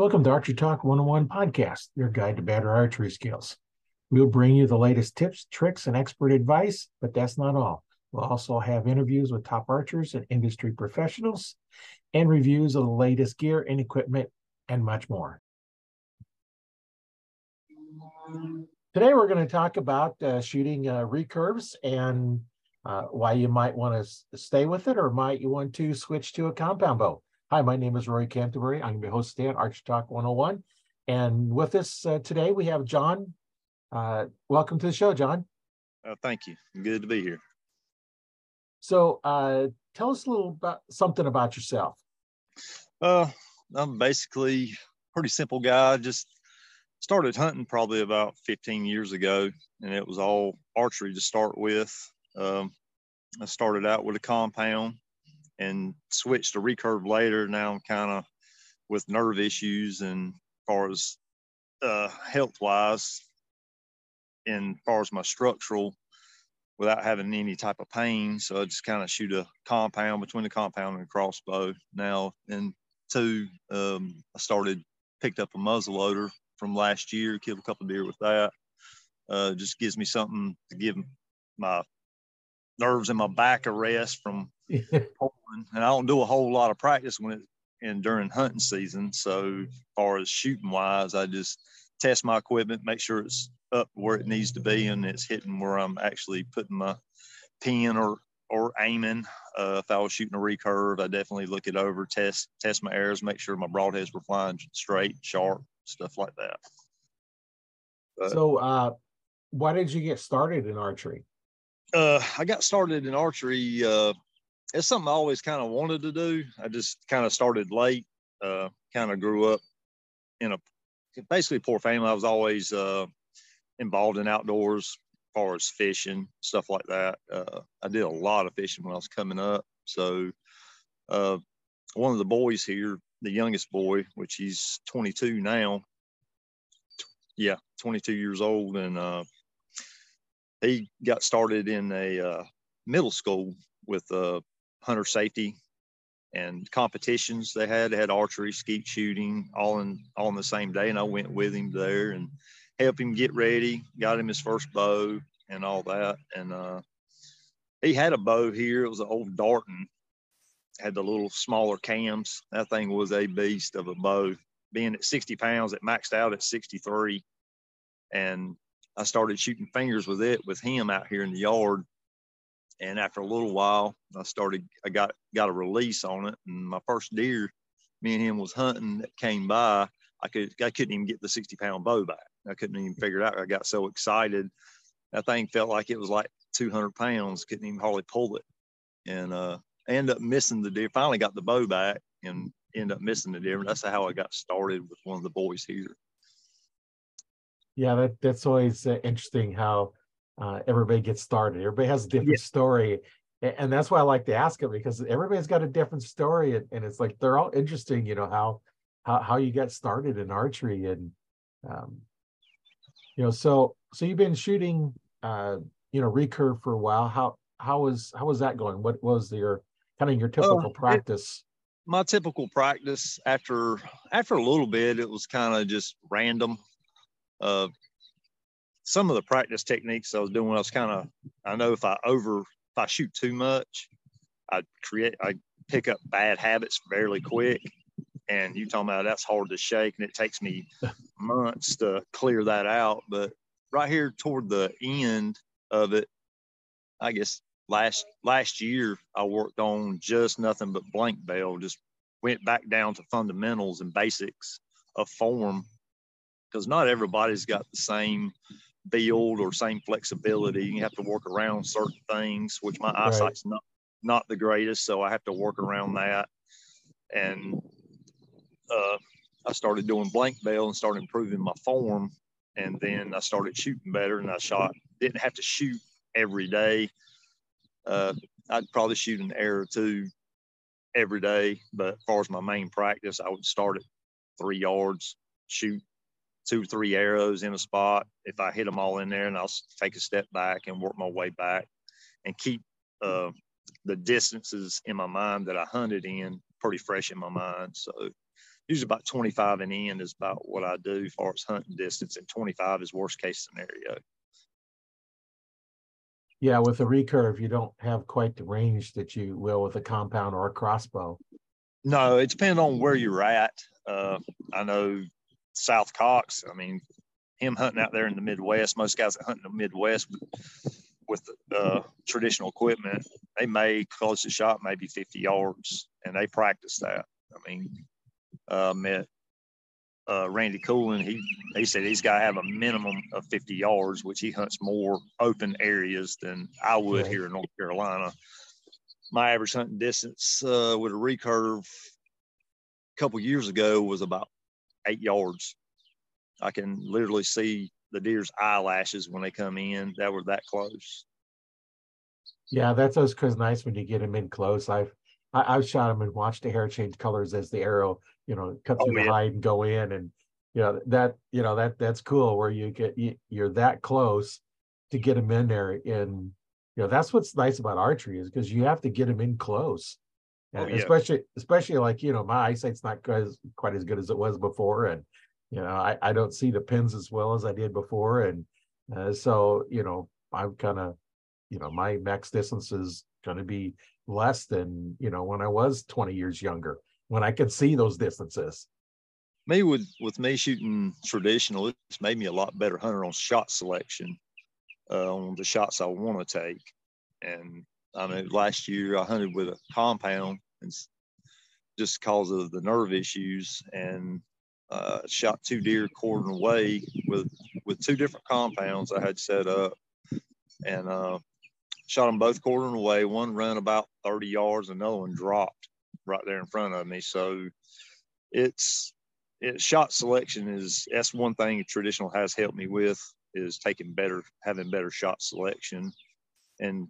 Welcome to Archery Talk 101 podcast, your guide to better archery skills. We'll bring you the latest tips, tricks, and expert advice, but that's not all. We'll also have interviews with top archers and industry professionals and reviews of the latest gear and equipment and much more. Today, we're going to talk about uh, shooting uh, recurves and uh, why you might want to stay with it or might you want to switch to a compound bow. Hi, my name is Rory Canterbury. I'm your host today on Archery Talk 101. And with us uh, today, we have John. Uh, welcome to the show, John. Uh, thank you. Good to be here. So, uh, tell us a little about something about yourself. Uh, I'm basically pretty simple guy. Just started hunting probably about 15 years ago, and it was all archery to start with. Um, I started out with a compound and switched to recurve later. Now I'm kind of with nerve issues and far as uh, health wise, and far as my structural, without having any type of pain. So I just kind of shoot a compound between the compound and crossbow. Now, and two, um, I started picked up a muzzle loader from last year, killed a couple deer with that. Uh, just gives me something to give my nerves in my back arrest from pulling. And I don't do a whole lot of practice when it and during hunting season. So as far as shooting wise, I just test my equipment, make sure it's up where it needs to be and it's hitting where I'm actually putting my pin or or aiming. Uh, if I was shooting a recurve, I definitely look it over, test test my arrows, make sure my broadheads were flying straight, sharp, stuff like that. But, so, uh, why did you get started in archery? Uh, I got started in archery. Uh, it's something I always kind of wanted to do. I just kind of started late. Uh, kind of grew up in a basically poor family. I was always uh, involved in outdoors, as far as fishing, stuff like that. Uh, I did a lot of fishing when I was coming up. So, uh, one of the boys here, the youngest boy, which he's 22 now, yeah, 22 years old, and uh, he got started in a uh, middle school with uh, hunter safety and competitions they had. They had archery, skeet shooting, all in all in the same day, and I went with him there and helped him get ready. Got him his first bow and all that, and uh, he had a bow here. It was an old Darton. Had the little smaller cams. That thing was a beast of a bow. Being at 60 pounds, it maxed out at 63, and I started shooting fingers with it with him out here in the yard. And after a little while, I started, I got, got a release on it. And my first deer, me and him was hunting that came by. I could, I couldn't even get the 60 pound bow back. I couldn't even figure it out. I got so excited. That thing felt like it was like 200 pounds. Couldn't even hardly pull it. And, uh, I ended up missing the deer. Finally got the bow back and ended up missing the deer. That's how I got started with one of the boys here yeah, that that's always uh, interesting how uh, everybody gets started. Everybody has a different yeah. story, and that's why I like to ask it because everybody's got a different story, and, and it's like they're all interesting. You know how how how you got started in archery, and um, you know, so so you've been shooting, uh, you know, recurve for a while. How how was how was that going? What was your kind of your typical oh, practice? It, my typical practice after after a little bit, it was kind of just random uh, some of the practice techniques I was doing, I was kind of, I know if I over, if I shoot too much, I create, I pick up bad habits fairly quick. And you talking about that's hard to shake, and it takes me months to clear that out. But right here toward the end of it, I guess last last year I worked on just nothing but blank bale, just went back down to fundamentals and basics of form because not everybody's got the same build or same flexibility. You have to work around certain things, which my right. eyesight's not not the greatest, so I have to work around that. And uh, I started doing blank bale and started improving my form, and then I started shooting better, and I shot didn't have to shoot every day. Uh, I'd probably shoot an arrow or two every day, but as far as my main practice, I would start at three yards, shoot two, three arrows in a spot. If I hit them all in there, and I'll take a step back and work my way back and keep uh, the distances in my mind that I hunted in pretty fresh in my mind. So usually about 25 and in is about what I do as far as hunting distance, and 25 is worst case scenario. Yeah, with a recurve, you don't have quite the range that you will with a compound or a crossbow. No, it depends on where you're at. Uh, I know South Cox. I mean, him hunting out there in the Midwest. Most guys that hunt in the Midwest with, with uh, traditional equipment, they may close the shot maybe 50 yards, and they practice that. I mean, uh, met uh, Randy Coolin, he he said he's got to have a minimum of 50 yards, which he hunts more open areas than I would here in North Carolina. My average hunting distance uh, with a recurve a couple years ago was about eight yards. I can literally see the deer's eyelashes when they come in. That were that close. Yeah, that's always cause nice when you get them in close. I've I, have shot them and watched the hair change colors as the arrow, you know, cut oh, through oh, the hide and go in, and you know that you know that that's cool where you get you, you're that close to get them in there. And you know that's what's nice about archery is because you have to get them in close, oh, yeah. especially especially like you know my eyesight's not quite as, quite as good as it was before, and you know I I don't see the pins as well as I did before, and uh, so you know I'm kind of you know my max distance is going to be less than you know when I was 20 years younger when I could see those distances. Me with with me shooting traditional, it's made me a lot better hunter on shot selection, uh, on the shots I want to take. And I mean, last year I hunted with a compound, and just because of the nerve issues, and uh, shot two deer quartering away with with two different compounds I had set up, and uh, shot them both quartering away. One ran about 30 yards, another one dropped right there in front of me. So it's it, shot selection is that's one thing traditional has helped me with is taking better having better shot selection and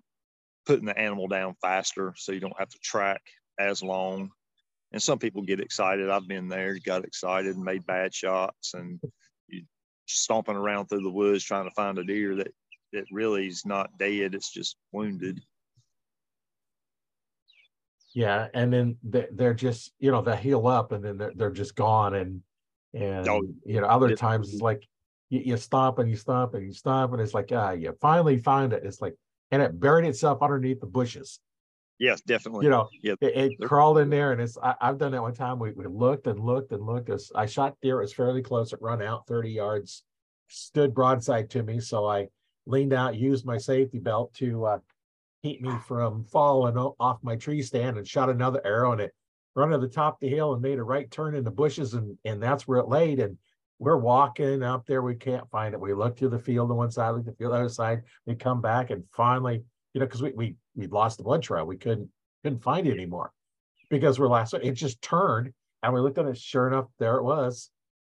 putting the animal down faster so you don't have to track as long and some people get excited i've been there got excited and made bad shots and you stomping around through the woods trying to find a deer that that really is not dead. It's just wounded. Yeah, and then they're just you know they heal up and then they're they're just gone and and oh, you know other times it's like you, you stop and you stop and you stop and it's like ah you finally find it. It's like and it buried itself underneath the bushes. Yes, definitely. You know, yeah, it, it crawled in there, and it's. I, have done that one time. We, we looked and looked and looked. As I shot deer, it was fairly close. It run out thirty yards, stood broadside to me. So I leaned out, used my safety belt to uh, keep me from falling off my tree stand and shot another arrow and it run to the top of the hill and made a right turn in the bushes and and that's where it laid and we're walking up there we can't find it we look through the field on one side look the field the other side we come back and finally you know because we, we we lost the blood trail we couldn't couldn't find it anymore because we're last it just turned and we looked at it sure enough there it was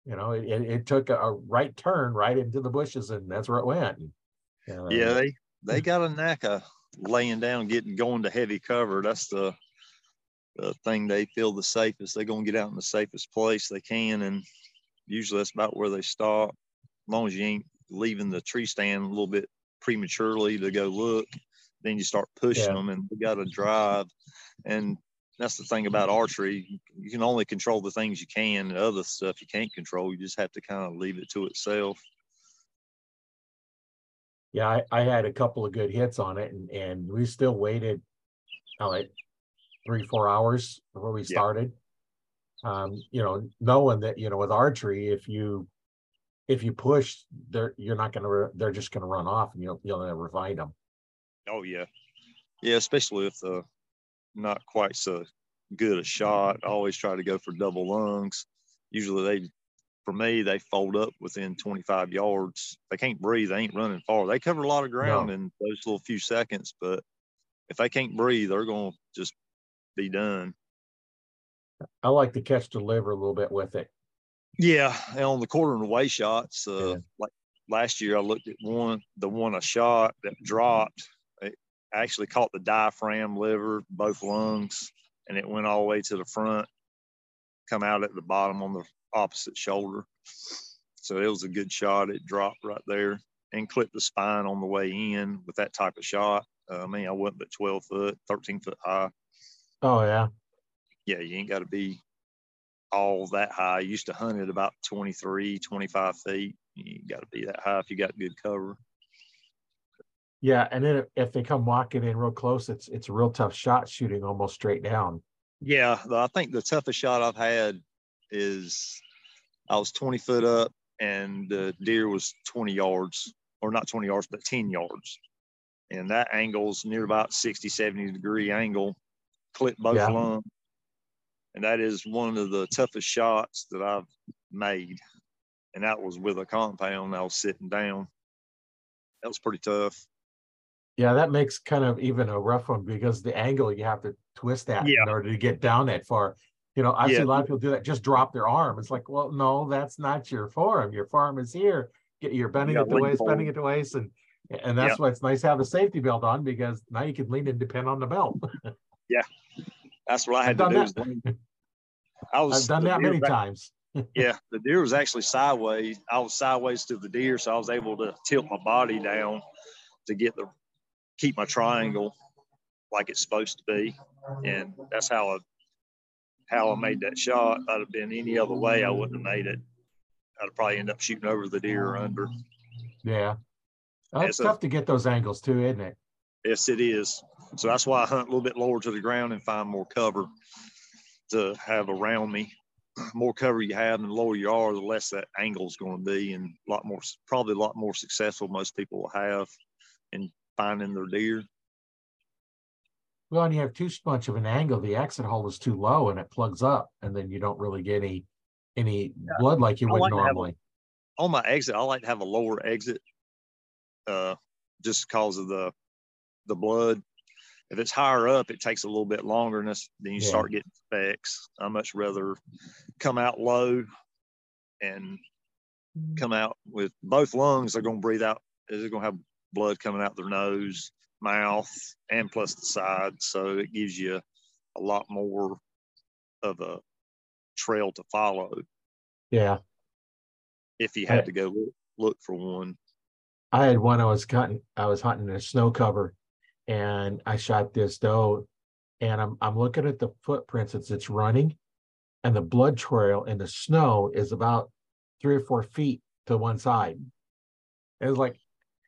you know it, it, it took a, a, right turn right into the bushes and that's where it went and yeah, yeah they they got a knack of laying down, getting going to heavy cover. That's the the thing they feel the safest. They're gonna get out in the safest place they can, and usually that's about where they stop. As long as you ain't leaving the tree stand a little bit prematurely to go look, then you start pushing yeah. them, and they got to drive. And that's the thing about archery. You can only control the things you can. The other stuff you can't control. You just have to kind of leave it to itself yeah, I, I, had a couple of good hits on it, and and we still waited uh, like three four hours before we started. Um, you know, knowing that you know with archery, if you if you push, they're you're not gonna re- they're just gonna run off, and you'll you'll never find them. Oh yeah, yeah, especially if the not quite so good a shot. I always try to go for double lungs. Usually they for me, they fold up within 25 yards. They can't breathe. They ain't running far. They cover a lot of ground no. in those little few seconds, but if they can't breathe, they're going to just be done. I like to catch the liver a little bit with it. Yeah, and on the quarter and away shots, uh, yeah. like last year, I looked at one, the one I shot that dropped. It actually caught the diaphragm, liver, both lungs, and it went all the way to the front, come out at the bottom on the opposite shoulder. So it was a good shot. It dropped right there and clipped the spine on the way in with that type of shot. Uh, I mean, I wasn't but 12 foot, 13 foot high. Oh, yeah. Yeah, you ain't got to be all that high. I used to hunt at about 23, 25 feet. You got to be that high if you got good cover. Yeah, and then if they come walking in real close, it's it's a real tough shot shooting almost straight down. Yeah, I think the toughest shot I've had is I was 20 foot up and the deer was 20 yards, or not 20 yards, but 10 yards. And that angle's near about 60, 70 degree angle, clip both yeah. lungs. And that is one of the toughest shots that I've made. And that was with a compound. I was sitting down. That was pretty tough. Yeah, that makes kind of even a rough one because the angle you have to twist that yeah. in order to get down that far. You know, I yeah. see a lot of people do that, just drop their arm. It's like, well, no, that's not your forearm. Your forearm is here. You're bending it the waist, bending it the waist, and and that's yeah. why it's nice to have a safety belt on because now you can lean and depend on the belt. yeah, that's what I had I've to do. That. I was I've done that many back, times. yeah, the deer was actually sideways. I was sideways to the deer, so I was able to tilt my body down to get the keep my triangle like it's supposed to be, and that's how I how I made that shot. I'd have been any other way, I wouldn't have made it. I'd probably end up shooting over the deer or under. Yeah, it's tough a, to get those angles too, isn't it? Yes, it is. So that's why I hunt a little bit lower to the ground and find more cover to have around me. more cover you have and the lower you are, the less that angle is going to be, and a lot more, probably a lot more successful most people will have in finding their deer. Well, and you have too much of an angle, the exit hole is too low and it plugs up, and then you don't really get any any yeah. blood like you I would like normally. A, on my exit, I like to have a lower exit, uh, just because of the the blood. If it's higher up, it takes a little bit longer, and then you yeah. start getting specks. I much rather come out low and mm. come out with both lungs. They're going to breathe out. They're going to have blood coming out their nose, mouth, and plus the side. So it gives you a lot more of a trail to follow. Yeah. If you had I, to go look, look for one. I had one I was cutting, I was hunting in a snow cover and I shot this doe and I'm I'm looking at the footprints as it's running and the blood trail in the snow is about three or four feet to one side. It was like,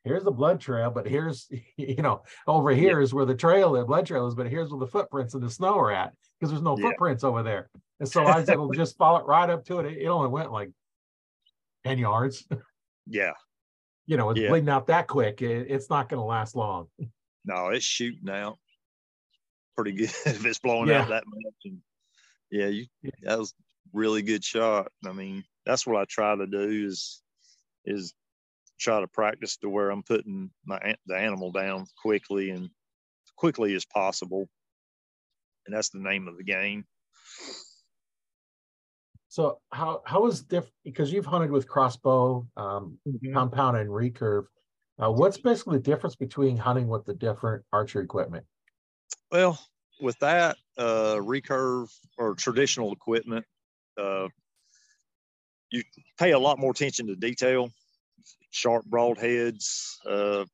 here's the blood trail, but here's, you know, over here yeah. is where the trail, the blood trail is, but here's where the footprints in the snow are at because there's no yeah. footprints over there. And so I was able to just follow it right up to it. It only went like 10 yards. Yeah. You know, it's yeah. bleeding out that quick. It, it's not going to last long. No, it's shooting out pretty good if it's blowing out that much. And yeah, you, that was really good shot. I mean, that's what I try to do is is try to practice to where I'm putting my the animal down quickly and quickly as possible, and that's the name of the game. So how how is different because you've hunted with crossbow, um, mm-hmm. compound, and recurve. Uh, what's basically the difference between hunting with the different archery equipment? Well, with that uh, recurve or traditional equipment, uh, you pay a lot more attention to detail sharp broadheads. Uh,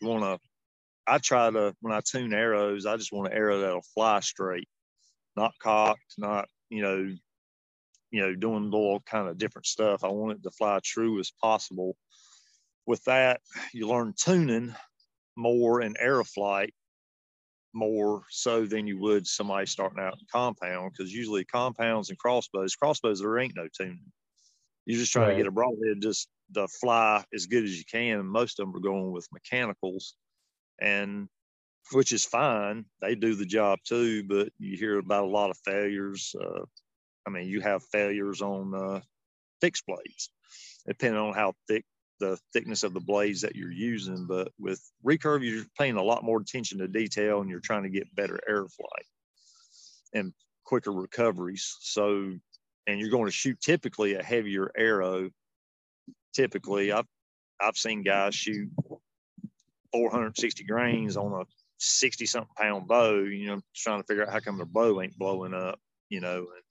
you want to, I try to, when I tune arrows, I just want an arrow that'll fly straight, not cocked, not, you know, you know, doing little kind of different stuff. I want it to fly true as possible. With that, you learn tuning more in arrow flight more so than you would somebody starting out in compound because usually compounds and crossbows, crossbows, there ain't no tuning. You're just trying right. to get a broadhead just the fly as good as you can. Most of them are going with mechanicals, and which is fine. They do the job too, but you hear about a lot of failures. Uh, I mean, you have failures on uh, fixed blades, depending on how thick the thickness of the blades that you're using. But with recurve, you're paying a lot more attention to detail, and you're trying to get better air flight and quicker recoveries. So, and you're going to shoot typically a heavier arrow typically mm-hmm. I've I've seen guys shoot 460 grains on a 60 something pound bow, you know, trying to figure out how come their bow ain't blowing up, you know, and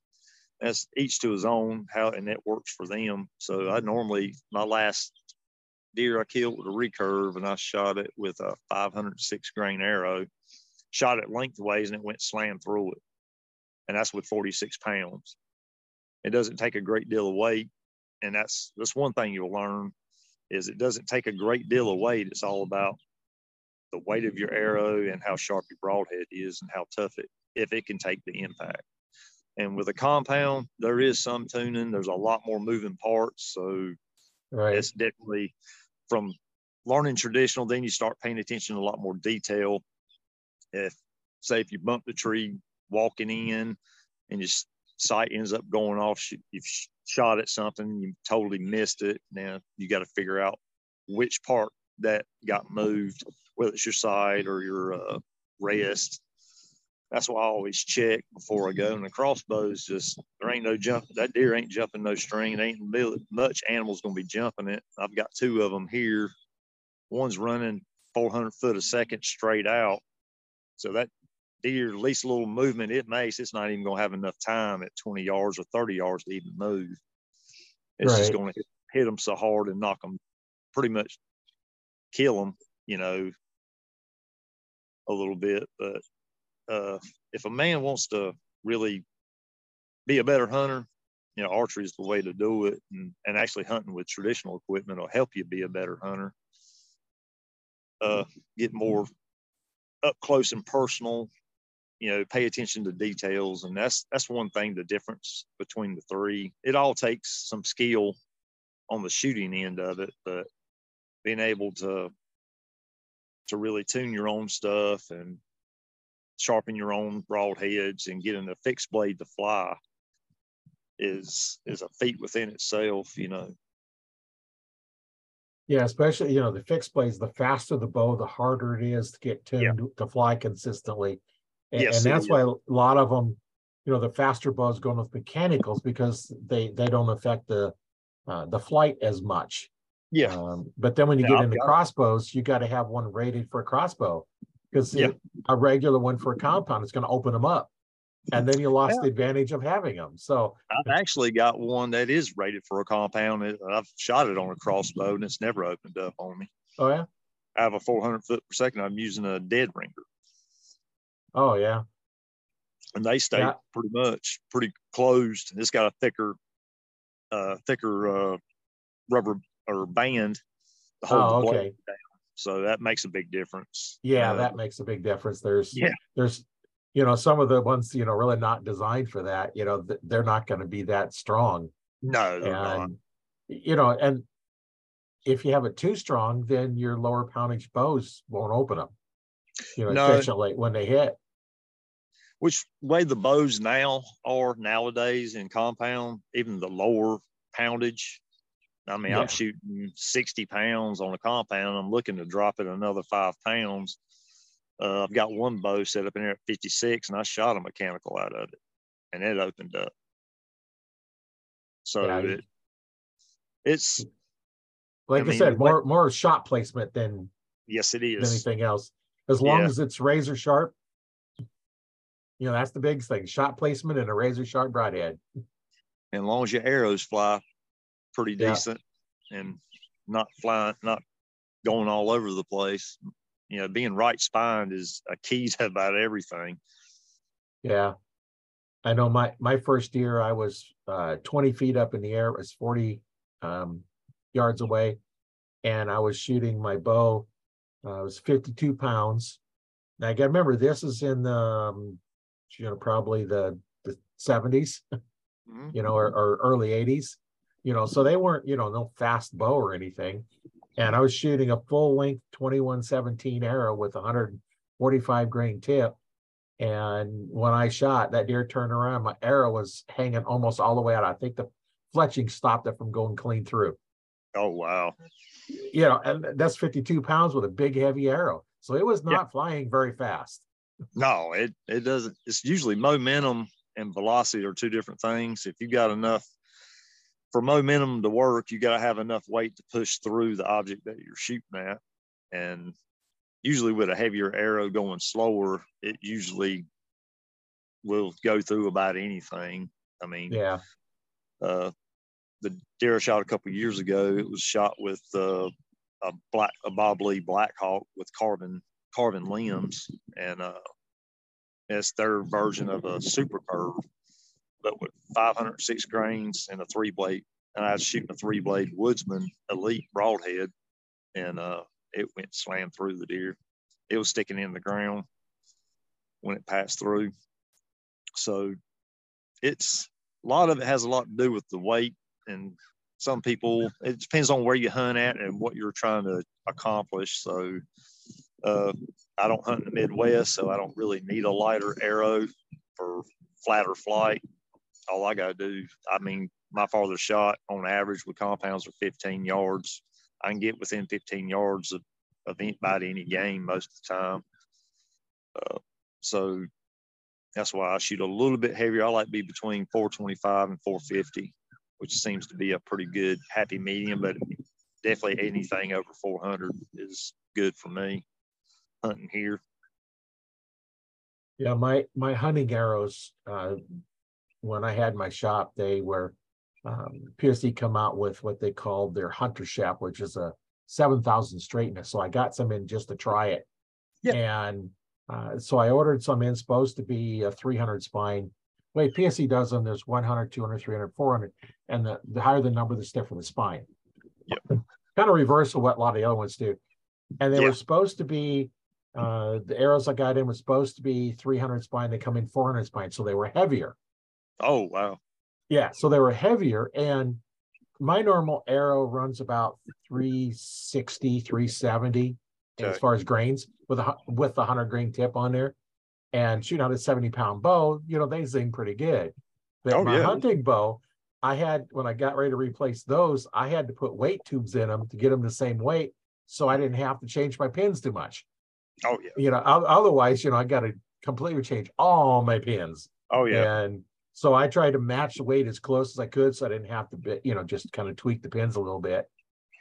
that's each to his own how and that works for them. So I normally my last deer I killed with a recurve and I shot it with a 506 grain arrow, shot it lengthways and it went slam through it. And that's with 46 pounds. It doesn't take a great deal of weight, and that's that's one thing you'll learn is it doesn't take a great deal of weight. It's all about the weight of your arrow and how sharp your broadhead is and how tough it if it can take the impact. And with a compound, there is some tuning. There's a lot more moving parts, so right. it's definitely from learning traditional. Then you start paying attention to a lot more detail. If say if you bump the tree walking in and your sight ends up going off, you've shot at something, you totally missed it. Now you got to figure out which part that got moved, whether it's your sight or your uh, rest. That's why I always check before I go. And the crossbows just there ain't no jump. That deer ain't jumping no string. It ain't much animal's gonna be jumping it. I've got two of them here. One's running 400 foot a second straight out. So that deer, at least a little movement it makes, it's not even going to have enough time at 20 yards or 30 yards to even move. It's right. just going to hit, hit them so hard and knock them, pretty much kill them, you know, a little bit. But uh, if a man wants to really be a better hunter, you know, archery is the way to do it. And, and actually hunting with traditional equipment will help you be a better hunter. Uh, get more up close and personal you know pay attention to details and that's that's one thing the difference between the three it all takes some skill on the shooting end of it but being able to to really tune your own stuff and sharpen your own broadheads and getting a fixed blade to fly is is a feat within itself you know yeah especially you know the fixed blades the faster the bow the harder it is to get tuned yeah. to fly consistently and, yes, and that's why a lot of them, you know, the faster bows going with mechanicals because they they don't affect the uh, the flight as much. Yeah. Um, but then when you yeah, get into crossbows, you got to have one rated for a crossbow because yeah. a regular one for a compound is going to open them up. And then you lost yeah. the advantage of having them. So I've actually got one that is rated for a compound. I've shot it on a crossbow and it's never opened up on me. Oh yeah. I have a 400 foot per second. I'm using a dead ringer. Oh yeah. And they stay yeah. pretty much pretty closed. It's got a thicker, uh, thicker uh, rubber or band to hold oh, the blade okay. down. So that makes a big difference. Yeah, uh, that makes a big difference. There's yeah, there's you know some of the ones you know really not designed for that. You know they're not going to be that strong. No, and, not. You know, and if you have it too strong, then your lower poundage bows won't open them. You know, no. efficiently when they hit which way the bows now are nowadays in compound, even the lower poundage. I mean, yeah. I'm shooting 60 pounds on a compound. I'm looking to drop it another five pounds. Uh, I've got one bow set up in there at 56, and I shot a mechanical out of it, and it opened up. So yeah, it, it's like I, I mean, said, more more shot placement than yes, it is anything else. As long yeah. as it's razor sharp, you know, that's the big thing shot placement and a razor sharp broadhead. And long as your arrows fly pretty decent yeah. and not flying, not going all over the place, you know, being right spined is a key to about everything. Yeah. I know my my first year I was uh, 20 feet up in the air, it was 40 um, yards away, and I was shooting my bow. Uh, it was 52 pounds. Now I got remember this is in the um, you know, probably the the 70s, mm-hmm. you know, or, or early 80s, you know, so they weren't, you know, no fast bow or anything. And I was shooting a full length 2117 arrow with 145 grain tip. And when I shot, that deer turned around, my arrow was hanging almost all the way out. I think the fletching stopped it from going clean through. Oh wow. You know, and that's 52 pounds with a big heavy arrow. So it was not yeah. flying very fast. No, it it doesn't. It's usually momentum and velocity are two different things. If you got enough for momentum to work, you got to have enough weight to push through the object that you're shooting at. And usually with a heavier arrow going slower, it usually will go through about anything. I mean, yeah. Uh, the deer I shot a couple years ago, it was shot with uh, a black a Bob Lee Blackhawk with carbon carbon limbs, and uh, it's their version of a super curve. But with 506 grains and a three blade. And I was shooting a three blade Woodsman Elite broadhead, and uh, it went slam through the deer. It was sticking in the ground when it passed through. So it's a lot of it has a lot to do with the weight and some people it depends on where you hunt at and what you're trying to accomplish so uh, i don't hunt in the midwest so i don't really need a lighter arrow for flatter flight all i got to do i mean my farthest shot on average with compounds are 15 yards i can get within 15 yards of, of about any game most of the time uh, so that's why I shoot a little bit heavier. I like to be between 425 and 450, which seems to be a pretty good happy medium, but definitely anything over 400 is good for me hunting here. Yeah, my my hunting arrows, uh, when I had my shop, they were um, PSE come out with what they called their hunter shap, which is a 7,000 straightness. So I got some in just to try it. And uh, so I ordered some in, supposed to be a 300 spine. Wait, PSE does them. There's 100, 200, 300, 400. And the, the higher the number, the stiffer the spine. Yep. kind of reverse of what a lot of the other ones do. And they were supposed to be, uh, the arrows I got in were supposed to be 300 spine. They come in 400 spine. So they were heavier. Oh, wow. Yeah. So they were heavier. And my normal arrow runs about 360, 370 okay. as far as grains with a with the hundred grain tip on there, and shooting out a seventy pound bow, you know they zing pretty good. But oh, my yeah. hunting bow, I had when I got ready to replace those, I had to put weight tubes in them to get them the same weight, so I didn't have to change my pins too much. Oh yeah. You know, otherwise, you know, I got to completely change all my pins. Oh yeah. And so I tried to match the weight as close as I could, so I didn't have to, you know, just kind of tweak the pins a little bit.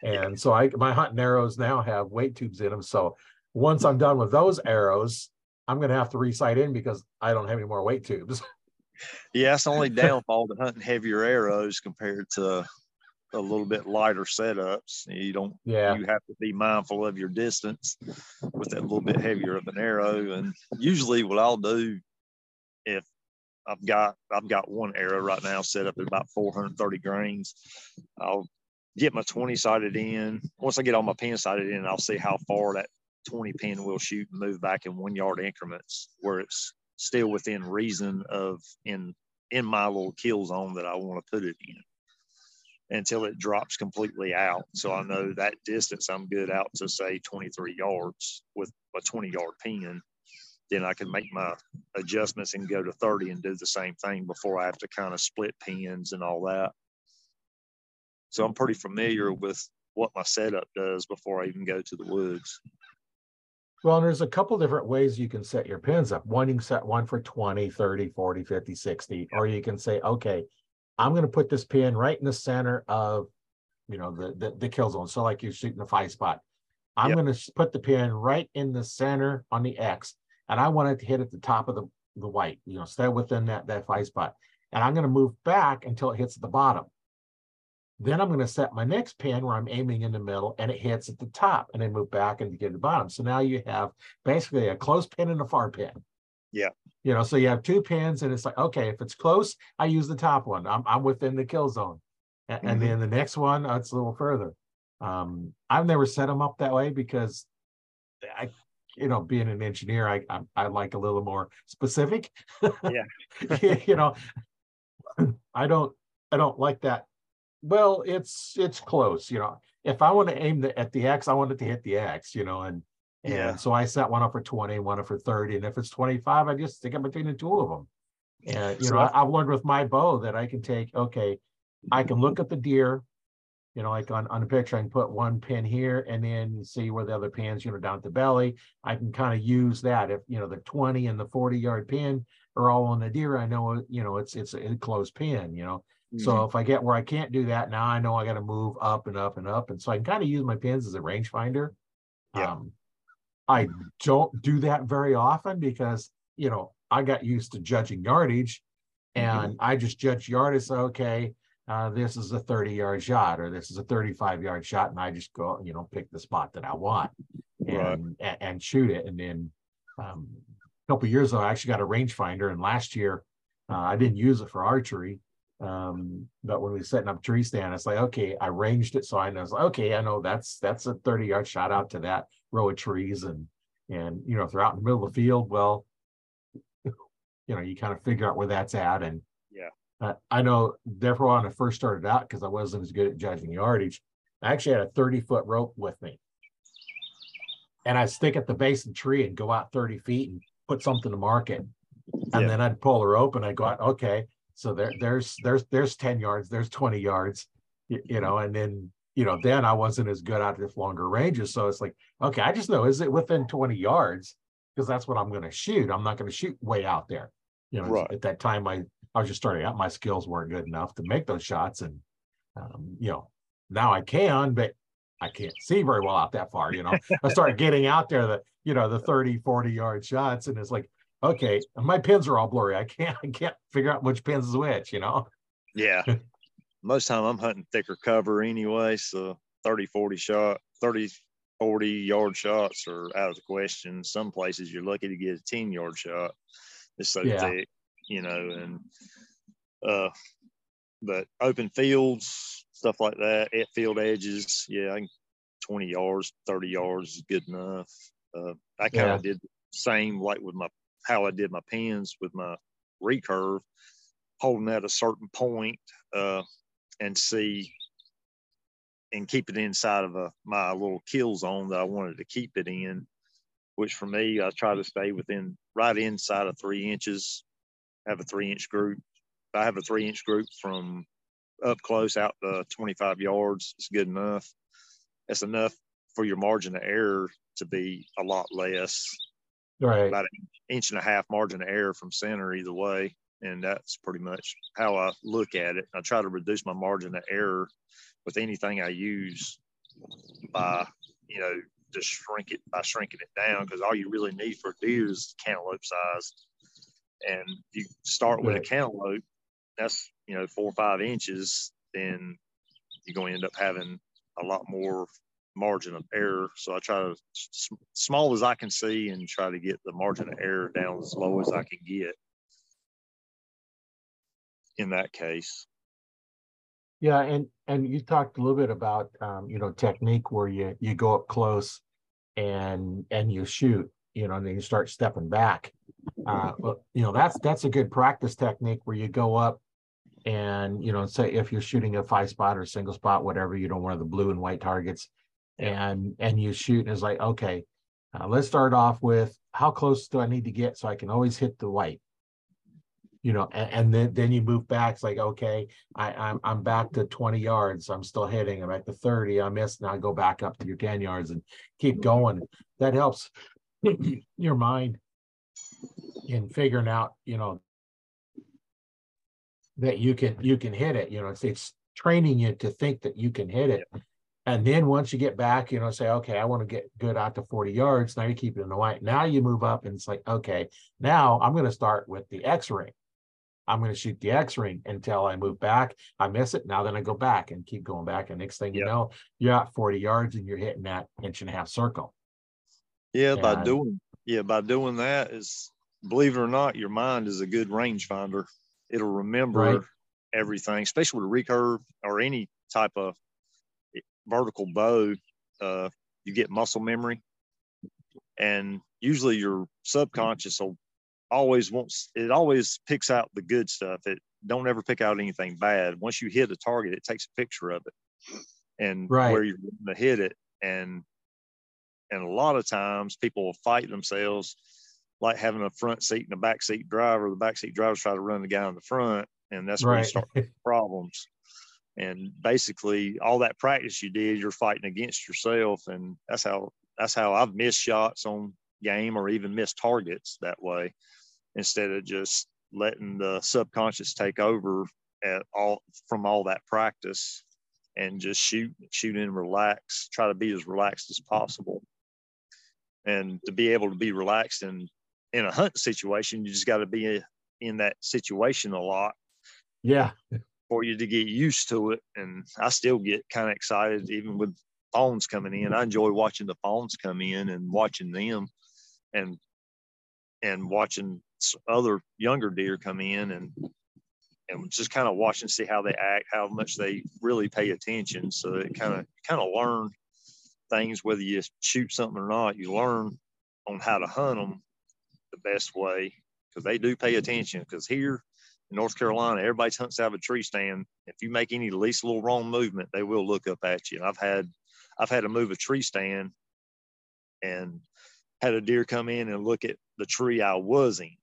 And so I my hunting arrows now have weight tubes in them. So once I'm done with those arrows, I'm gonna have to resight in because I don't have any more weight tubes. Yeah, that's the only downfall to hunting heavier arrows compared to a little bit lighter setups. You don't yeah you have to be mindful of your distance with that little bit heavier of an arrow. And usually what I'll do if I've got I've got one arrow right now set up at about 430 grains. I'll get my 20 sighted in. Once I get all my pin sighted in, I'll see how far that 20 pin will shoot and move back in one yard increments where it's still within reason of in in my little kill zone that I want to put it in until it drops completely out. So I know that distance I'm good out to say 23 yards with a 20 yard pin. Then I can make my adjustments and go to 30 and do the same thing before I have to kind of split pins and all that. So I'm pretty familiar with what my setup does before I even go to the woods. Well, there's a couple different ways you can set your pins up. One, you can set one for 20, 30, 40, 50, 60, or you can say, okay, I'm going to put this pin right in the center of, you know, the, the, the kill zone. So like you're shooting a five spot. I'm yep. going to put the pin right in the center on the X, and I want it to hit at the top of the, the white, you know, stay within that, that five spot. And I'm going to move back until it hits the bottom. Then I'm going to set my next pin where I'm aiming in the middle and it hits at the top and then move back and get to the bottom. So now you have basically a close pin and a far pin. Yeah. You know, so you have two pins and it's like, okay, if it's close, I use the top one. I'm, I'm within the kill zone. And, mm-hmm. and then the next one, uh, it's a little further. Um, I've never set them up that way because I, you know, being an engineer, I, I, I like a little more specific. Yeah. you know, I don't, I don't like that well, it's it's close. You know, if I want to aim the, at the X, I want it to hit the X. You know, and and yeah. so I set one up for 20, one up for 30. And if it's 25, I just stick it between the two of them. And, you so know, I, have learned with my bow that I can take, okay, I can look at the deer, you know, like on, on the picture, I can put one pin here and then see where the other pins, you know, down at the belly. I can kind of use that. If, you know, the 20 and the 40 yard pin are all on the deer, I know, you know, it's, it's a closed pin, you know. So mm-hmm. if I get where I can't do that, now I know I got to move up and up and up. And so I can kind of use my pins as a rangefinder. Yeah. Um, I don't do that very often because, you know, I got used to judging yardage and mm-hmm. I just judge yardage. Okay, uh, this is a 30 yard shot or this is a 35 yard shot. And I just go, you know, pick the spot that I want and, right. and, shoot it. And then um, a couple years ago, I actually got a rangefinder. And last year, Uh, I didn't use it for archery, um, but when we were setting up tree stand, it's like okay, I ranged it so I know. Like, okay, I know that's that's a thirty yard shot out to that row of trees, and and you know if they're out in the middle of the field, well, you know you kind of figure out where that's at, and uh, I know. Therefore, when I first started out, because I wasn't as good at judging yardage, I actually had a thirty foot rope with me, and I'd stick at the base of the tree and go out thirty feet and put something to mark it and Yeah. then I'd pull her open. And I'd go out, okay, so there, there's, there's, there's 10 yards, there's 20 yards, you, you know, and then, you know, then I wasn't as good at longer ranges. So it's like, okay, I just know, is it within 20 yards? Because that's what I'm going to shoot. I'm not going to shoot way out there. You know, Right. at that time, I, I was just starting out. My skills weren't good enough to make those shots. And, um, you know, now I can, but I can't see very well out that far. You know, I started getting out there the, you know, the 30, 40 yard shots. And it's like, okay, my pins are all blurry. I can't, I can't figure out which pins is which, you know? Yeah. Most time I'm hunting thicker cover anyway. So 30, 40 shot, 30, 40 yard shots are out of the question. Some places you're lucky to get a 10 yard shot. It's so Yeah. thick, you know, and uh but open fields, stuff like that, at field edges, yeah, I can 20 yards, 30 yards is good enough. Uh I kind Yeah. of did the same like with my how I did my pins with my recurve, holding at a certain point, uh, and see and keep it inside of a my little kill zone that I wanted to keep it in. Which for me, I try to stay within right inside of three inches. Have a three inch group. I have a three inch group from up close out to 25 yards, it's good enough. That's enough for your margin of error to be a lot less Right. about an inch and a half margin of error from center either way. And that's pretty much how I look at it. I try to reduce my margin of error with anything I use by, you know, just shrink it by shrinking it down because all you really need for a deer is cantaloupe size. And you start with a cantaloupe, that's, you know, four or five inches, then you're going to end up having a lot more margin of error. So I try to small as I can see and try to get the margin of error down as low as I can get. In that case, Yeah, and and you talked a little bit about um, you know, technique where you you go up close and and you shoot, you know, and then you start stepping back. Uh well, you know, that's that's a good practice technique where you go up and you know, say if you're shooting a five spot or single spot, whatever, you know, one of the blue and white targets, and and you shoot and it's like, okay, uh, let's start off with how close do I need to get so I can always hit the white? You know, and, and then then you move back. It's like, okay, I, I'm I'm back to 20 yards. I'm still hitting. I'm at the 30. I missed. Now I go back up to your 10 yards and keep going. That helps your mind in figuring out, you know, that you can you can hit it. You know, it's it's training you to think that you can hit it. And then once you get back, you know, say, okay, I want to get good out to 40 yards. Now you keep it in the white. Now you move up and it's like, okay, now I'm going to start with the X ring. I'm going to shoot the X ring until I move back. I miss it. Now then I go back and keep going back. And next thing you know, you're at 40 yards and you're hitting that inch and a half circle. yeah, by doing yeah, by doing that is believe it or not, your mind is a good rangefinder. It'll remember Right. everything, especially with a recurve or any type of vertical bow. Uh, you get muscle memory, and usually your subconscious will always wants it always picks out the good stuff. It don't ever pick out anything bad. Once you hit a target, it takes a picture of it and Right. where you're going to hit it. And and a lot of times people will fight themselves like having a front seat and a back seat driver. The back seat drivers try to run the guy in the front, and that's where you start problems. And basically, all that practice you did, you're fighting against yourself, and that's how that's how I've missed shots on game or even missed targets that way, instead of just letting the subconscious take over at all from all that practice and just shoot, shoot and relax. Try to be as relaxed as possible, and to be able to be relaxed in in a hunt situation, you just got to be in that situation a lot yeah. for you to get used to it. And I still get kind of excited, even with phones coming in. I enjoy watching the phones come in and watching them, and and watching other younger deer come in and and just kind of watch and see how they act, how much they really pay attention. So it kind of kind of learn things whether you shoot something or not. You learn on how to hunt them the best way because they do pay attention. Because here in North Carolina, everybody hunts out of a tree stand. If you make any least little wrong movement, they will look up at you. And I've had I've had to move a tree stand and had a deer come in and look at the tree I was in.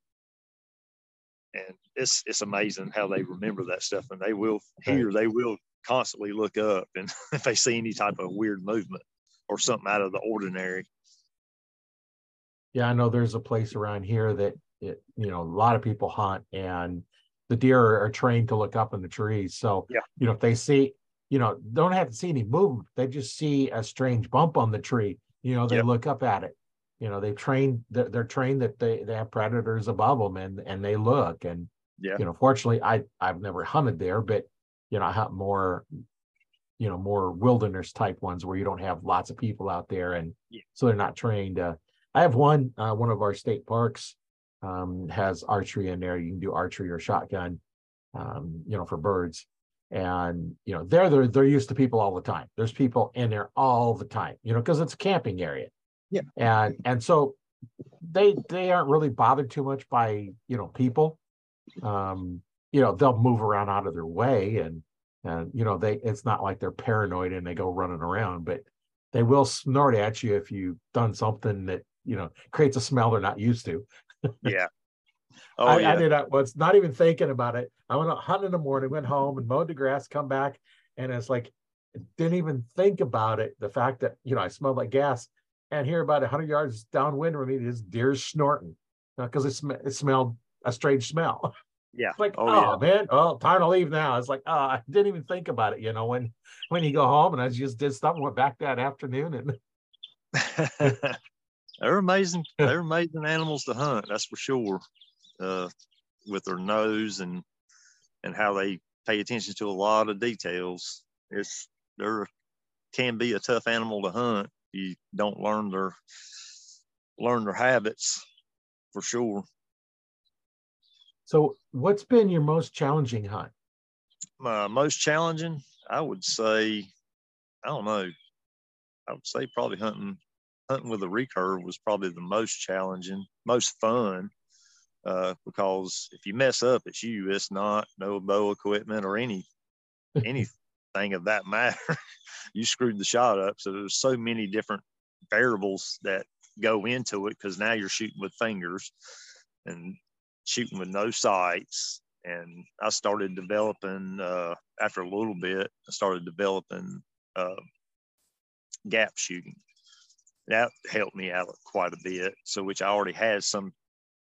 And it's it's amazing how they remember that stuff and they will hear, they will constantly look up and if they see any type of weird movement or something out of the ordinary. Yeah, I know there's a place around here that it, you know, a lot of people hunt and the deer are, are trained to look up in the trees. So, yeah. you know, if they see, you know, don't have to see any movement. They just see a strange bump on the tree. You know, they look up at it. You know, they've trained. They're, they're, trained that they they have predators above them, and and they look. And yeah, you know, fortunately, I I've never hunted there, but you know, I hunt more, you know, more wilderness type ones where you don't have lots of people out there, and yeah. so they're not trained. Uh, I have one. Uh, one of our state parks um, has archery in there. You can do archery or shotgun, um, you know, for birds and you know they're they're they're used to people all the time there's people in there all the time you know because it's a camping area yeah and and so they they aren't really bothered too much by you know people um you know they'll move around out of their way and and you know they it's not like they're paranoid and they go running around but they will snort at you if you've done something that you know creates a smell they're not used to yeah Oh, I, yeah. I did that once, not even thinking about it. I went out hunting in the morning, went home and mowed the grass, come back, and it's like didn't even think about it. The fact that you know I smelled like gas, and here about hundred yards downwind from me, this deer snorting uh, because it, sm- it smelled a strange smell. Yeah. It's like, oh, oh yeah. man, oh, time to leave now. It's like, oh, I didn't even think about it. You know, when when you go home and I just did stuff and went back that afternoon and they're amazing. They're amazing animals to hunt. That's for sure uh, with their nose and and how they pay attention to a lot of details. It's there can be a tough animal to hunt. You don't learn their learn their habits for sure. So, what's been your most challenging hunt? My most challenging, I would say, I don't know. I would say probably hunting hunting with a recurve was probably the most challenging, most fun uh, because if you mess up, it's you. It's not no bow equipment or any anything of that matter. you screwed the shot up. So there's so many different variables that go into it because now you're shooting with fingers and shooting with no sights. And I started developing uh, after a little bit. I started developing uh, gap shooting. That helped me out quite a bit. So, which I already had some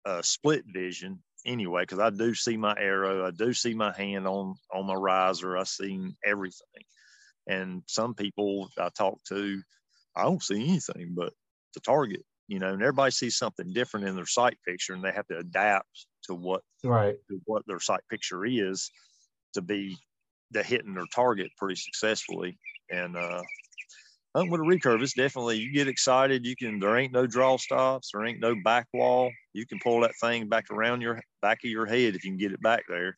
uh, split vision anyway because I do see my arrow, I do see my hand on on my riser, I see everything. And some people I talk to, I don't see anything but the target, you know. And everybody sees something different in their sight picture, and they have to adapt to what right to what their sight picture is to be the hitting their target pretty successfully. And uh, hunting with a recurve, it's definitely you get excited. You can there ain't no draw stops, there ain't no back wall. You can pull that thing back around your back of your head if you can get it back there.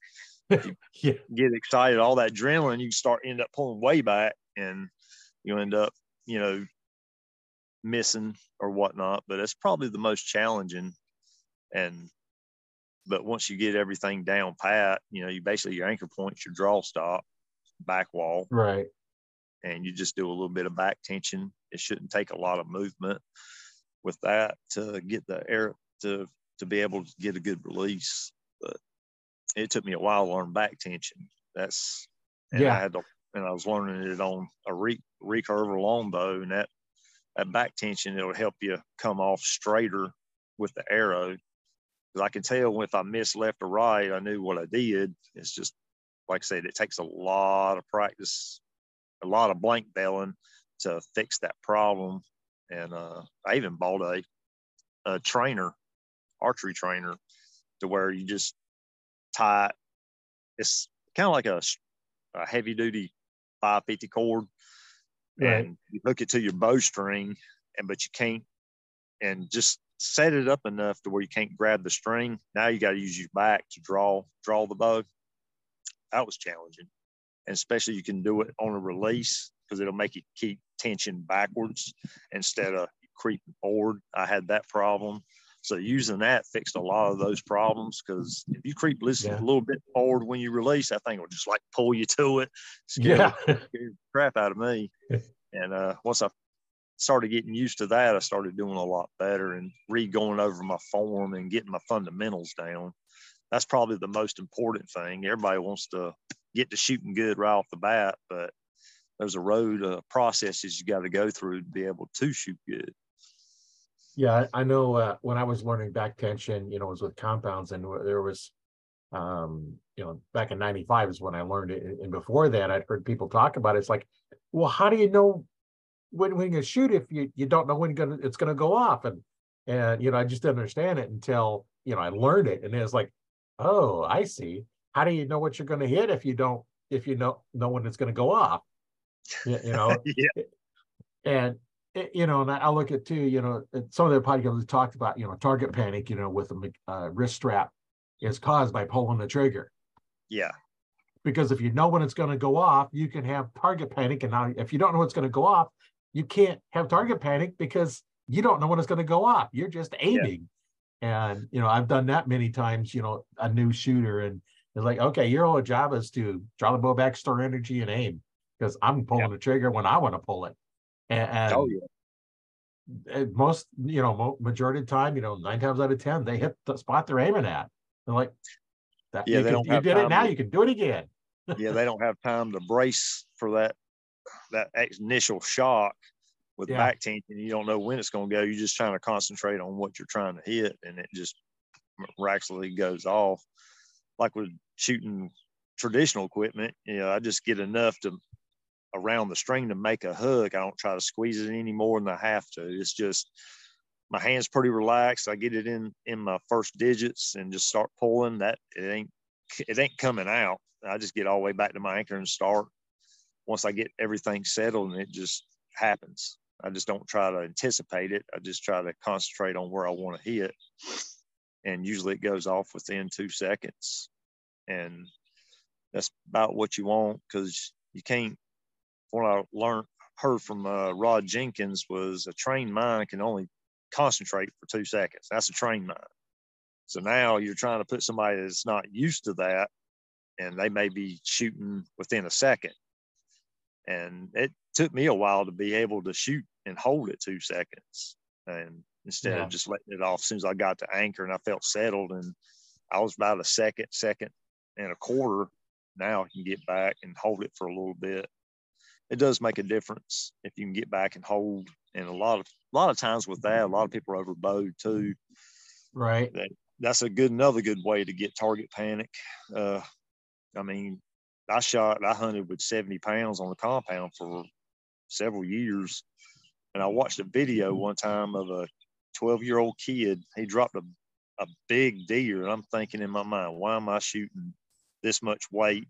yeah. get excited, all that adrenaline, you start end up pulling way back and you end up, you know, missing or whatnot. But it's probably the most challenging. And but once you get everything down pat, you know, you basically your anchor points, your draw stop, back wall. Right and you just do a little bit of back tension. It shouldn't take a lot of movement with that to get the air to to be able to get a good release. But it took me a while to learn back tension. That's and yeah. I had to and I was learning it on a re, recurve or longbow, and that that back tension it'll help you come off straighter with the arrow. Because I can tell if I miss left or right, I knew what I did. It's just like I said, it takes a lot of practice a lot of blank baling to fix that problem. And uh, I even bought a, a trainer, archery trainer, to where you just tie it. It's kind of like a, a heavy duty 550 cord. Right. And you hook it to your bowstring, and but you can't, and just set it up enough to where you can't grab the string. Now you got to use your back to draw draw the bow. That was challenging, and especially you can do it on a release because it'll make you keep tension backwards instead of creeping forward. I had that problem. So using that fixed a lot of those problems because if you creep listen yeah. a little bit forward when you release, that thing will just like pull you to it, scare, yeah. scare the crap out of me. and uh, once I started getting used to that, I started doing a lot better and re-going over my form and getting my fundamentals down. That's probably the most important thing. Everybody wants to get to shooting good right off the bat, but there's a road of processes you got to go through to be able to shoot good. Yeah, I know uh, when I was learning back tension, you know, it was with compounds and there was, um, you know, back in 95 is when I learned it. And before that, I'd heard people talk about it. It's like, well, how do you know when, when you shoot if you, you don't know when gonna, it's going to go off? And, and, you know, I just didn't understand it until, you know, I learned it. And it was like, oh, I see. How do you know what you're going to hit if you don't, if you know, know when it's going to go off? You, you know, yeah. and you know, and I look at too, you know, some of their podcasts talked about, you know, target panic, you know, with a uh, wrist strap is caused by pulling the trigger. Yeah. Because if you know when it's going to go off, you can have target panic. And now, if you don't know what's going to go off, you can't have target panic because you don't know when it's going to go off. You're just aiming. Yeah. And, you know, I've done that many times, you know, a new shooter and it's like, okay, your whole job is to draw the bow back, store energy and aim because I'm pulling yeah. the trigger when I want to pull it. Oh, and, and oh, yeah. most, you know, majority of the time, you know, nine times out of 10, they hit the spot they're aiming at. They're like, that, yeah, you, can, you did it now, to, you can do it again. yeah, they don't have time to brace for that that initial shock with yeah. back tension. You don't know when it's going to go. You're just trying to concentrate on what you're trying to hit, and it just miraculously goes off. Like with shooting traditional equipment, you know, I just get enough to around the string to make a hook. I don't try to squeeze it any more than I have to. It's just my hands pretty relaxed. I get it in in my first digits and just start pulling. That it ain't it ain't coming out. I just get all the way back to my anchor and start. Once I get everything settled, and it just happens. I just don't try to anticipate it. I just try to concentrate on where I want to hit. And usually it goes off within two seconds. And that's about what you want because you can't what I learned heard from uh, Rod Jenkins was a trained mind can only concentrate for two seconds. That's a trained mind. So now you're trying to put somebody that's not used to that, and they may be shooting within a second. And it took me a while to be able to shoot and hold it two seconds, and instead yeah. of just letting it off. As soon as I got to anchor and I felt settled, and I was about a second, second and a quarter. Now I can get back and hold it for a little bit it does make a difference if you can get back and hold. And a lot of a lot of times with that, a lot of people are overbowed too. Right. That, that's a good another good way to get target panic. Uh, I mean, I shot, I hunted with 70 pounds on the compound for several years. And I watched a video one time of a 12 year old kid. He dropped a, a big deer. And I'm thinking in my mind, why am I shooting this much weight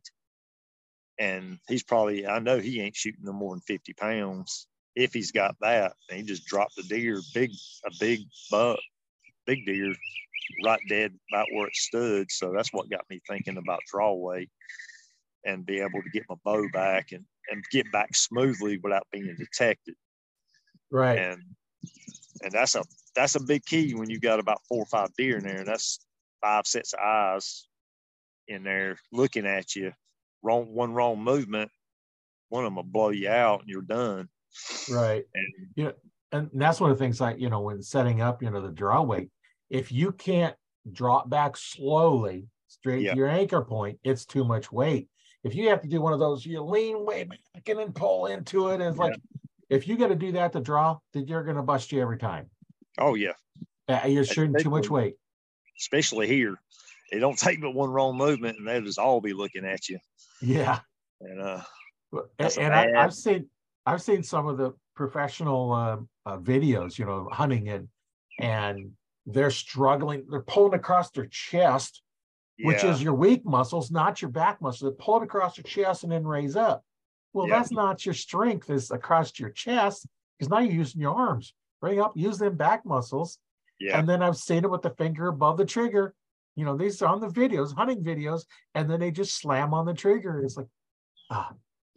and he's probably I know he ain't shooting no more than 50 pounds if he's got that. And he just dropped a deer, big a big buck, big deer, right dead about where it stood. So that's what got me thinking about draw weight and be able to get my bow back and, and get back smoothly without being detected. Right. And and that's a that's a big key when you've got about four or five deer in there. And that's five sets of eyes in there looking at you wrong one wrong movement, one of them will blow you out and you're done. Right. And you know, and that's one of the things like, you know, when setting up, you know, the draw weight, if you can't drop back slowly straight yeah. to your anchor point, it's too much weight. If you have to do one of those, you lean way back and then pull into it. And it's yeah. like, if you got to do that to draw, then you're going to bust you every time. Oh, yeah. Uh, you're shooting too much weight. Especially here. It don't take but one wrong movement and they'll just all be looking at you. Yeah. And uh, and, and I, have seen I've seen some of the professional uh, uh, videos, you know, hunting and and they're struggling. They're pulling across their chest, yeah. which is your weak muscles, not your back muscles. They're pulling across your chest and then raise up. Well, yeah. that's not your strength. Is across your chest because now you're using your arms. Bring up, use them back muscles, Yeah. And then I've seen it with the finger above the trigger. You know, these are on the videos, hunting videos, and then they just slam on the trigger. It's like, ah,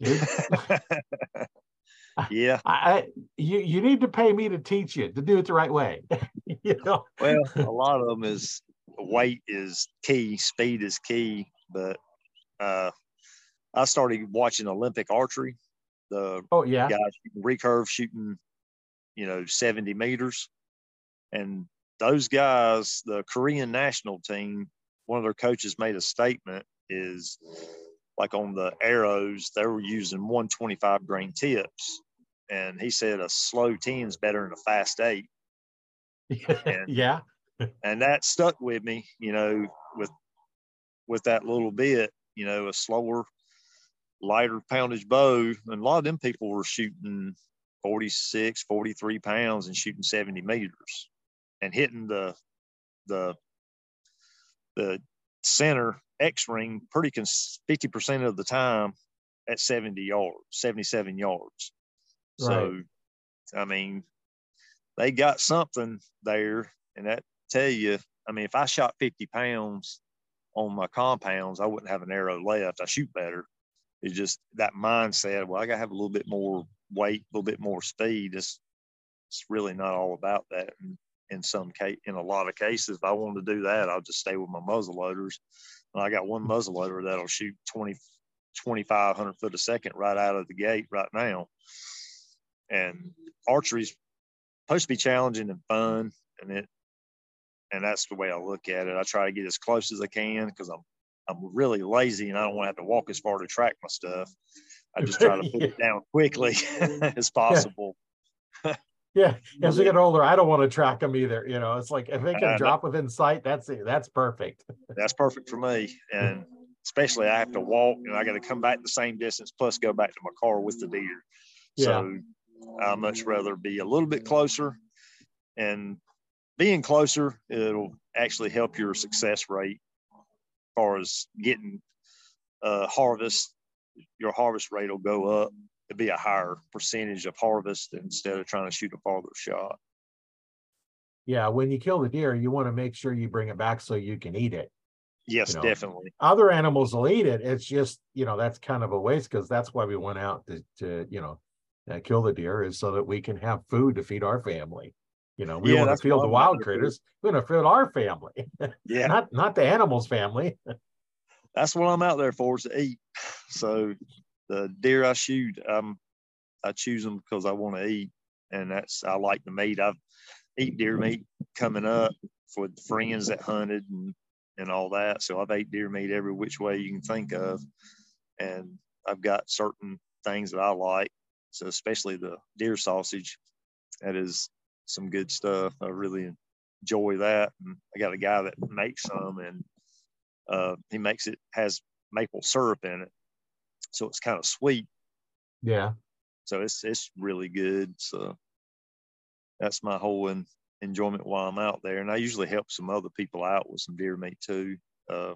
yeah. I, I, you you need to pay me to teach you to do it the right way. you know. Well, a lot of them is weight is key, speed is key, but uh, I started watching Olympic archery. The oh yeah, guys recurve shooting, you know, seventy meters, and those guys, the Korean national team, one of their coaches made a statement is like on the arrows, they were using 125 grain tips. And he said a slow 10 is better than a fast eight. And, yeah. and that stuck with me, you know, with with that little bit, you know, a slower, lighter poundage bow. And a lot of them people were shooting 46, 43 pounds and shooting 70 meters and hitting the the the center X ring pretty cons- 50% of the time at 70 yards, 77 yards. Right. So, I mean, they got something there. And that tell you, I mean, if I shot 50 pounds on my compounds, I wouldn't have an arrow left. I shoot better. It's just that mindset. Well, I got to have a little bit more weight, a little bit more speed. It's, it's really not all about that. And in some case, in a lot of cases, if I want to do that, I'll just stay with my muzzle loaders. And I got one muzzle loader that'll shoot 20, 2,500 foot a second right out of the gate right now. And archery's supposed to be challenging and fun, and it, and that's the way I look at it. I try to get as close as I can because I'm I'm really lazy and I don't want to have to walk as far to track my stuff. I just try to put it down quickly as possible. Yeah, as we get older, I don't want to track them either. You know, it's like if they can drop within sight, that's it. That's perfect. That's perfect for me. And especially I have to walk and I got to come back the same distance plus go back to my car with the deer. Yeah. So I much rather be a little bit closer and being closer, it'll actually help your success rate as far as getting uh, harvest. Your harvest rate will go up to be a higher percentage of harvest instead of trying to shoot a farther shot. Yeah, when you kill the deer, you want to make sure you bring it back so you can eat it. Yes, you know, definitely. Other animals will eat it. It's just, you know, that's kind of a waste because that's why we went out to, to you know, uh, kill the deer is so that we can have food to feed our family. You know, we yeah, want to feed the wild critters. We want to feed our family. Yeah. not not the animals' family. that's what I'm out there for is to eat. So the deer I shoot, um, I choose them because I want to eat, and that's I like the meat. I've eat deer meat coming up for friends that hunted and and all that. So I've ate deer meat every which way you can think of, and I've got certain things that I like. So especially the deer sausage, that is some good stuff. I really enjoy that. And I got a guy that makes some, and uh, he makes it has maple syrup in it, so it's kind of sweet. Yeah. So it's it's really good. So that's my whole in, enjoyment while I'm out there, and I usually help some other people out with some deer meat too. Uh,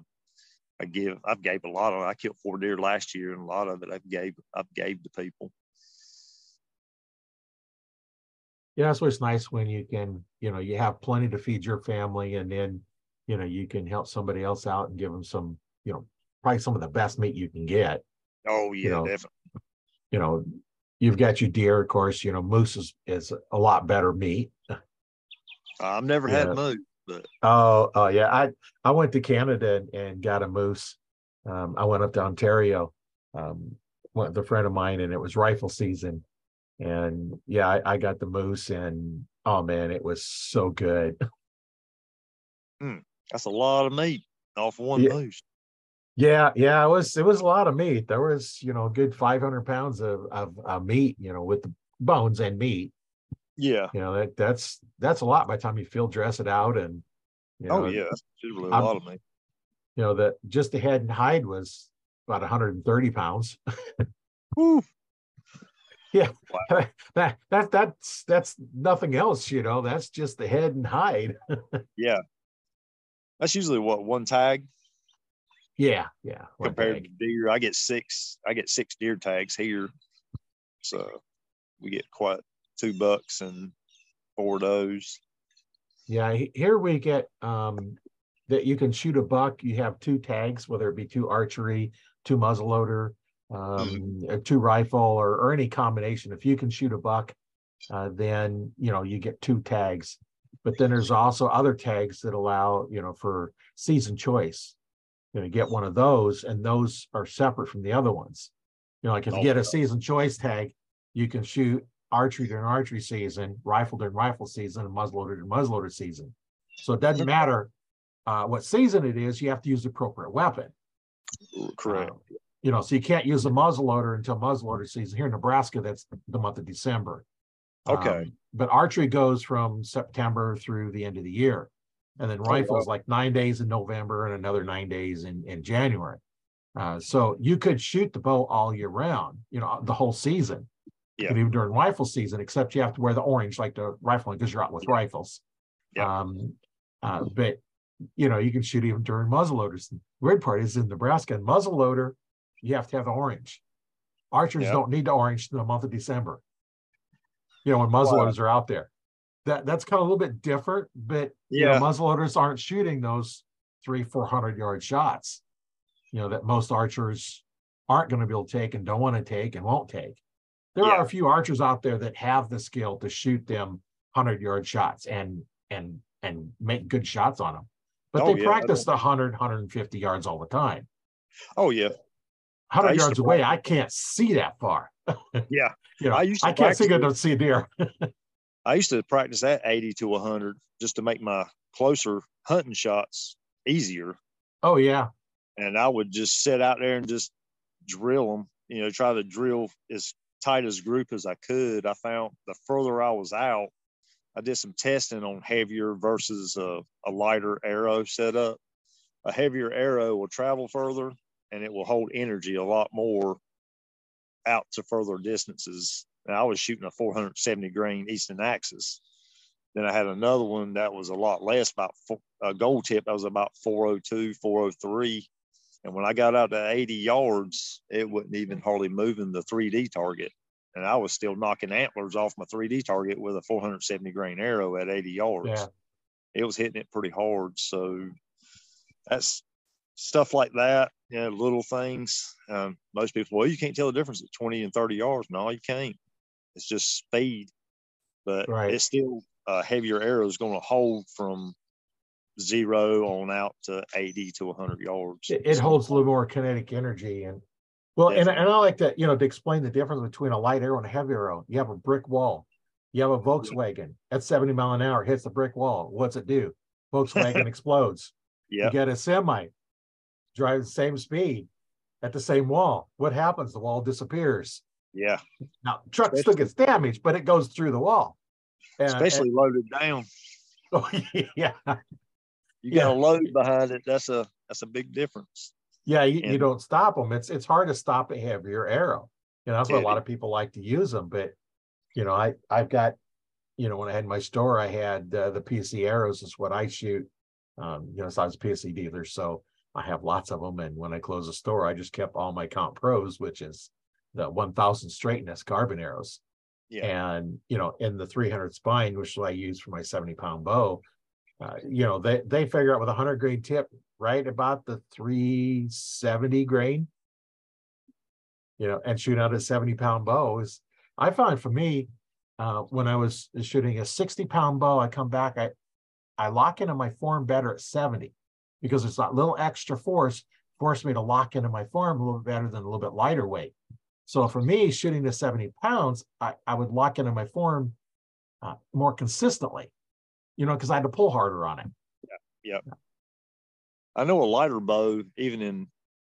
I give I've gave a lot of I killed four deer last year, and a lot of it I've gave I've gave to people. Yeah, that's what's nice when you can, you know, you have plenty to feed your family, and then, you know, you can help somebody else out and give them some, you know, probably some of the best meat you can get. Oh yeah, you know, definitely. You know, you've got your deer, of course. You know, moose is, is a lot better meat. I've never yeah. had moose, but oh, oh yeah, I I went to Canada and, and got a moose. Um, I went up to Ontario, um, with a friend of mine, and it was rifle season, and yeah, I, I got the moose, and oh man, it was so good. Hmm, that's a lot of meat off one yeah. moose. Yeah, yeah, it was it was a lot of meat. There was, you know, a good 500 pounds of, of, of meat, you know, with the bones and meat. Yeah, you know that that's that's a lot by the time you field dress it out and. You oh, know, oh yeah, that's really a I'm, lot of meat. You know that just the head and hide was about 130 pounds. yeah, wow. that that that's that's nothing else. You know, that's just the head and hide. yeah, that's usually what one tag. Yeah, yeah. Compared to deer, I get six. I get six deer tags here, so we get quite two bucks and four does. Yeah, here we get um, that you can shoot a buck. You have two tags, whether it be two archery, two muzzleloader, um, mm. two rifle, or, or any combination. If you can shoot a buck, uh, then you know you get two tags. But then there's also other tags that allow you know for season choice. You know, get one of those, and those are separate from the other ones. You know, like if you get a season choice tag, you can shoot archery during archery season, rifle during rifle season, and muzzleloader during muzzleloader season. So it doesn't matter uh, what season it is, you have to use the appropriate weapon. Correct. Uh, you know, so you can't use a muzzleloader until muzzleloader season. Here in Nebraska, that's the month of December. Okay. Um, but archery goes from September through the end of the year. And then rifles like nine days in November and another nine days in, in January. Uh, so you could shoot the bow all year round, you know, the whole season. Yeah. Even during rifle season, except you have to wear the orange like the rifling because you're out with rifles. Yeah. Um, uh, but you know, you can shoot even during muzzleloaders. The weird part is in Nebraska, and muzzleloader, you have to have the orange. Archers don't need the orange in the month of December. You know, when muzzleloaders wow. are out there. That that's kind of a little bit different, but yeah, you know, muzzleloaders aren't shooting those three, four hundred yard shots, you know, that most archers aren't going to be able to take and don't want to take and won't take. There yeah. are a few archers out there that have the skill to shoot them hundred yard shots and and and make good shots on them but oh, they yeah, practice the 100, 150 yards all the time. Oh, yeah. 100 yards away, I can't see that far. yeah. you know, I, used I can't see good to see deer. I used to practice at 80 to 100 just to make my closer hunting shots easier. Oh, yeah. And I would just sit out there and just drill them, you know, try to drill as tight as group as I could. I found the further I was out, I did some testing on heavier versus a, a lighter arrow setup. A heavier arrow will travel further and it will hold energy a lot more out to further distances. And I was shooting a 470 grain Easton Axis. Then I had another one that was a lot less, about four, a gold tip. That was about 402, 403. And when I got out to 80 yards, it wasn't even hardly moving the 3D target and I was still knocking antlers off my 3D target with a 470 grain arrow at 80 yards. Yeah. It was hitting it pretty hard. So that's stuff like that, you know, little things. Um, most people, well, you can't tell the difference at 20 and 30 yards. No, you can't. It's just speed, but right. it's still a heavier arrow is going to hold from zero on out to 80 to 100 yards. It, it holds a little more kinetic energy and well, and, and I like to, you know, to explain the difference between a light arrow and a heavy arrow. You have a brick wall. You have a Volkswagen at 70 mile an hour, hits the brick wall. What's it do? Volkswagen explodes. Yeah. You get a semi, drive the same speed at the same wall. What happens? The wall disappears. Yeah. Now truck especially, still gets damaged, but it goes through the wall. And, especially and, loaded down. Oh yeah. You got yeah. a load behind it. That's a that's a big difference. Yeah, you, and, you don't stop them. It's it's hard to stop a heavier arrow. You know, that's why a lot of people like to use them. But you know, I I've got, you know, when I had my store, I had uh, the PSE arrows is what I shoot. Um, you know, so I was a PSE dealer, so I have lots of them. And when I closed the store, I just kept all my comp Pros, which is the 1000 straightness carbon arrows. Yeah. And you know, in the 300 spine, which I use for my 70 pound bow, uh, you know, they they figure out with a 100 grain tip, right about the 370 grain, you know, and shoot out a 70 pound bow is, I find for me, uh, when I was shooting a 60 pound bow, I come back, I, I lock into my form better at 70 because it's that little extra force forced me to lock into my form a little bit better than a little bit lighter weight. So for me, shooting to 70 pounds, I, I would lock into my form uh, more consistently you know, because I had to pull harder on it. Yeah. Yeah. I know a lighter bow, even in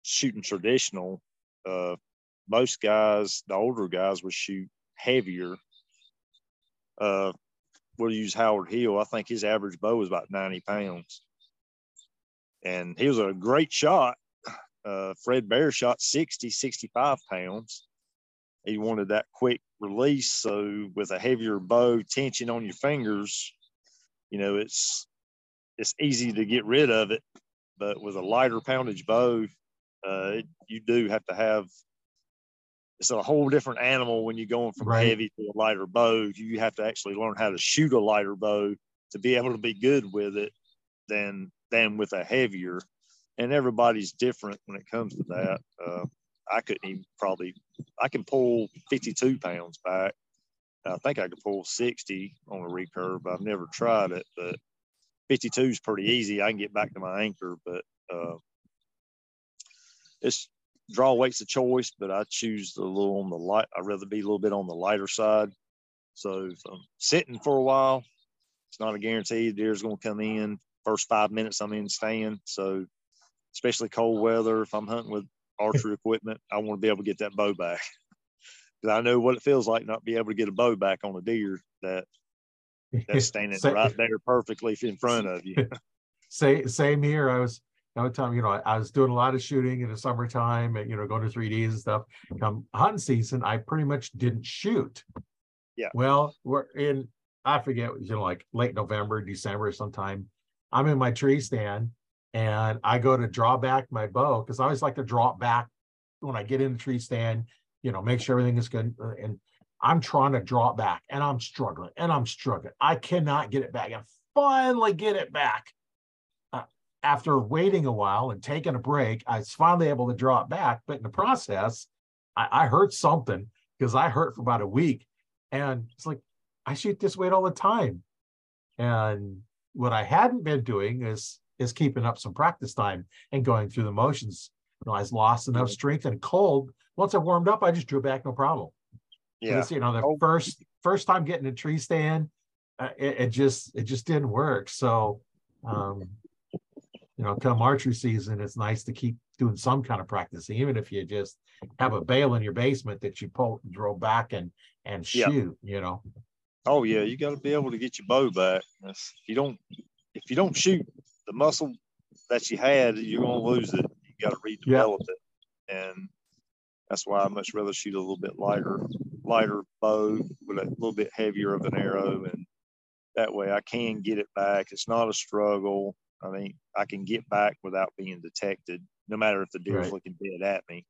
shooting traditional, uh, most guys, the older guys would shoot heavier. Uh, we'll use Howard Hill. I think his average bow was about 90 pounds. And he was a great shot. Uh, Fred Bear shot 60, 65 pounds. He wanted that quick release. So with a heavier bow, tension on your fingers, you know, it's it's easy to get rid of it, but with a lighter poundage bow, uh, it, you do have to have. It's a whole different animal when you're going from right. heavy to a lighter bow. You have to actually learn how to shoot a lighter bow to be able to be good with it than than with a heavier. And everybody's different when it comes to that. Uh, I couldn't even probably I can pull 52 pounds back. I think I could pull 60 on a recurve. I've never tried it, but 52 is pretty easy. I can get back to my anchor, but uh, it's draw weight's a choice, but I choose a little on the light. I'd rather be a little bit on the lighter side. So if I'm sitting for a while, it's not a guarantee the deer's going to come in. First five minutes I'm in stand. So especially cold weather, if I'm hunting with archery equipment, I want to be able to get that bow back. Because I know what it feels like not be able to get a bow back on a deer that that's standing right there perfectly in front of you. Say same here. I was one time, you know, I, I, was doing a lot of shooting in the summertime and, you know, going to 3Ds and stuff. Come hunting season, I pretty much didn't shoot. Yeah. Well, we're in, I forget, you know, like late November, December sometime. I'm in my tree stand and I go to draw back my bow because I always like to draw it back when I get in the tree stand, you know, make sure everything is good. Uh, and I'm trying to draw it back and I'm struggling and I'm struggling. I cannot get it back I finally get it back after waiting a while and taking a break, I was finally able to draw it back. But in the process, I, I hurt something because I hurt for about a week. And it's like, I shoot this weight all the time. And what I hadn't been doing is is keeping up some practice time and going through the motions. You know, I lost enough strength and cold. Once I warmed up, I just drew back, no problem. Yeah. you know, the oh. first first time getting a tree stand, uh, it, it, just it just didn't work. So um, you know, come archery season, it's nice to keep doing some kind of practicing, even if you just have a bale in your basement that you pull, and draw back and and shoot. You know. Oh yeah, you got to be able to get your bow back. If you don't, if you don't shoot the muscle that you had, you're gonna lose it. You got to redevelop it, and that's why I much rather shoot a little bit lighter, lighter bow with a little bit heavier of an arrow, and that way I can get it back. It's not a struggle. I mean, I can get back without being detected, no matter if the deer's right. looking dead at me.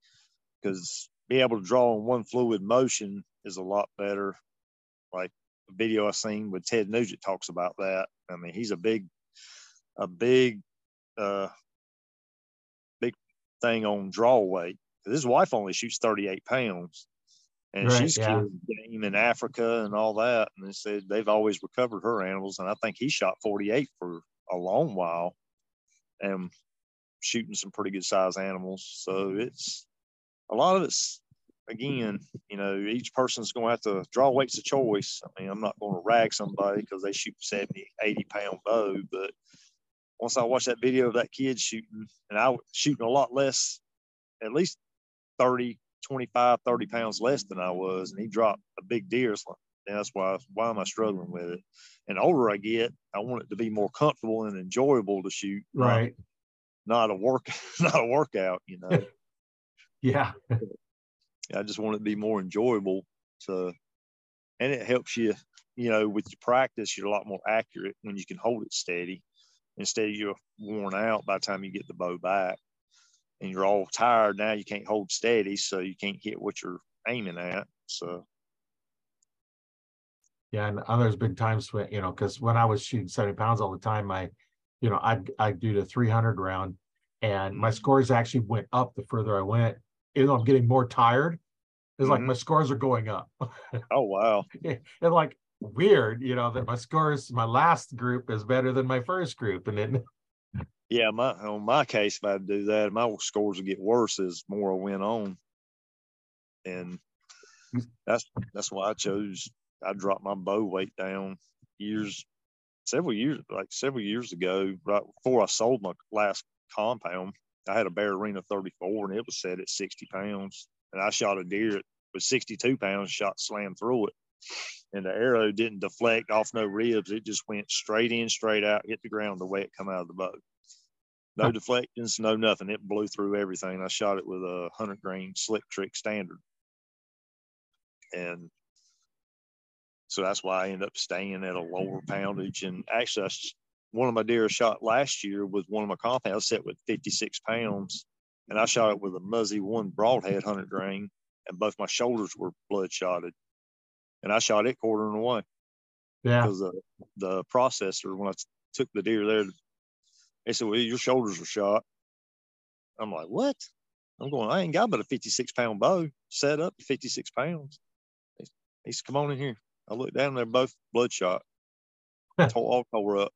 Because being able to draw in one fluid motion is a lot better. Like a video I seen with Ted Nugent talks about that. I mean, he's a big, a big, uh, big thing on draw weight. His wife only shoots 38 pounds and right, she's yeah. killed game in Africa and all that. And they said they've always recovered her animals. And I think he shot 48 for a long while and shooting some pretty good size animals. So it's a lot of it's again, you know, each person's going to have to draw weights of choice. I mean, I'm not going to rag somebody because they shoot 70, 80 pound bow, but once I watched that video of that kid shooting, and I was shooting a lot less, at least 30, 25, 30 pounds less than I was, and he dropped a big deer. It's like, that's why why am I struggling with it? And older I get, I want it to be more comfortable and enjoyable to shoot. Right. Not, not a work, not a workout, you know. yeah. I just want it to be more enjoyable. So, and it helps you, you know, with your practice, you're a lot more accurate when you can hold it steady instead of you're worn out by the time you get the bow back and you're all tired now you can't hold steady so you can't hit what you're aiming at so yeah, and there's been times when you know, because when I was shooting 70 pounds all the time, I, you know, I'd I'd do the 300 round, and my mm-hmm. scores actually went up the further I went. Even though I'm getting more tired, it's mm-hmm. like my scores are going up. oh wow! and like weird, you know, that my scores, my last group is better than my first group, and then. Yeah, my on my case, if I do that, my scores will get worse as more I went on, and that's that's why I chose I dropped my bow weight down years, several years, like several years ago, right before I sold my last compound. I had a Bear Arena 34 and it was set at 60 pounds. And I shot a deer with 62 pounds, shot slam through it. And the arrow didn't deflect off no ribs. It just went straight in, straight out, hit the ground the way it come out of the bow. No deflections, no nothing. It blew through everything. I shot it with a 100 grain Slick Trick standard. And so that's why I ended up staying at a lower poundage. And actually, I, one of my deer shot last year with one of my compounds set with 56 pounds. And I shot it with a Muzzy one broadhead 100 grain, and both my shoulders were bloodshotted. And I shot it quarter quartering away. Yeah. Because the, the processor, when I took the deer there, they said, Well, your shoulders are shot. I'm like, What? I'm going, I ain't got but a 56 pound bow set up 56 pounds. He said, Come on in here. I looked down, they're both bloodshot, all tore up.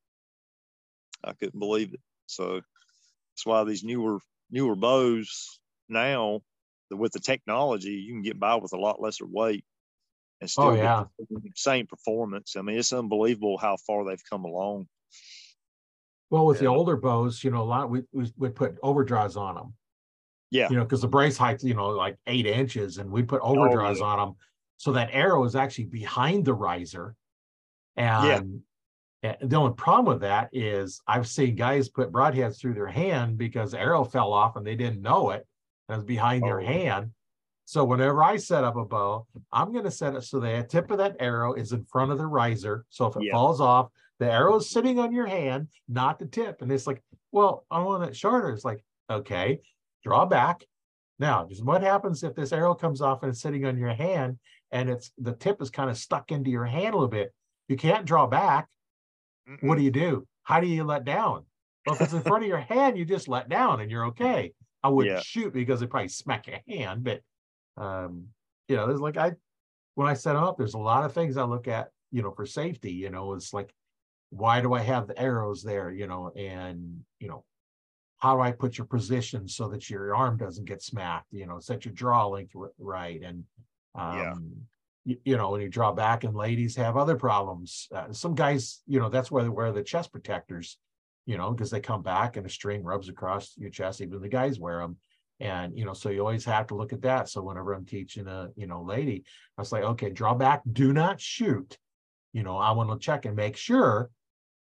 I couldn't believe it. So that's why these newer newer bows now, with the technology, you can get by with a lot lesser weight and oh, still Oh, yeah. the same performance. I mean, it's unbelievable how far they've come along. Well, with the older bows, you know, a lot we we would put overdraws on them. Yeah. You know, because the brace height's you know like eight inches, and we'd put Oh, overdraws yeah. on them, so that arrow is actually behind the riser. And, and the only problem with that is I've seen guys put broadheads through their hand because the arrow fell off and they didn't know it, and it was behind their Oh. hand. So whenever I set up a bow, I'm going to set it so the tip of that arrow is in front of the riser. So if it Yeah. falls off, the arrow is sitting on your hand, not the tip. And it's like, well, I want it shorter. It's like, okay, draw back. Now, just what happens if this arrow comes off and it's sitting on your hand and it's the tip is kind of stuck into your hand a little bit? You can't draw back. What do you do? How do you let down? Well, if it's in front of your hand, you just let down and you're okay. I wouldn't Yeah. shoot because it probably smack your hand, but um, you know, there's like I when I set 'em up, there's a lot of things I look at, you know, for safety. You know, it's like, why do I have the arrows there? You know, and you know, how do I put your position so that your arm doesn't get smacked? You know, set your draw length right, and um, Yeah. you, you know, when you draw back, and ladies have other problems. Uh, some guys, you know, that's why they wear the chest protectors. You know, because they come back and a string rubs across your chest. Even the guys wear them. And, you know, so you always have to look at that. So whenever I'm teaching a, you know, lady, I was like, okay, draw back, do not shoot. You know, I want to check and make sure,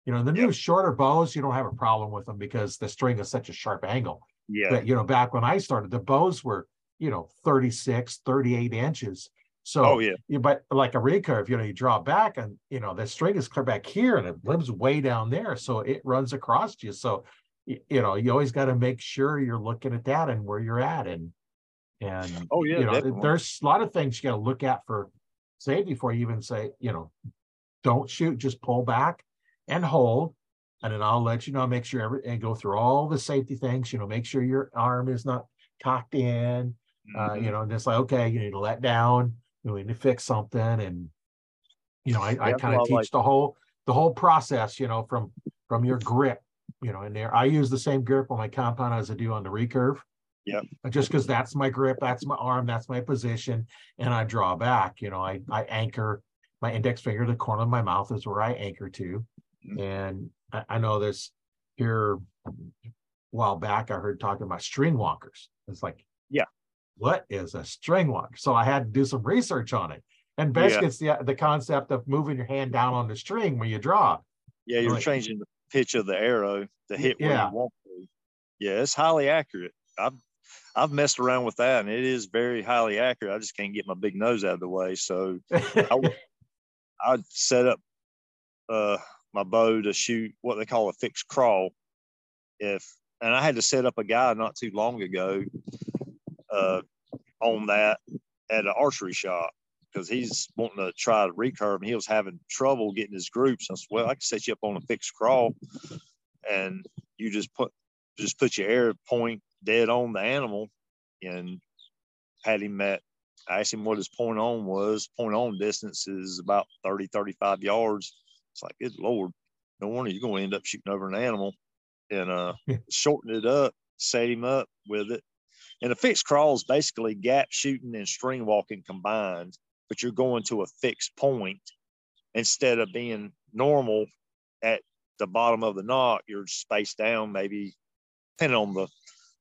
you know, the new Yep. shorter bows, you don't have a problem with them because the string is such a sharp angle. Yeah. But, you know, back when I started, the bows were, you know, 36, 38 inches. So, Oh, yeah. you but like a recurve, you know, you draw back and you know the string is clear back here and it lives way down there, so it runs across you. So you know, you always got to make sure you're looking at that and where you're at, and and Oh, yeah. you know, definitely. there's a lot of things you got to look at for safety before you even say, you know, don't shoot, just pull back and hold. And then I'll let you know, make sure every and go through all the safety things, you know, make sure your arm is not cocked in, uh, Mhm. you know, and it's like, okay, you need to let down, you need to fix something. And, you know, I, I kind of teach like. the whole, the whole process, you know, from, from your grip, you know, in there. I use the same grip on my compound as I do on the recurve. Yep. Uh, Just because that's my grip, that's my arm, that's my position, and I draw back, you know, I, I anchor my index finger the corner of my mouth is where I anchor to. Mhm. And I, I know this here a while back, I heard talking about string walkers. It's like, Yeah. what is a string walker? So I had to do some research on it. And Yeah. basically, it's the, the concept of moving your hand down on the string when you draw. Yeah, you're Like- changing the pitch of the arrow to hit where yeah. you want to. Yeah, it's highly accurate. I've I've messed around with that, and it is very highly accurate. I just can't get my big nose out of the way, so I I'd set up uh, my bow to shoot what they call a fixed crawl. If and I had to set up a guy not too long ago uh, on that at an archery shop because he's wanting to try to recurve and he was having trouble getting his groups. I said, well, I can set you up on a fixed crawl and you just put just put your arrow point dead on the animal and had him at I asked him what his point on was. Point on distance is about 30, 35 yards. It's like, good Lord, no wonder you're going to end up shooting over an animal. And uh, shortened it up, set him up with it. And a fixed crawl is basically gap shooting and string walking combined, but you're going to a fixed point instead of being normal at the bottom of the knot. You're spaced down, maybe depending on the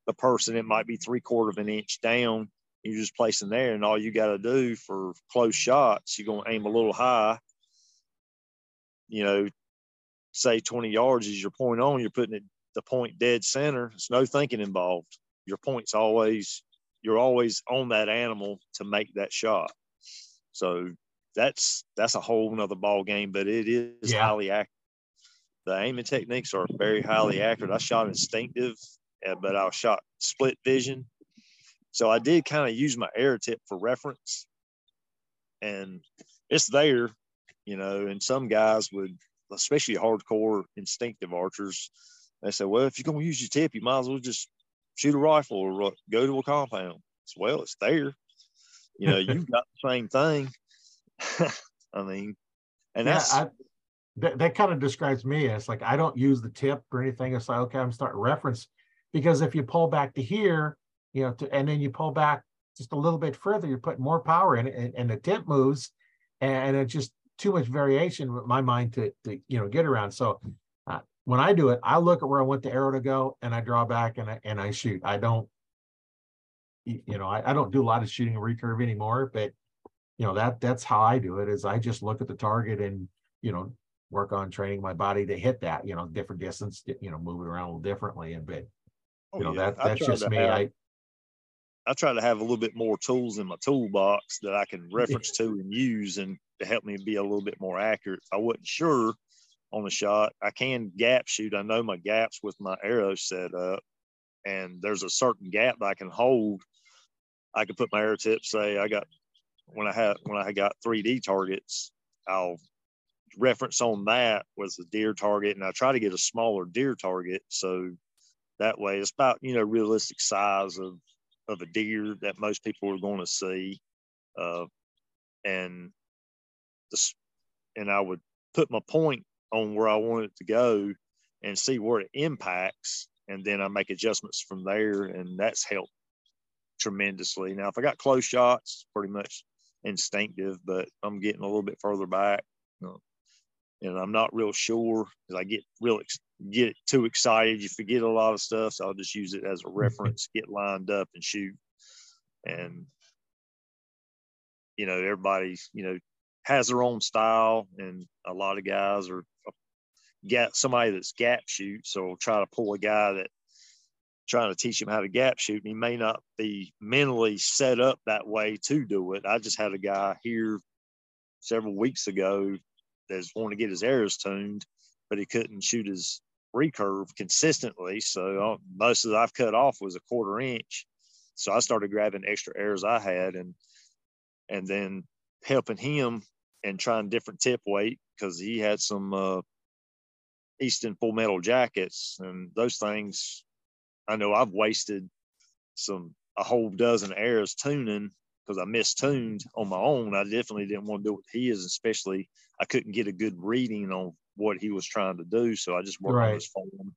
the person, it might be three quarter of an inch down. You're just placing there, and all you got to do for close shots, you're going to aim a little high. You know, say 20 yards is your point on. You're putting it the point dead center. There's no thinking involved. Your point's always you're always on that animal to make that shot. So that's that's a whole nother ball game, but it is Yeah. highly accurate. The aiming techniques are very highly accurate. I shot instinctive, uh, but I shot split vision. So I did kind of use my air tip for reference, and it's there. you know, and some guys would, especially hardcore instinctive archers, they say, well, if you're going to use your tip, you might as well just shoot a rifle or go to a compound. It's, well, it's there. You know, you've got the same thing. I mean, and yeah, that's I, that, that kind of describes me. It's like I don't use the tip or anything. It's like okay, I'm starting reference because if you pull back to here, you know, to, and then you pull back just a little bit further, you're putting more power in it, and, and the tip moves, and, it's just too much variation with my mind to, to you know get around. So uh, when I do it, I look at where I want the arrow to go, and I draw back and I and I shoot. I don't, you know, I, I don't do a lot of shooting recurve anymore, but you know that that's how I do it. Is I just look at the target and you know work on training my body to hit that, you know, different distance, you know, moving around a little differently. And but oh, you know, yeah. that that's just me. Have, I I try to have a little bit more tools in my toolbox that I can reference to and use and to help me be a little bit more accurate. I wasn't sure on a shot, I can gap shoot. I know my gaps with my arrow set up, and there's a certain gap that I can hold. I could put my air tip, say I got when I have when I got 3D targets, I'll reference on that was the deer target, and I try to get a smaller deer target. So that way it's about you know realistic size of of a deer that most people are going to see, uh, and this and I would put my point on where I want it to go and see where it impacts, and then I make adjustments from there, and that's helped tremendously. Now, if I got close shots, pretty much instinctive, but I'm getting a little bit further back. You know, and I'm not real sure because I get real ex- get too excited. You forget a lot of stuff, so I'll just use it as a mm-hmm. reference, get lined up and shoot. And you know, everybody's you know has their own style, and a lot of guys are got somebody that's gap shoot, so try to pull a guy that trying to teach him how to gap shoot, and he may not be mentally set up that way to do it. I just had a guy here several weeks ago that's wanting to get his arrows tuned, but he couldn't shoot his recurve consistently. So uh, most of that I've cut off was a quarter inch. So I started grabbing extra arrows I had and and then helping him and trying different tip weight because he had some uh, Easton full metal jackets and those things. I know I've wasted some a whole dozen arrows tuning because I mistuned on my own. I definitely didn't want to do what he is, especially I couldn't get a good reading on what he was trying to do. So I just worked right. on his form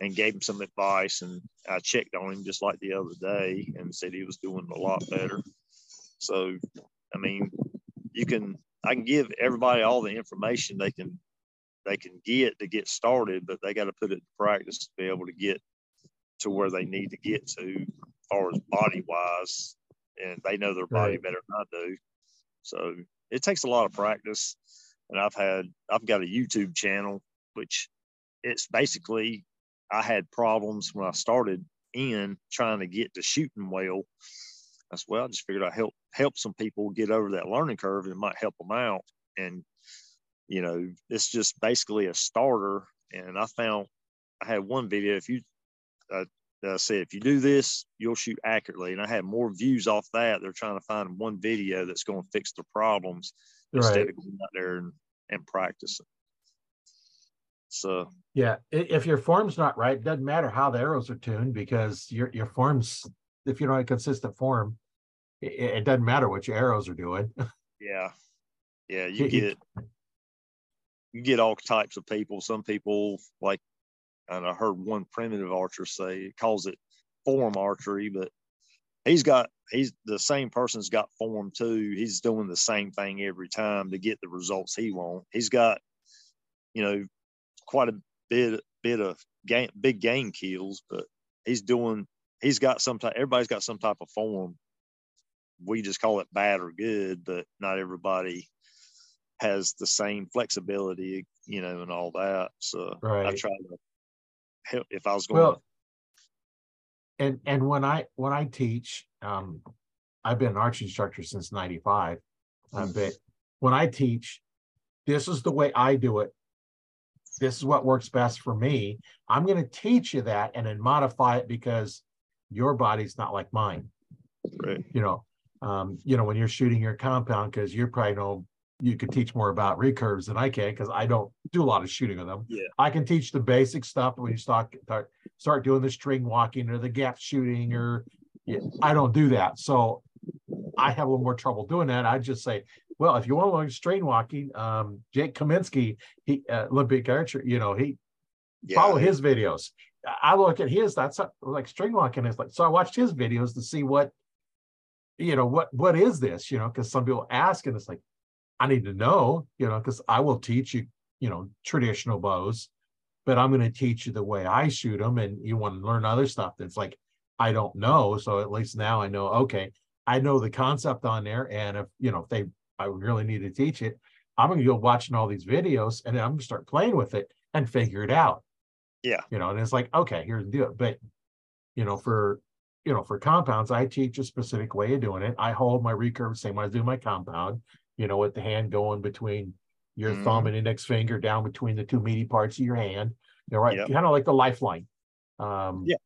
and gave him some advice. And I checked on him just like the other day and said he was doing a lot better. So, I mean, you can, I can give everybody all the information they can, they can get to get started, but they got to put it to practice to be able to get to where they need to get to as far as body wise. And they know their body right. better than I do. So it takes a lot of practice and I've had I've got a YouTube channel which it's basically I had problems when I started in trying to get to shooting well. That's well, I just figured I'd help help some people get over that learning curve and it might help them out. And you know, it's just basically a starter. And I found I had one video. If you uh, uh, said if you do this, you'll shoot accurately, and I had more views off that. They're trying to find one video that's going to fix the problems right. instead of going out there and, and practicing. So yeah, if your form's not right, it doesn't matter how the arrows are tuned because your your form's if you don't have a consistent form, it, it doesn't matter what your arrows are doing. Yeah, yeah, you get you get all types of people. Some people like, and I heard one primitive archer say it calls it form archery, but he's got he's the same person's got form too. He's doing the same thing every time to get the results he wants. He's got, you know, quite a bit bit of game, big game kills, but he's doing he's got some type. Everybody's got some type of form. We just call it bad or good, but not everybody has the same flexibility, you know, and all that. So right. I try to if I was going. Well, and and when I when I teach, um, I've been an arch instructor since '95, uh, hmm. but when I teach, this is the way I do it. This is what works best for me. I'm going to teach you that and then modify it because your body's not like mine. Right. You know, um, you know when you're shooting your compound because you're probably know you could teach more about recurves than I can because I don't do a lot of shooting of them. Yeah. I can teach the basic stuff when you start start, start doing the string walking or the gap shooting or yeah, I don't do that. So I have a little more trouble doing that. I just say, well, if you want to learn string walking, um, Jake Kaminski, he uh, Olympic archer, you know, he Yeah. follow his videos. I look at his, that's like string walking is like, so I watched his videos to see what, you know, what, what is this, you know, because some people ask and it's like, I need to know, you know, because I will teach you, you know, traditional bows, but I'm going to teach you the way I shoot them. And you want to learn other stuff that's like, I don't know. So at least now I know, okay, I know the concept on there. And if, you know, if they, I really need to teach it, I'm going to go watching all these videos and then I'm going to start playing with it and figure it out Yeah. you know, and it's like, okay, here's do it. But, you know, for, you know, for compounds, I teach a specific way of doing it. I hold my recurve same way I do my compound, you know, with the hand going between your thumb Mhm. and index finger down between the two meaty parts of your hand, you know, right? Yep. Kind of like the lifeline. Um, Yeah.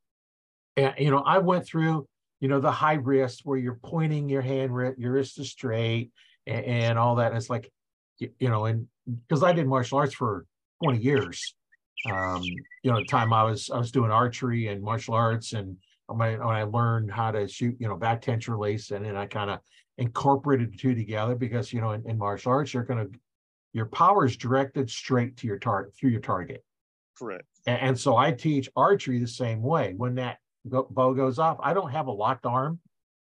And, you know, I went through, you know, the high wrist where you're pointing your hand, your wrist is straight and, and all that. And it's like, you, you know, and because I did martial arts for 20 years, um, you know, the time I was I was doing archery and martial arts, and when I, when I learned how to shoot, you know, back tension release, and then I kind of incorporated the two together because you know, in, in martial arts, you're gonna your power is directed straight to your target through your target, Correct. and, and so I teach archery the same way. When that go, bow goes off, I don't have a locked arm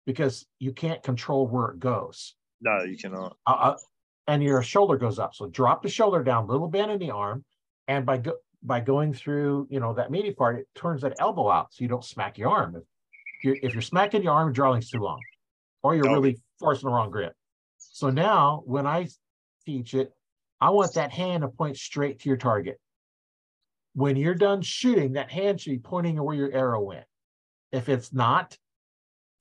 because you can't control where it goes No, you cannot. uh, uh, and your shoulder goes up. So drop the shoulder down, little bend in the arm, and by go, by going through, you know, that meaty part, it turns that elbow out, so you don't smack your arm. If you're, if you're smacking your arm, drawing's too long, or you're Oh. really forcing the wrong grip. So now, when I teach it, I want that hand to point straight to your target. When you're done shooting, that hand should be pointing where your arrow went. If it's not,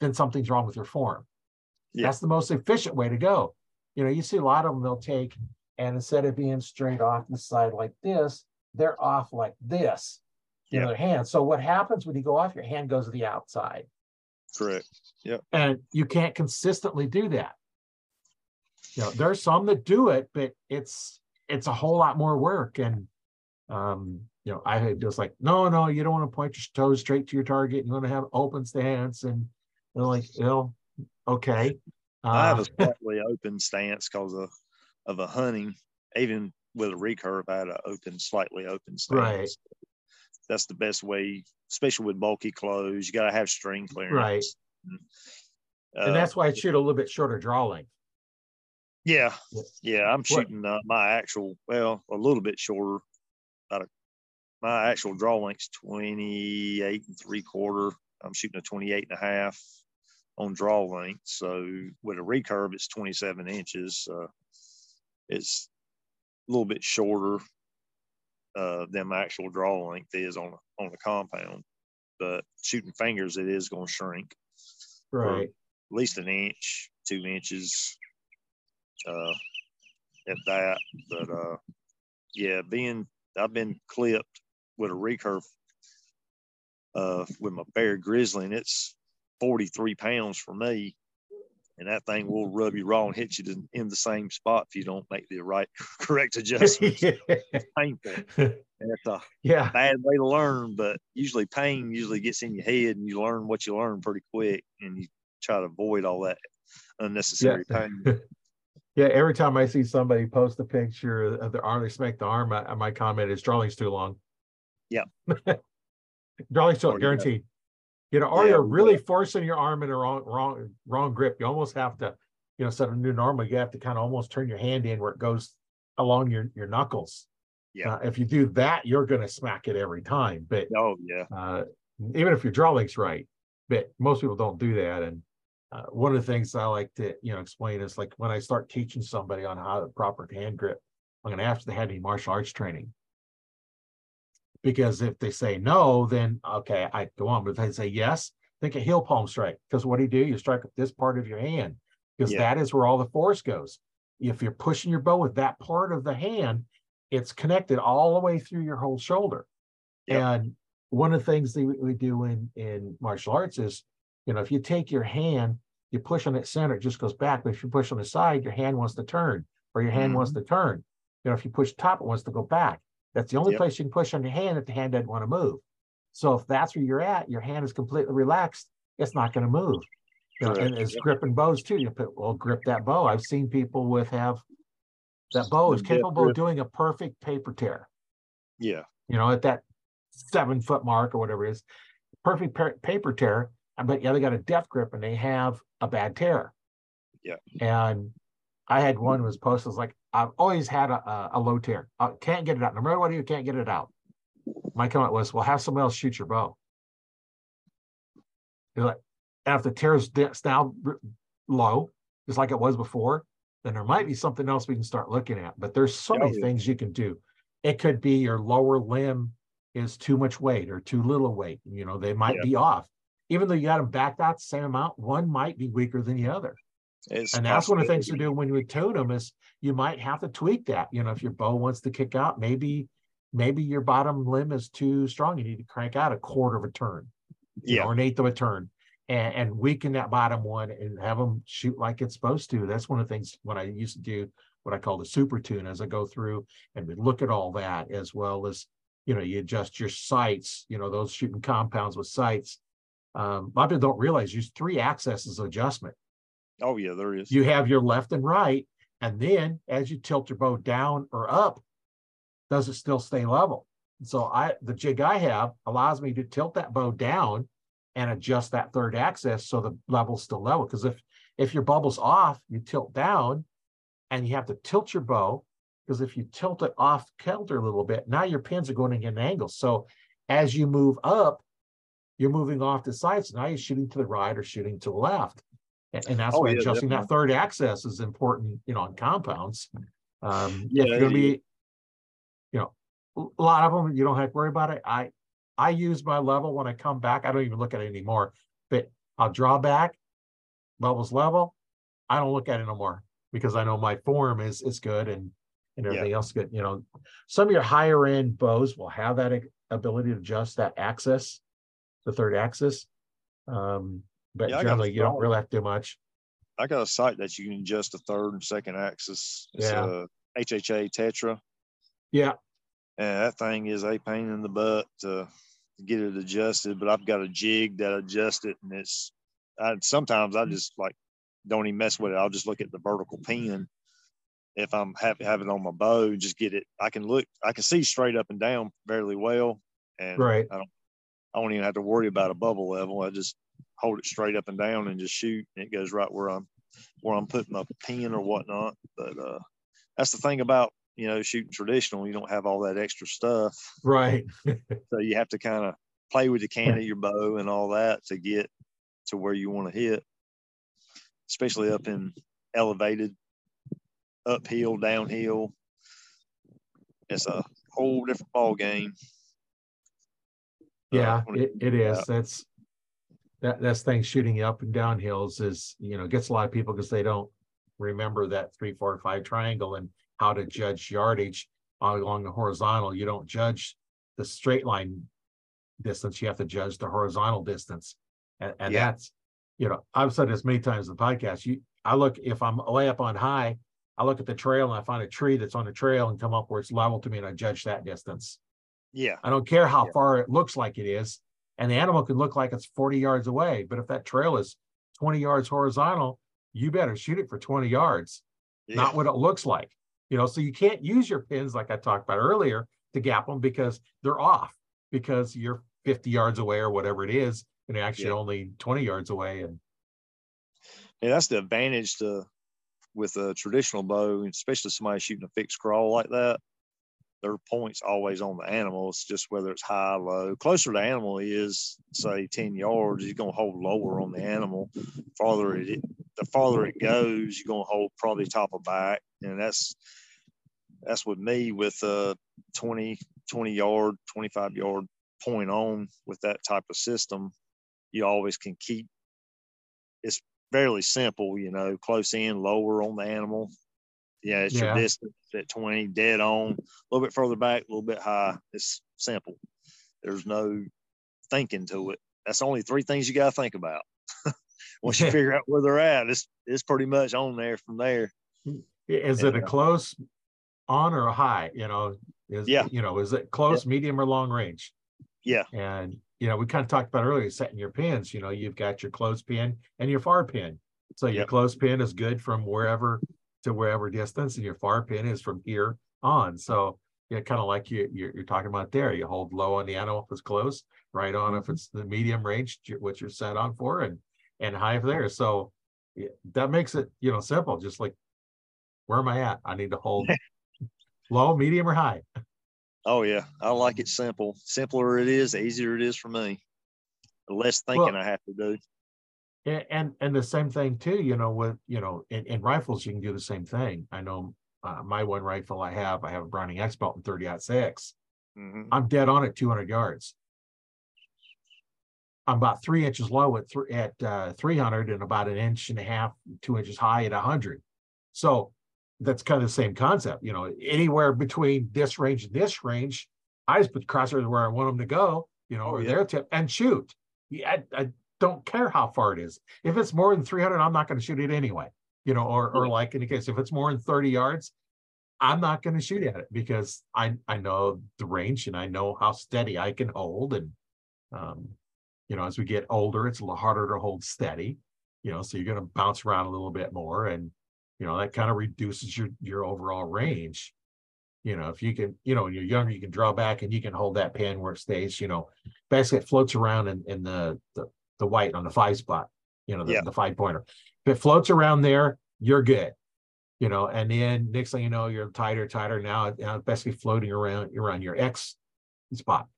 then something's wrong with your form. Yeah. That's the most efficient way to go. You know, you see a lot of them, they'll take and instead of being straight off the side like this, they're off like this in Yeah. their hand. So what happens when you go off, your hand goes to the outside. Correct. Yeah. And you can't consistently do that. You know, there's some that do it, but it's it's a whole lot more work. And um, you know, I had just like, no, no, you don't want to point your toes straight to your target. You want to have open stance and they're like, you know, okay. I have Uh, a slightly open stance because of of a hunting. Even with a recurve, I had an open, slightly open stance. Right. That's the best way, especially with bulky clothes. You got to have string clearance. Right. Uh, and that's why I shoot a little bit shorter draw length. yeah, Yeah. yeah. I'm shooting uh, my actual, well, a little bit shorter. About a, my actual draw length's 28 and three quarter. I'm shooting a 28 and a half on draw length. So with a recurve, it's 27 inches. Uh, it's a little bit shorter uh, than my actual draw length is on on a compound. But shooting fingers, it is going to shrink Right. at least an inch, two inches uh, at that. But uh, yeah, being I've been clipped with a recurve uh, with my bear grizzly, and it's 43 pounds for me. And that thing will rub you raw and hit you in the same spot if you don't make the right, correct adjustments. It's painful. And it's a yeah. bad way to learn, but usually pain usually gets in your head and you learn what you learn pretty quick and you try to avoid all that unnecessary pain. Yeah. Every time I see somebody post a picture of their arm, they smack the arm, I, my comment is drawing's too long. Yeah. drawing's too got- guaranteed. You know, or Yeah, you're really forcing your arm in a wrong, wrong, wrong grip. You almost have to, you know, instead of new normal, you have to kind of almost turn your hand in where it goes along your, your knuckles. Yeah. Uh, if you do that, you're going to smack it every time. But Oh yeah. uh, even if your draw length's right, but most people don't do that. And uh, one of the things I like to, you know, explain is like when I start teaching somebody on how to proper hand grip, I'm going to ask if they had any martial arts training. Because if they say no, then okay, I go on. But if they say yes, think a heel palm strike. Because what do you do? You strike with this part of your hand, because Yeah. that is where all the force goes. If you're pushing your bow with that part of the hand, it's connected all the way through your whole shoulder. Yep. And one of the things that we, do in in martial arts is, you know, if you take your hand, you push on its center, it just goes back. But if you push on the side, your hand wants to turn. or your hand Mm-hmm. wants to turn. You know, if you push top, it wants to go back. That's the only Yep. place you can push on your hand if the hand doesn't want to move. So if that's where you're at, your hand is completely relaxed, it's not going to move. You know, and it's Yep. gripping bows too. You put, well, grip that bow. I've seen people with have that bow is capable of doing a perfect paper tear. Yeah. You know, at that seven foot mark or whatever it is, perfect pa- paper tear. But yeah, they got a death grip and they have a bad tear. Yeah. And I had one was posted was like, I've always had a, a, a low tear. I can't get it out. No matter what you can't get it out. My comment was, well, have someone else shoot your bow. You're like, and if the tear is now low, just like it was before, then there might be something else we can start looking at. But there's so Yeah, many yeah. things you can do. It could be your lower limb is too much weight or too little weight. You know, they might Yeah. be off. Even though you got them backed out the same amount, one might be weaker than the other. It's And that's one of the things to do when you tune them is you might have to tweak that. You know, if your bow wants to kick out, maybe maybe your bottom limb is too strong. You need to crank out a quarter of a turn, know, Yeah. or an eighth of a turn, and, and weaken that bottom one and have them shoot like it's supposed to. That's one of the things when I used to do what I call the super tune as I go through and we look at all that as well as you know you adjust your sights. You know those shooting compounds with sights. Um, a lot of people don't realize use three accesses of adjustment Oh yeah, there is. you have your left and right, and then as you tilt your bow down or up, does it still stay level? So I the jig I have allows me to tilt that bow down and adjust that third axis so the level's still level. Because if if your bubble's off, you tilt down and you have to tilt your bow. Because if you tilt it off kilter a little bit, now your pins are going in an angle. So as you move up, you're moving off the sides. Now you're shooting to the right or shooting to the left. And, that's Oh, why yeah, adjusting that third axis is important, you know, on compounds. Um, Yeah, if you're gonna be, you know, a lot of them, you don't have to worry about it. I, I use my level when I come back. I don't even look at it anymore, but I'll draw back, levels level. I don't look at it no more because I know my form is, is good and, and Yeah. everything else good. You know, some of your higher end bows will have that ability to adjust that axis, the third axis. Um, but Yeah, I got a generally you don't really have to do much. I got a sight that you can adjust the third and second axis. It's Yeah. a HHA Tetra. Yeah, And that thing is a pain in the butt to get it adjusted, but I've got a jig that adjusts it and it's I sometimes I hmm. just like don't even mess with it. I'll just look at the vertical pin. If I'm happy have it on my bow, just get it. I can look, I can see straight up and down fairly well. And right. I don't I don't even have to worry about a bubble level. I just hold it straight up and down and just shoot and it goes right where I'm where I'm putting my pin or whatnot. But uh that's the thing about you know shooting traditional, you don't have all that extra stuff. Right. So you have to kind of play with the can of your bow and all that to get to where you want to hit, especially up in elevated, uphill, downhill. It's a whole different ball game. uh, Yeah, when it, it yeah. That's that that's thing shooting you up and down hills is, you know, gets a lot of people because they don't remember that three, four, five triangle and how to judge yardage along the horizontal. You don't judge the straight line distance, you have to judge the horizontal distance. And and Yeah. that's, you know, I've said this many times in the podcast. You I look if I'm way up on high, I look at the trail and I find a tree that's on the trail and come up where it's level to me and I judge that distance. Yeah, I don't care how Yeah. far it looks like it is. And the animal can look like it's 40 yards away. But if that trail is 20 yards horizontal, you better shoot it for 20 yards, yeah. not what it looks like. You know, so you can't use your pins like I talked about earlier to gap them because they're off because you're 50 yards away or whatever it is, and they're actually Yeah. only 20 yards away. And Yeah, that's the advantage to with a traditional bow, especially somebody shooting a fixed crawl like that. Their points always on the animal. It's just whether it's high, low. Closer the animal is, say, ten yards, you're gonna hold lower on the animal. Farther it, the farther it goes, you're gonna hold probably top of back, and that's that's with me with a 20, 20 yard, 25 yard point on with that type of system. You always can keep it's fairly simple, you know, close in, lower on the animal. Yeah, it's Yeah. your distance at 20, dead on, a little bit further back, a little bit high. It's simple. There's no thinking to it. That's only three things you got to think about. Once you figure out where they're at, it's it's pretty much on there from there. Is it a close on or a high, you know? Is, Yeah. you know, is it close, medium or long range? Yeah. And, you know, we kind of talked about earlier, setting your pins, you know, you've got your close pin and your far pin. So your Yep. close pin is good from wherever to wherever distance and your far pin is from here on. So yeah, kind of like you, you're, you're talking about there, you hold low on the animal if it's close, right on if mm-hmm. it's the medium range, what you're set on for and, and high there. So yeah, that makes it, you know, simple, just like, where am I at? I need to hold low, medium or high. Oh yeah, I like it simple. Simpler it is, the easier it is for me. The less thinking I have to do. And, and and the same thing too, you know, with you know, in, in rifles you can do the same thing. I know uh, my one rifle I have, I have a Browning X-Bolt in 30 aught six. Mhm. I'm dead on at 200 yards. I'm about three inches low at three at uh, 300 and about an inch and a half, two inches high at 100. So that's kind of the same concept. You know, anywhere between this range and this range, I just put crosshairs where I want them to go. You know, Oh, or yeah. their tip and shoot. Yeah, I, I don't care how far it is. If it's more than 300, I'm not going to shoot it anyway. You know, or or like in the case if it's more than 30 yards, I'm not going to shoot at it because I I know the range and I know how steady I can hold and um you know as we get older it's a little harder to hold steady you know so you're going to bounce around a little bit more and you know that kind of reduces your your overall range you know if you can you know when you're younger you can draw back and you can hold that pin where it stays you know basically it floats around in in the the, the white on the five spot you know the, Yeah. the five pointer if it floats around there you're good you know, and then next thing you know, you're tighter, tighter. Now, now it's basically floating around around your X spot.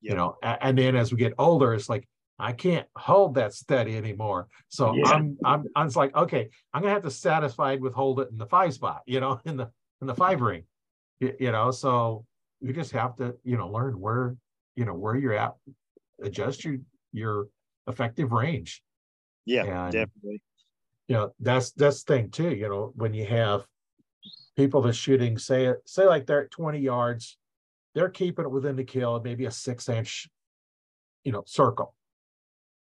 You know, and then as we get older, it's like I can't hold that steady anymore. So Yeah. I'm I'm I'm just like, okay, I'm gonna have to satisfied with hold it in the five spot, you know, in the in the five ring. You, you know, so you just have to, you know, learn where, you know, where you're at, adjust your your effective range. Yeah, And- definitely. you know that's that's the thing too you know when you have people that's shooting say say like they're at 20 yards they're keeping it within the kill maybe a six inch you know circle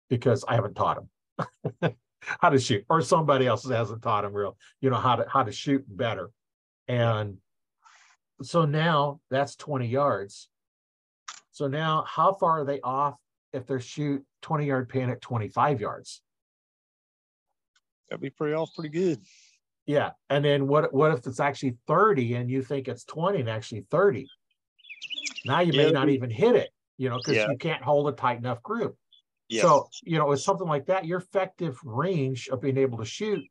because i haven't taught them how to shoot or somebody else hasn't taught them real you know how to how to shoot better. And so now that's 20 yards. So now how far are they off if they're shoot 20 yard pin at 25 yards That'd be pretty off pretty good. Yeah, and then what, what if it's actually thirty and you think it's twenty and actually thirty? Now you may Yeah, not even hit it, you know, because Yeah. you can't hold a tight enough group. Yeah. So, you know, with something like that, your effective range of being able to shoot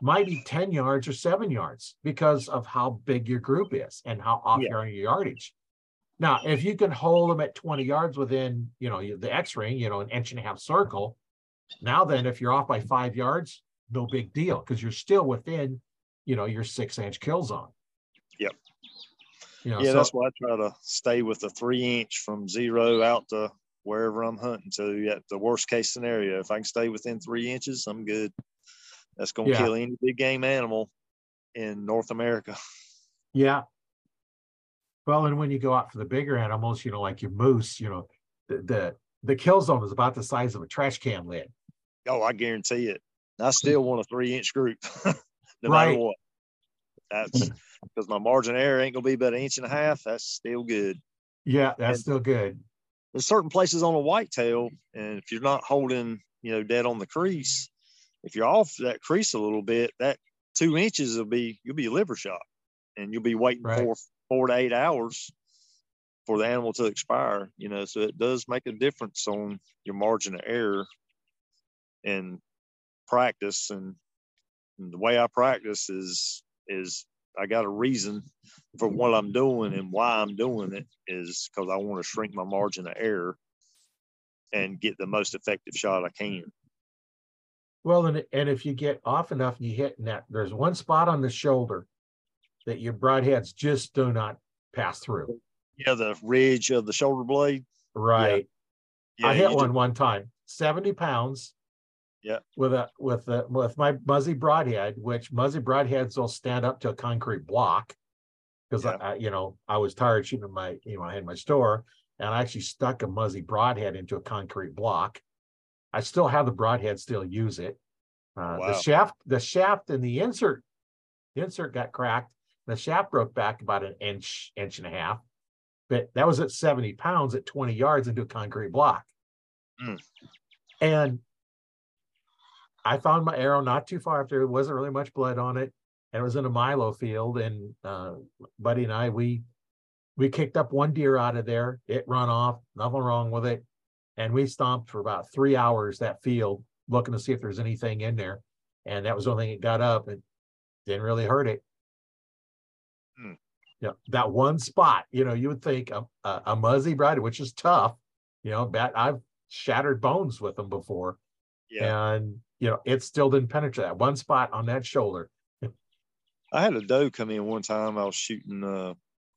might be ten yards or seven yards because of how big your group is and how off Yeah. you are on your yardage. Now, if you can hold them at twenty yards within, you know, the X ring, you know, an inch and a half circle. Now then, if you're off by five yards, no big deal, because you're still within, you know, your six inch kill zone. Yep. You know, yeah, so, that's why I try to stay with the three inch from zero out to wherever I'm hunting to. At the worst case scenario, if I can stay within three inches, I'm good. That's gonna Yeah. kill any big game animal in North America. yeah. Well, and when you go out for the bigger animals, you know, like your moose, you know, the, the, the kill zone is about the size of a trash can lid. Oh, I guarantee it. I still want a three inch group, no Right. matter what. That's because my margin of error ain't gonna be but an inch and a half. That's still good. Yeah, that's And- still good. there's certain places on a whitetail, and if you're not holding, you know, dead on the crease, if you're off that crease a little bit, that two inches will be you'll be a liver shot, and you'll be waiting Right. for four to eight hours for the animal to expire. You know, so it does make a difference on your margin of error and practice. And, and the way I practice is is I got a reason for what I'm doing and why I'm doing it is because I want to shrink my margin of error and get the most effective shot I can. Well, and, and if you get off enough you hit that, there's one spot on the shoulder that your broadheads just do not pass through. Yeah, the ridge of the shoulder blade. Right. Yeah, I hit one just- one time, 70 pounds. Yeah. With a with a with my Muzzy broadhead, which Muzzy broadheads will stand up to a concrete block. Because Yeah. I, I, you know, I was tired shooting my, you know, I had my store and I actually stuck a Muzzy broadhead into a concrete block. I still have the broadhead, still use it. Uh, Wow. the shaft, the shaft and the insert The insert got cracked. The shaft broke back about an inch, inch and a half. But that was at 70 pounds at 20 yards into a concrete block. Mm. And I found my arrow not too far after. It wasn't really much blood on it, and it was in a milo field. And uh, Buddy and I, we we kicked up one deer out of there. It run off, nothing wrong with it, and we stomped for about three hours that field looking to see if there's anything in there. And that was the only thing it got up. and didn't really hurt it. Hmm. Yeah, that one spot, you know, you would think a, a, a muzzy bride, which is tough. You know, that I've shattered bones with them before, Yeah. and you know, it still didn't penetrate that one spot on that shoulder. I had a doe come in one time. I was shooting. Uh,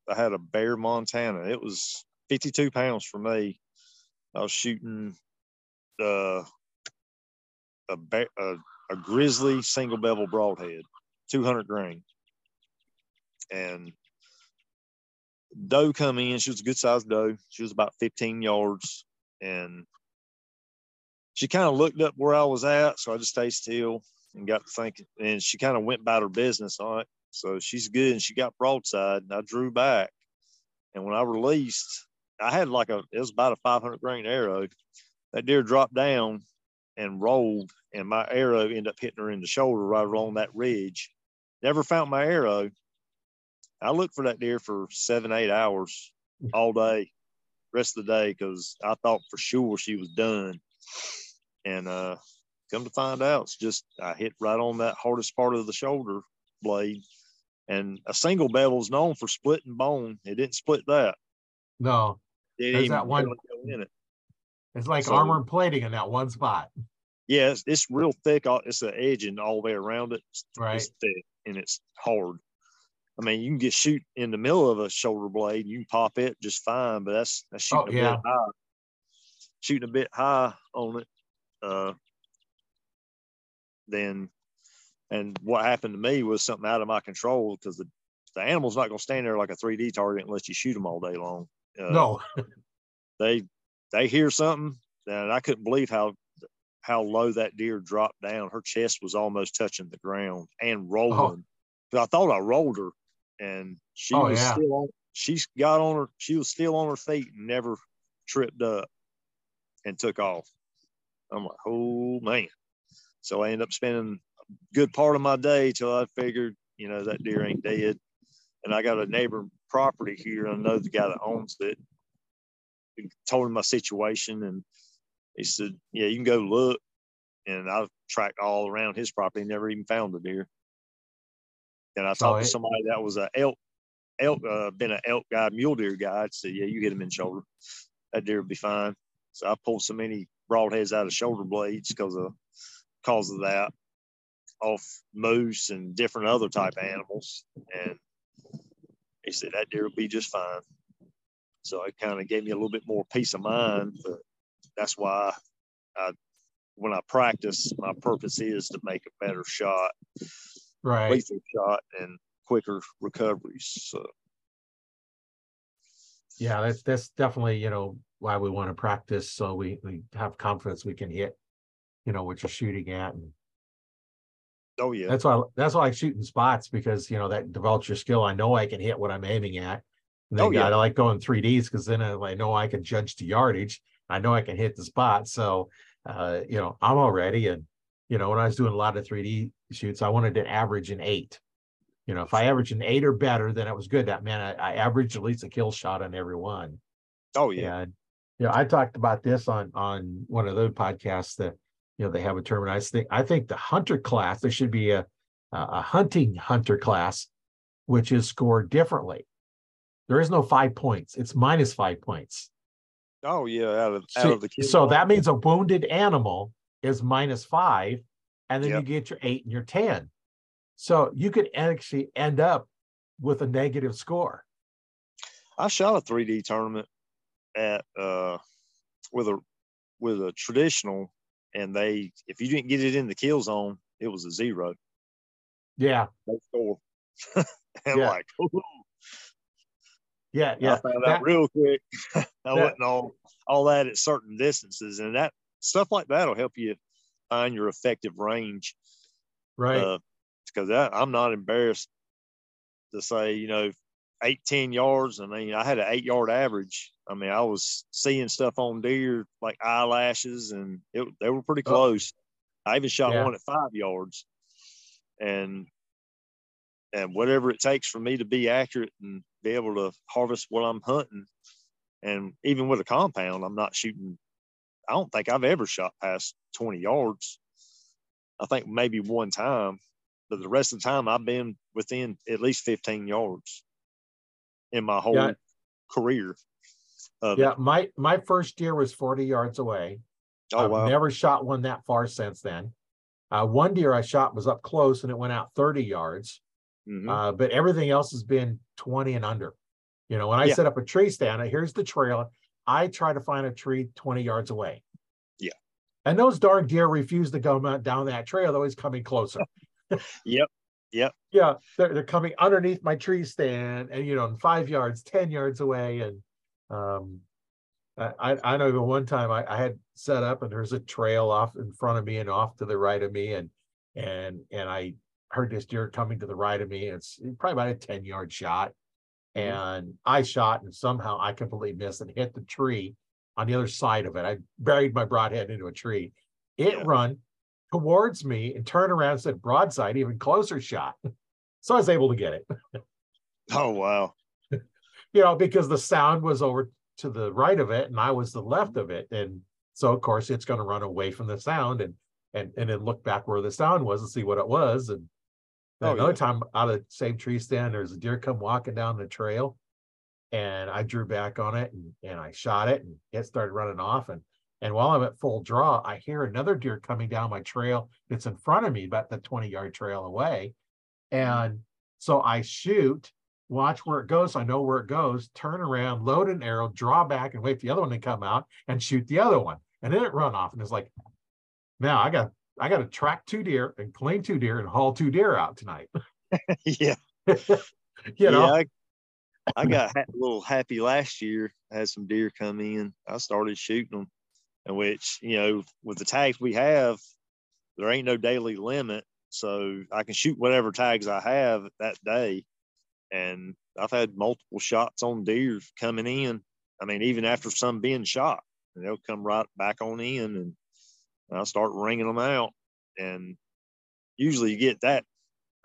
I had a bear Montana. It was 52 pounds for me. I was shooting uh, a bear, a, a grizzly single bevel broadhead, 200 grain, and doe come in. She was a good sized doe. She was about 15 yards, and she kind of looked up where I was at, so I just stayed still and got to thinking. And she kind of went about her business on it. So she's good, and she got broadside, and I drew back. And when I released, I had like a it was about a 500 grain arrow. That deer dropped down and rolled, and my arrow ended up hitting her in the shoulder right along that ridge. Never found my arrow. I looked for that deer for seven, eight hours all day, rest of the day, because I thought for sure she was done. And uh, come to find out, it's just I hit right on that hardest part of the shoulder blade. And a single bevel is known for splitting bone. It didn't split that. No, It There's that one- in it. it's like So- armor and plating in that one spot, Yeah, it's, it's real thick. It's an edging all the way around it. It's, right? it's thick and it's hard. I mean, you can get shoot in the middle of a shoulder blade. You can pop it just fine, but that's that's shooting Oh, a yeah. bit high. Shooting a bit high on it. Uh, then, and what happened to me was something out of my control because the the animal's not going to stand there like a 3D target unless you shoot them all day long. Uh, no, they they hear something and i couldn't believe how how low that deer dropped down her chest was almost touching the ground and rolling 'Cause i thought i rolled her and she Oh, was yeah. still on she's got on her she was still on her feet and never tripped up and took off i'm like oh man so i ended up spending a good part of my day till i figured you know that deer ain't dead and i got a neighbor property here i know the guy that owns it told him my situation and he said, Yeah, you can go look. And I tracked all around his property, never even found the deer. And I So talked to somebody that was a elk, elk, uh, been an elk guy, mule deer guy. I said, Yeah, you hit him in the shoulder. That deer will be fine. So I pulled so many broadheads out of shoulder blades because of cause of that off moose and different other type of animals. And he said that deer will be just fine. So it kind of gave me a little bit more peace of mind. But that's why I, when I practice, my purpose is to make a better shot, right. lethal shot, and quicker recoveries. So Yeah, that's that's definitely you know why we want to practice so we we have confidence we can hit, you know, what you're shooting at, and oh yeah, that's why that's why I like shooting spots because you know that develops your skill. I know I can hit what I'm aiming at. And then Oh, yeah. I like going 3Ds because then I, I know I can judge the yardage. I know I can hit the spot. So uh, you know, I'm all ready. And you know, when I was doing a lot of 3D shoots, I wanted to average an eight. You know, if I averaged an eight or better, then it was good. That man, I, I averaged at least a kill shot on every one. oh yeah, And you know, I talked about this on on one of those podcasts that you know they have a term. And I think I think the hunter class there should be a a hunting hunter class, which is scored differently. There is no five points; it's minus five points. oh yeah. Out of out So, of the kill so that means a wounded animal is minus five, and then Yep. you get your eight and your ten. So you could actually end up with a negative score. I shot a 3D tournament at uh with a with a traditional, and they if you didn't get it in the kill zone, it was a zero. Yeah, No score. and Yeah. like, ooh, yeah, yeah. I found That- out real quick. I that- wasn't all all that at certain distances, and that stuff like that will help you find your effective range. right. Uh, because I'm not embarrassed to say, you know, 18 yards. I mean, I had an eight yard average. I mean, I was seeing stuff on deer like eyelashes, and it, they were pretty oh. close. Oh. I even shot yeah. one at five yards, and and whatever it takes for me to be accurate and be able to harvest what I'm hunting, and even with a compound, I'm not shooting. I don't think I've ever shot past 20 yards. I think maybe one time, but the rest of the time I've been within at least 15 yards in my whole yeah. career. yeah, it. my my first deer was 40 yards away. Oh, I've wow. never shot one that far since then. Uh, one deer I shot was up close and it went out 30 yards. Mm-hmm. Uh, but everything else has been 20 and under. You know, when I yeah. set up a tree stand, here's the trail. I try to find a tree 20 yards away. Yeah. And those darn deer refuse to go down that trail, they're always coming closer. yep. Yep. Yeah. They're, they're coming underneath my tree stand and, you know, five yards, 10 yards away. And um, I, I know one time I, I had set up and there's a trail off in front of me and off to the right of me. And, and, and I heard this deer coming to the right of me. It's probably about a 10 yard shot. Mm-hmm. And I shot and somehow I completely missed and hit the tree on the other side of it. I buried my broadhead into a tree. It yeah. run towards me and turned around and said broadside, even closer shot. So I was able to get it. Oh wow. you know, because the sound was over to the right of it and I was the left of it. And so of course it's going to run away from the sound and and and then look back where the sound was and see what it was. And oh, another yeah. time out of the same tree stand, there's a deer come walking down the trail and I drew back on it and, and I shot it and it started running off. And and while I'm at full draw, I hear another deer coming down my trail that's in front of me, about the 20 yard trail away. Mm-hmm. And so I shoot, watch where it goes. So I know where it goes, turn around, load an arrow, draw back, and wait for the other one to come out and shoot the other one. And then it run off. And it's like, now I got I got to track two deer and clean two deer and haul two deer out tonight. yeah. you know, yeah, I, I, got a little happy last year. I had some deer come in. I started shooting them, in which, you know, with the tags we have, there ain't no daily limit. So I can shoot whatever tags I have that day. And I've had multiple shots on deer coming in. I mean, even after some being shot, and they'll come right back on in and I start ringing them out, and usually you get that.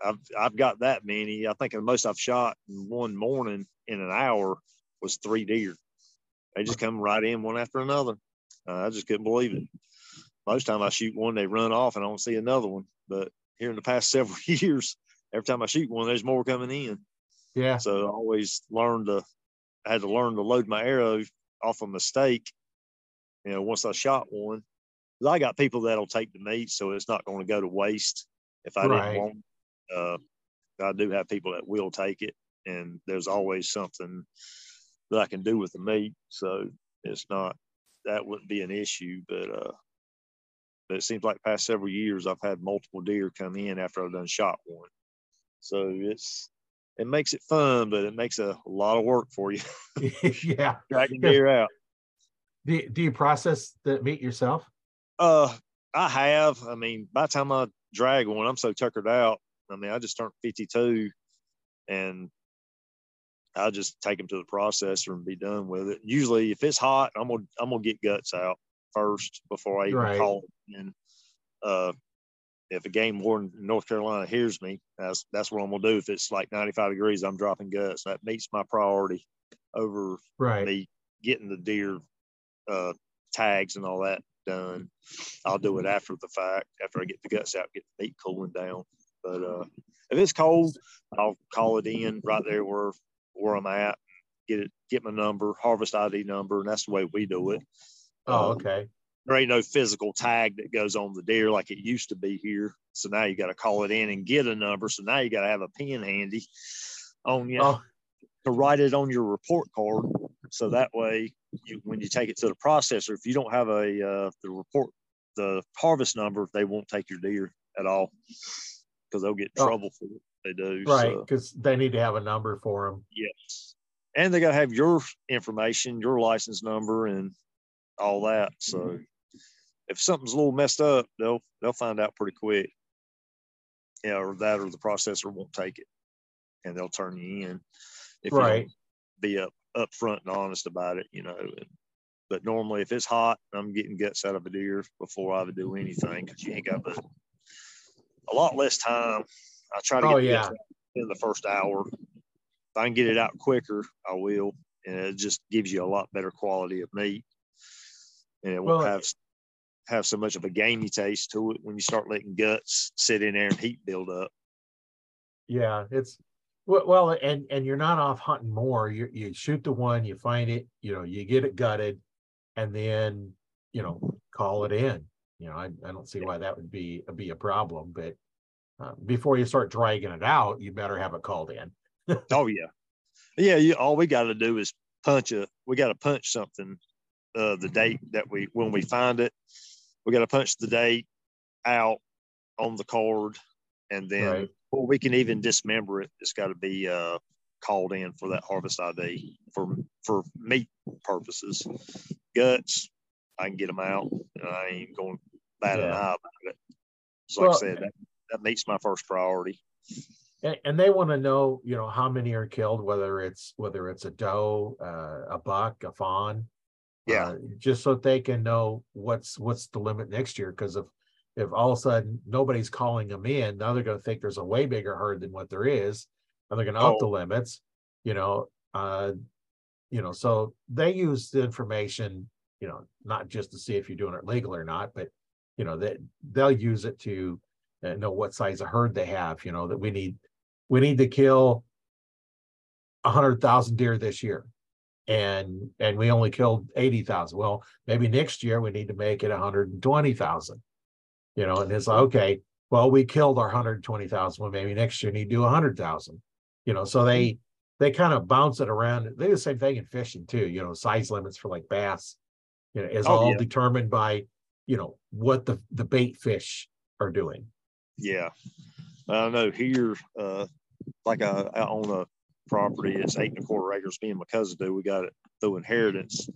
I've I've got that many. I think the most I've shot in one morning in an hour was three deer. They just come right in one after another. Uh, I just couldn't believe it. Most time I shoot one, they run off and I don't see another one. But here in the past several years, every time I shoot one, there's more coming in. Yeah. So I always learned to. I had to learn to load my arrow off a mistake. You know, once I shot one, I got people that'll take the meat, so it's not going to go to waste. If I right. didn't want, uh, I do have people that will take it, and there's always something that I can do with the meat. So it's not that wouldn't be an issue, but uh, but it seems like past several years I've had multiple deer come in after I've done shot one. So it's it makes it fun, but it makes a lot of work for you. yeah, dragging deer out. Do, do you process the meat yourself? Uh, I have. I mean, by the time I drag one, I'm so tuckered out. I mean, I just turned 52, and I just take them to the processor and be done with it. Usually, if it's hot, I'm gonna I'm gonna get guts out first before I even right. call. And uh, if a game warden in North Carolina hears me, that's that's what I'm gonna do. If it's like 95 degrees, I'm dropping guts. That meets my priority over right. me getting the deer uh, tags and all that done. I'll do it after the fact, after I get the guts out, get the meat cooling down. But uh, if it's cold, I'll call it in right there where where I'm at, get it, get my number, harvest ID number, and that's the way we do it. Oh, um, okay. There ain't no physical tag that goes on the deer like it used to be here. So now you got to call it in and get a number. So now you got to have a pen handy on you oh. to write it on your report card. So that way you, when you take it to the processor, if you don't have a uh, the report the harvest number, they won't take your deer at all because they'll get in oh. trouble for it. they do. Right, because so. they need to have a number for them. Yes, and they got to have your information, your license number, and all that. So mm-hmm. if something's a little messed up, they'll they'll find out pretty quick. Yeah, or that or the processor won't take it, and they'll turn you in if Right. you be up upfront and honest about it. You know. And, but normally, if it's hot, I'm getting guts out of a deer before I would do anything because you ain't got but a lot less time. I try to get Oh, the yeah. in the first hour. If I can get it out quicker, I will, and it just gives you a lot better quality of meat, and it won't have have so much of a gamey taste to it when you start letting guts sit in there and heat build up. Yeah, it's well, well, and and you're not off hunting more. You you shoot the one, you find it, you know, you get it gutted, and then you know call it in. You know, I, I don't see why that would be be a problem. But uh, before you start dragging it out, you better have it called in. Oh yeah, yeah. You, all we got to do is punch a. We got to punch something. Uh, the date that we when we find it, we got to punch the date out on the card, and then Right. Before we can even dismember it, it's got to be uh, called in for that harvest ID for for meat purposes. Guts, I can get them out, and I ain't going to bat an eye about it. So like I said, that, that meets my first priority. And, and they want to know, you know, how many are killed, whether it's whether it's a doe, uh, a buck, a fawn. Yeah. uh, just so they can know what's what's the limit next year. Because if if all of a sudden nobody's calling them in, now they're going to think there's a way bigger herd than what there is, and they're going to up the Oh. limits. You know, uh, you know, so they use the information, you know, not just to see if you're doing it legal or not, but you know that they'll use it to uh, know what size of herd they have. You know that we need we need to kill a hundred thousand deer this year and and we only killed 80,000 well maybe next year we need to make it 120,000 you know and it's like okay well we killed our 120,000 well maybe next year need to do 100,000 you know so they they kind of bounce it around they do the same thing in fishing too you know size limits for like bass you know is Oh, all yeah. determined by you know what the the bait fish are doing Yeah, I know here, uh, like I, I own a property. It's eight and a quarter acres. Me and my cousin do. We got it through inheritance,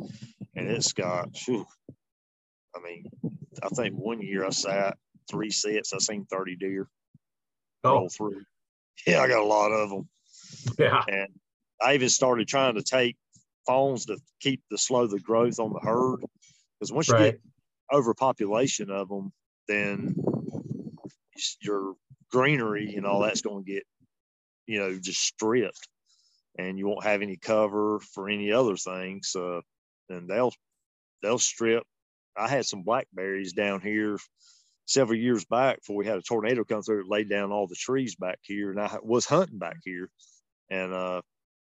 and it's got. Whew, I mean, I think one year I sat three sets. I seen thirty deer oh roll through. Yeah, I got a lot of them, yeah and I even started trying to take phones to keep the slow the growth on the herd. Because once you get overpopulation of them, then your greenery and all that's going to get, you know, just stripped, and you won't have any cover for any other things. Uh, and they'll they'll strip. I had some blackberries down here several years back before we had a tornado come through. It laid down all the trees back here, and I was hunting back here, and uh,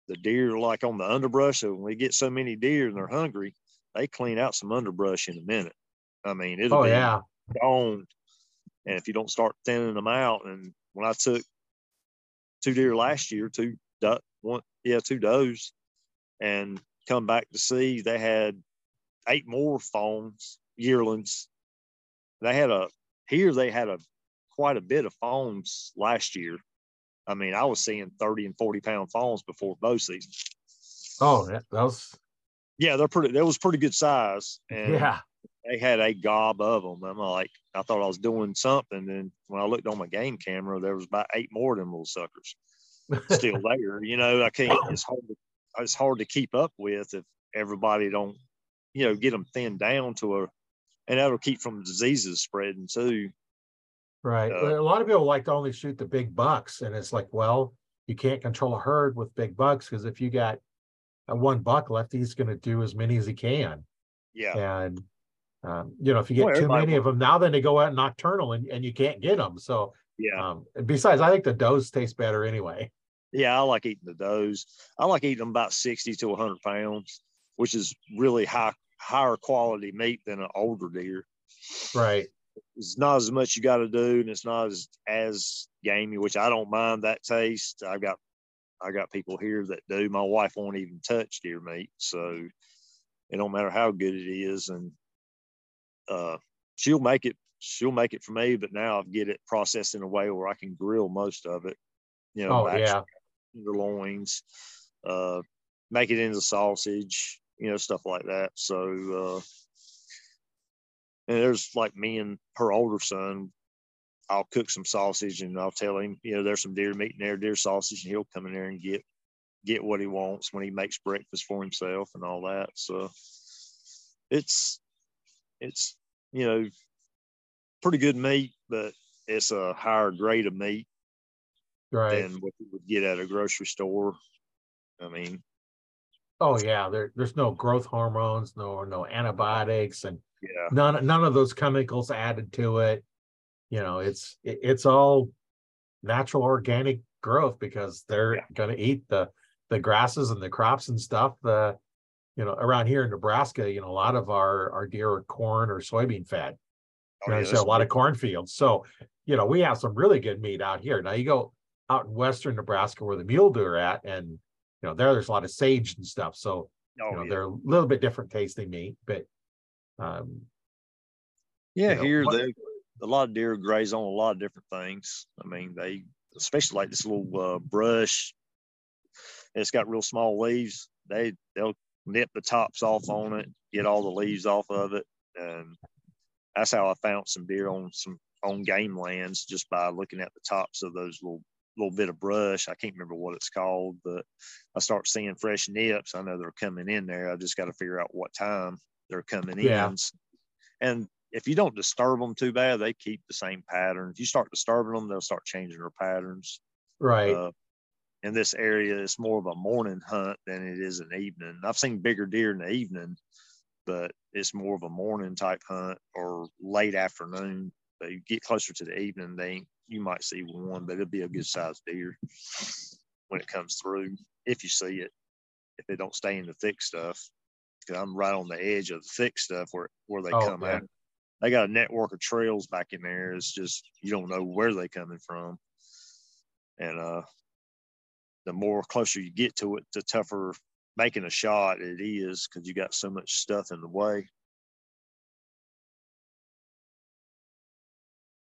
the deer like on the underbrush. So when we get so many deer and they're hungry, they clean out some underbrush in a minute. I mean, it'll oh be yeah gone. And if you don't start thinning them out, and when I took two deer last year, two duck, one, yeah, two does, and come back to see they had eight more fawns, yearlings. They had a here they had a quite a bit of fawns last year. I mean, I was seeing 30 and 40 pound fawns before bow season. oh that, was Yeah, they're pretty that was pretty good size. And yeah they had a gob of them. I'm like, I thought I was doing something. And when I looked on my game camera, there was about eight more of them little suckers still there. You know, I can't. It's hard. To, it's hard to keep up with if everybody don't, you know, get them thinned down to a, and that'll keep from diseases spreading too. Right. Uh, a lot of people like to only shoot the big bucks, and it's like, well, you can't control a herd with big bucks because if you got a one buck left, he's going to do as many as he can. Yeah, And um, you know, if you get Well, too many of them, now then they go out nocturnal, and, and you can't get them. So, yeah, um, and besides, I think the does taste better anyway. yeah. I like eating the does. I like eating them about sixty to hundred pounds, which is really high, higher quality meat than an older deer. Right. it's not as much you got to do and it's not as as gamey which i don't mind that taste I've got i got people here that do my wife won't even touch deer meat so it don't matter how good it is and uh she'll make it she'll make it for me but now i get it processed in a way where i can grill most of it you know Oh back yeah. tenderloins uh make it into sausage you know stuff like that so uh and there's like me and her older son I'll cook some sausage and I'll tell him, you know, there's some deer meat in there, deer sausage, and he'll come in there and get get what he wants when he makes breakfast for himself and all that. So it's it's you know pretty good meat, but it's a higher grade of meat right. than what you would get at a grocery store. I mean, oh yeah, there, there's no growth hormones, no no antibiotics, and yeah, none none of those chemicals added to it. You know, it's it, it's all natural organic growth because they're Yeah. going to eat the the grasses and the crops and stuff. The you know around here in Nebraska, you know, a lot of our our deer are corn or soybean fed. Oh, You know, yeah, so a lot of cornfields. So, you know, we have some really good meat out here. Now you go out in western Nebraska where the mule deer are at, and you know, there there's a lot of sage and stuff. So, Oh, you know, yeah. they're a little bit different tasting meat, but um, Yeah, you know, here what- they a lot of deer graze on a lot of different things. I mean, they especially like this little uh, brush. It's got real small leaves. They they'll nip the tops off on it, get all the leaves off of it, and that's how I found some deer on some on game lands just by looking at the tops of those little little bit of brush. I can't remember what it's called, but I start seeing fresh nips. I know they're coming in there. I just got to figure out what time they're coming Yeah. in. And if you don't disturb them too bad, they keep the same pattern. If you start disturbing them, they'll start changing their patterns. right. Uh, in this area, it's more of a morning hunt than it is an evening. I've seen bigger deer in the evening, but it's more of a morning type hunt or late afternoon. But you get closer to the evening, they you might see one, but it'll be a good sized deer when it comes through if you see it. If they don't stay in the thick stuff, because I'm right on the edge of the thick stuff where where they Oh, come yeah. out. They got a network of trails back in there. It's just you don't know where they coming from, and uh, the more closer you get to it, the tougher making a shot it is because you got so much stuff in the way.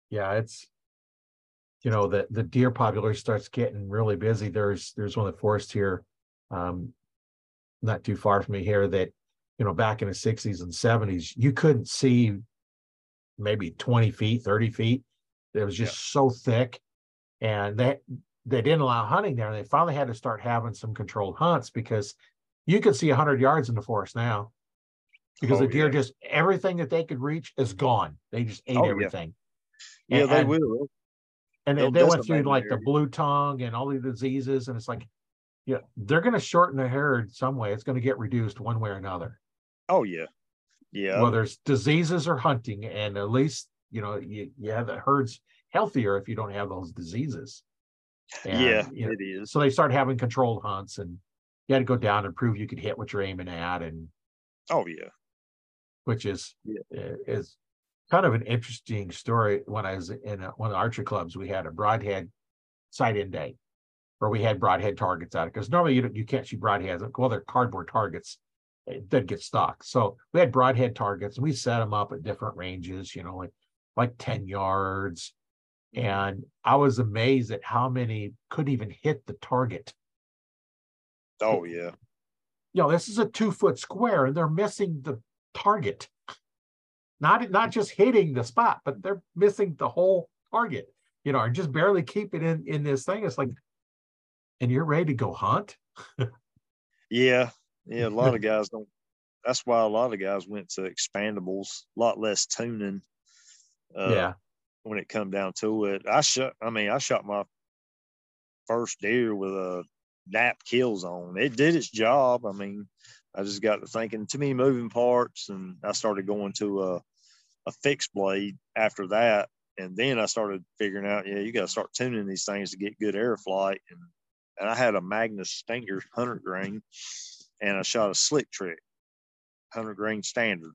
Yeah it's you know the the deer population starts getting really busy. There's there's one of the forests here um not too far from me here that you know back in the 60s and 70s you couldn't see maybe 20 feet 30 feet. It was just so thick and they they didn't allow hunting there and they finally had to start having some controlled hunts because you could see 100 yards in the forest now because Oh, the deer yeah. just everything that they could reach is gone. They just ate Oh, yeah. everything Yeah, they will. and They'll they went through like the blue tongue and all the diseases, and it's like, yeah, they're going to shorten the herd some way. It's going to get reduced one way or another. Oh yeah, yeah. Whether it's diseases or hunting, and at least you know you, you have the herds healthier if you don't have those diseases. And, yeah, you know, it is. so they start having controlled hunts, and you had to go down and prove you could hit what you're aiming at, and Oh yeah. which is Yeah. uh, is kind of an interesting story. When I was in a, one of the archery clubs, we had a broadhead sight in day, where we had broadhead targets out because normally you don't, you can't shoot broadheads. Well, they're cardboard targets eh, that get stuck. So we had broadhead targets, and we set them up at different ranges. You know, like like ten yards. And I was amazed at how many couldn't even hit the target. Oh yeah. you know, this is a two foot square and they're missing the target. Not not just hitting the spot, but they're missing the whole target, you know, and just barely keep it in in this thing. It's like, and you're ready to go hunt. Yeah, yeah. A lot of guys don't. That's why a lot of guys went to expandables. A lot less tuning. Uh, yeah. When it come down to it, I shot. I mean, I shot my first deer with a NAP Killzone. It did its job. I mean, I just got to thinking too many moving parts, and I started going to a a fixed blade after that. And then I started figuring out, yeah, you got to start tuning these things to get good air flight. And and I had a Magnus Stinger hundred grain, and I shot a Slick Trick, hundred grain standard,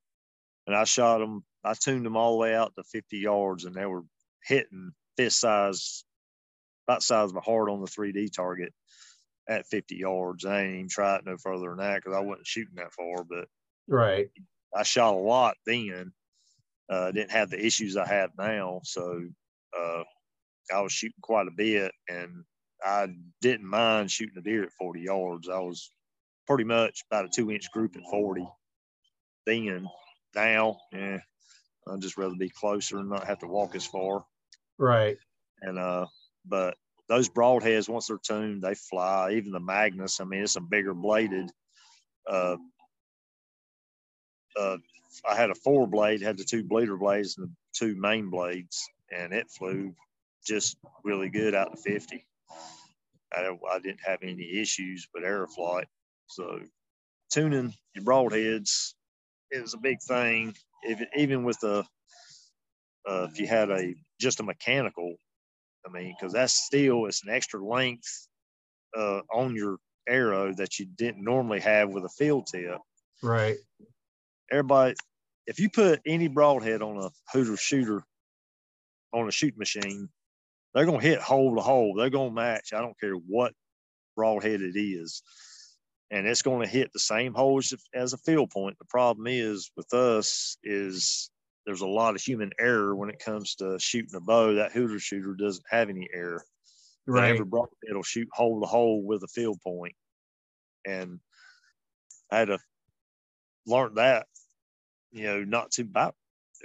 and I shot them. I tuned them all the way out to fifty yards, and they were hitting fist size, about size of a heart on the 3D target at 50 yards. I ain't even tried it no further than that because I wasn't shooting that far, but Right. I shot a lot then. Uh, didn't have the issues I have now, so uh, I was shooting quite a bit, and I didn't mind shooting a deer at 40 yards. I was pretty much about a two-inch group at 40. Then, now, yeah, I'd just rather be closer and not have to walk as far. Right. And uh, but those broadheads once they're tuned, they fly. Even the Magnus, I mean, it's a bigger bladed. Uh, uh, I had a four blade, had the two bleeder blades and the two main blades, and it flew just really good out to 50. I, I didn't have any issues with arrow flight. So tuning your broadheads is a big thing. If even with the uh, if you had a just a mechanical, I mean, because that's still it's an extra length uh, on your arrow that you didn't normally have with a field tip. Right. Everybody, if you put any broadhead on a Hooter Shooter on a shoot machine, they're gonna hit hole to hole. They're gonna match. I don't care what broadhead it is and it's going to hit the same holes as a field point. The problem is with us is there's a lot of human error when it comes to shooting a bow. That Hooter Shooter doesn't have any error. Right. Every broadhead will shoot hole to hole with a field point. And I had to learn that, you know, not too about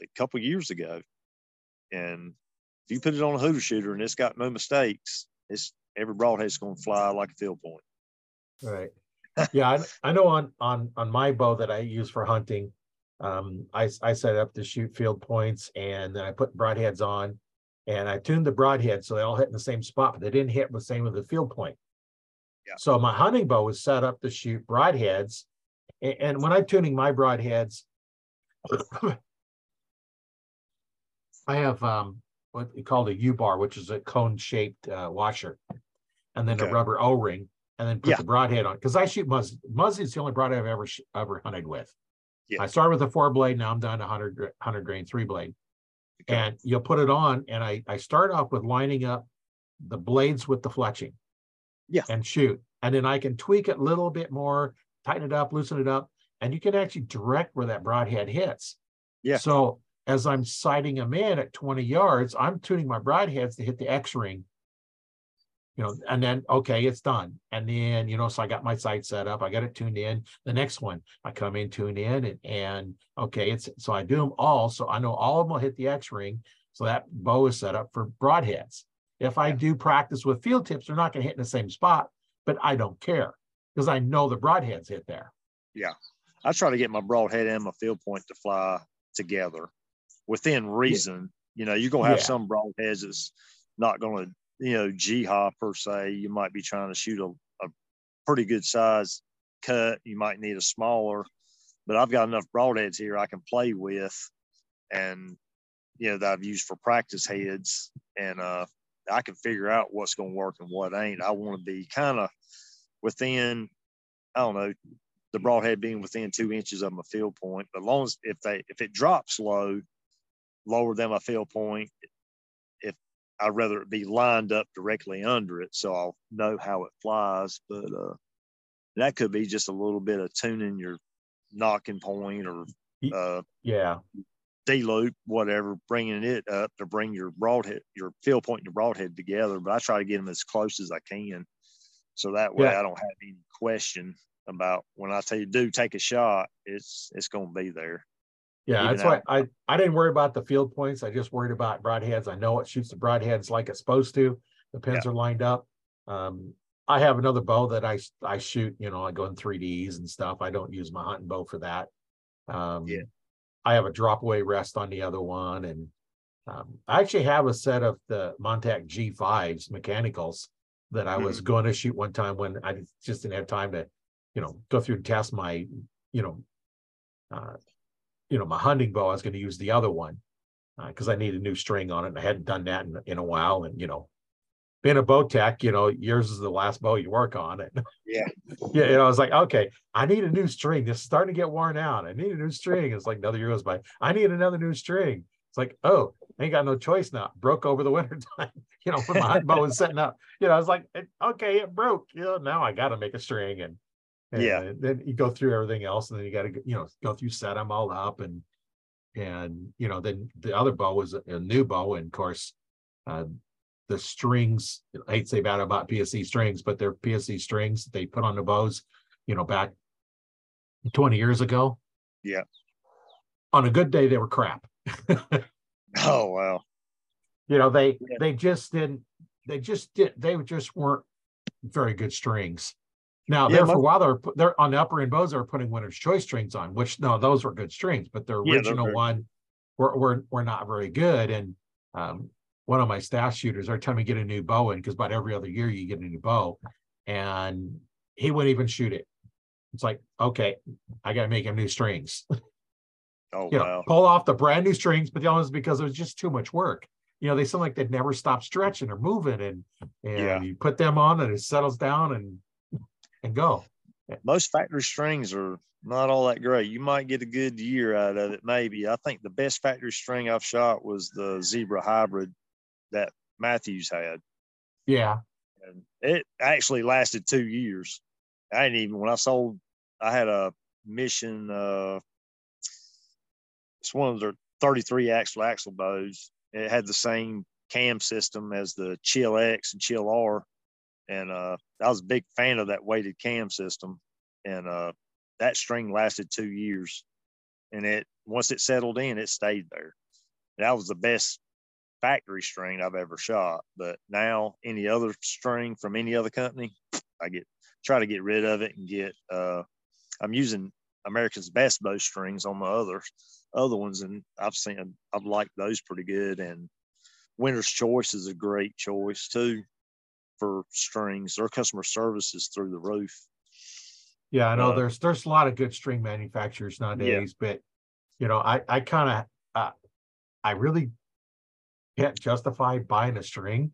a couple years ago. And if you put it on a Hooter Shooter and it's got no mistakes, it's every broadhead's going to fly like a field point. Right yeah, I, I, know on on on my bow that I use for hunting, um, I I set up to shoot field points, and then I put broadheads on, and I tuned the broadhead so they all hit in the same spot, but they didn't hit the same with the field point. Yeah. So my hunting bow was set up to shoot broadheads, and, and when I'm tuning my broadheads, I have um, what we call a U bar, which is a cone shaped uh, washer, and then okay. a rubber O ring and then put yeah. the broadhead on because I shoot Muzzy. Muzzy is the only broadhead I've ever ever hunted with. Yeah. I started with a four blade. Now I'm down to 100 100 grain three blade, okay. and you'll put it on. And I I start off with lining up the blades with the fletching, yeah, and shoot, and then I can tweak it a little bit more, tighten it up, loosen it up, and you can actually direct where that broadhead hits. Yeah. So as I'm sighting them in at 20 yards, I'm tuning my broadheads to hit the X ring you know, and then okay, it's done. And then, you know, so I got my sight set up, I got it tuned in. The next one, I come in, tune in, and and okay, it's so I do them all. So I know all of them will hit the X ring. So that bow is set up for broadheads. If I do practice with field tips, they're not going to hit in the same spot, but I don't care because I know the broadheads hit there. Yeah. I try to get my broadhead and my field point to fly together within reason. Yeah. You know, you're gonna have yeah. some broadheads that's not gonna you know, jihad per se. You might be trying to shoot a, a pretty good size cut. You might need a smaller, but I've got enough broadheads here I can play with, and you know that I've used for practice heads, and uh, I can figure out what's going to work and what ain't. I want to be kind of within, I don't know, the broadhead being within two inches of my field point. But long as if they if it drops low, lower than my field point, I'd rather it be lined up directly under it so I'll know how it flies. But uh, that could be just a little bit of tuning your knocking point or uh, yeah, D loop, whatever, bringing it up to bring your broadhead, your field point and your broadhead together. But I try to get them as close as I can. So that way yeah. I don't have any question about when I tell you, do take a shot, it's it's going to be there. Yeah, that's why I, I didn't worry about the field points. I just worried about broadheads. I know it shoots the broadheads like it's supposed to. The pins yeah. are lined up. Um, I have another bow that I I shoot. You know, I go in 3ds and stuff. I don't use my hunting bow for that. Um, yeah. I have a drop away rest on the other one, and um, I actually have a set of the Montec G5s mechanicals that I mm-hmm. was going to shoot one time when I just didn't have time to, you know, go through and test my, you know, uh, you know, my hunting bow, I was going to use the other one because uh, I need a new string on it. And I hadn't done that in, in a while. And, you know, being a bow tech, you know, yours is the last bow you work on. it. yeah. Yeah. You know, I was like, okay, I need a new string. This is starting to get worn out. I need a new string. It's like another year goes by. I need another new string. It's like, oh, I ain't got no choice now. Broke over the winter time. you know, when my hunting bow was setting up. You know, I was like, okay, it broke. You know, now I got to make a string. And and yeah. Then you go through everything else, and then you got to you know go through set them all up, and and you know then the other bow was a, new bow, and of course, uh, the strings. I hate to say bad about PSE strings, but they're PSE strings they put on the bows. You know, back twenty years ago. Yeah. On a good day, they were crap. oh wow. You know, they Yeah. they just didn't. They just did. They just weren't very good strings. Now, Yeah, there for a while, they're they're on the upper end bows. They were putting Winner's Choice strings on, which no, those were good strings, but the original very- one were, were were not very good. And um, one of my staff shooters, every time we get a new bow in, because about every other year you get a new bow, and he wouldn't even shoot it. It's like, okay, I got to make him new strings. Oh you know, pull off the brand new strings, but the only is because it was just too much work. You know, they sound like they'd never stop stretching or moving, and and Yeah. you put them on, and it settles down and and go. Most factory strings are not all that great. You might get a good year out of it, maybe. I think the best factory string I've shot was the Zebra Hybrid that Mathews had. Yeah, and it actually lasted two years. I didn't even when I sold. I had a mission. Uh, it's one of their 33 axle axle bows. It had the same cam system as the Chill X and Chill R, and uh, I was a big fan of that weighted cam system. And uh, that string lasted two years, and it once it settled in, it stayed there. That was the best factory string I've ever shot. But now any other string from any other company, I get try to get rid of it and get uh I'm using American's best bow strings on my other other ones and I've seen I've liked those pretty good and Winner's Choice is a great choice too for strings. Their customer service is through the roof. yeah. I know Uh, there's there's a lot of good string manufacturers nowadays, but you know, I I kind of uh, I really can't justify buying a string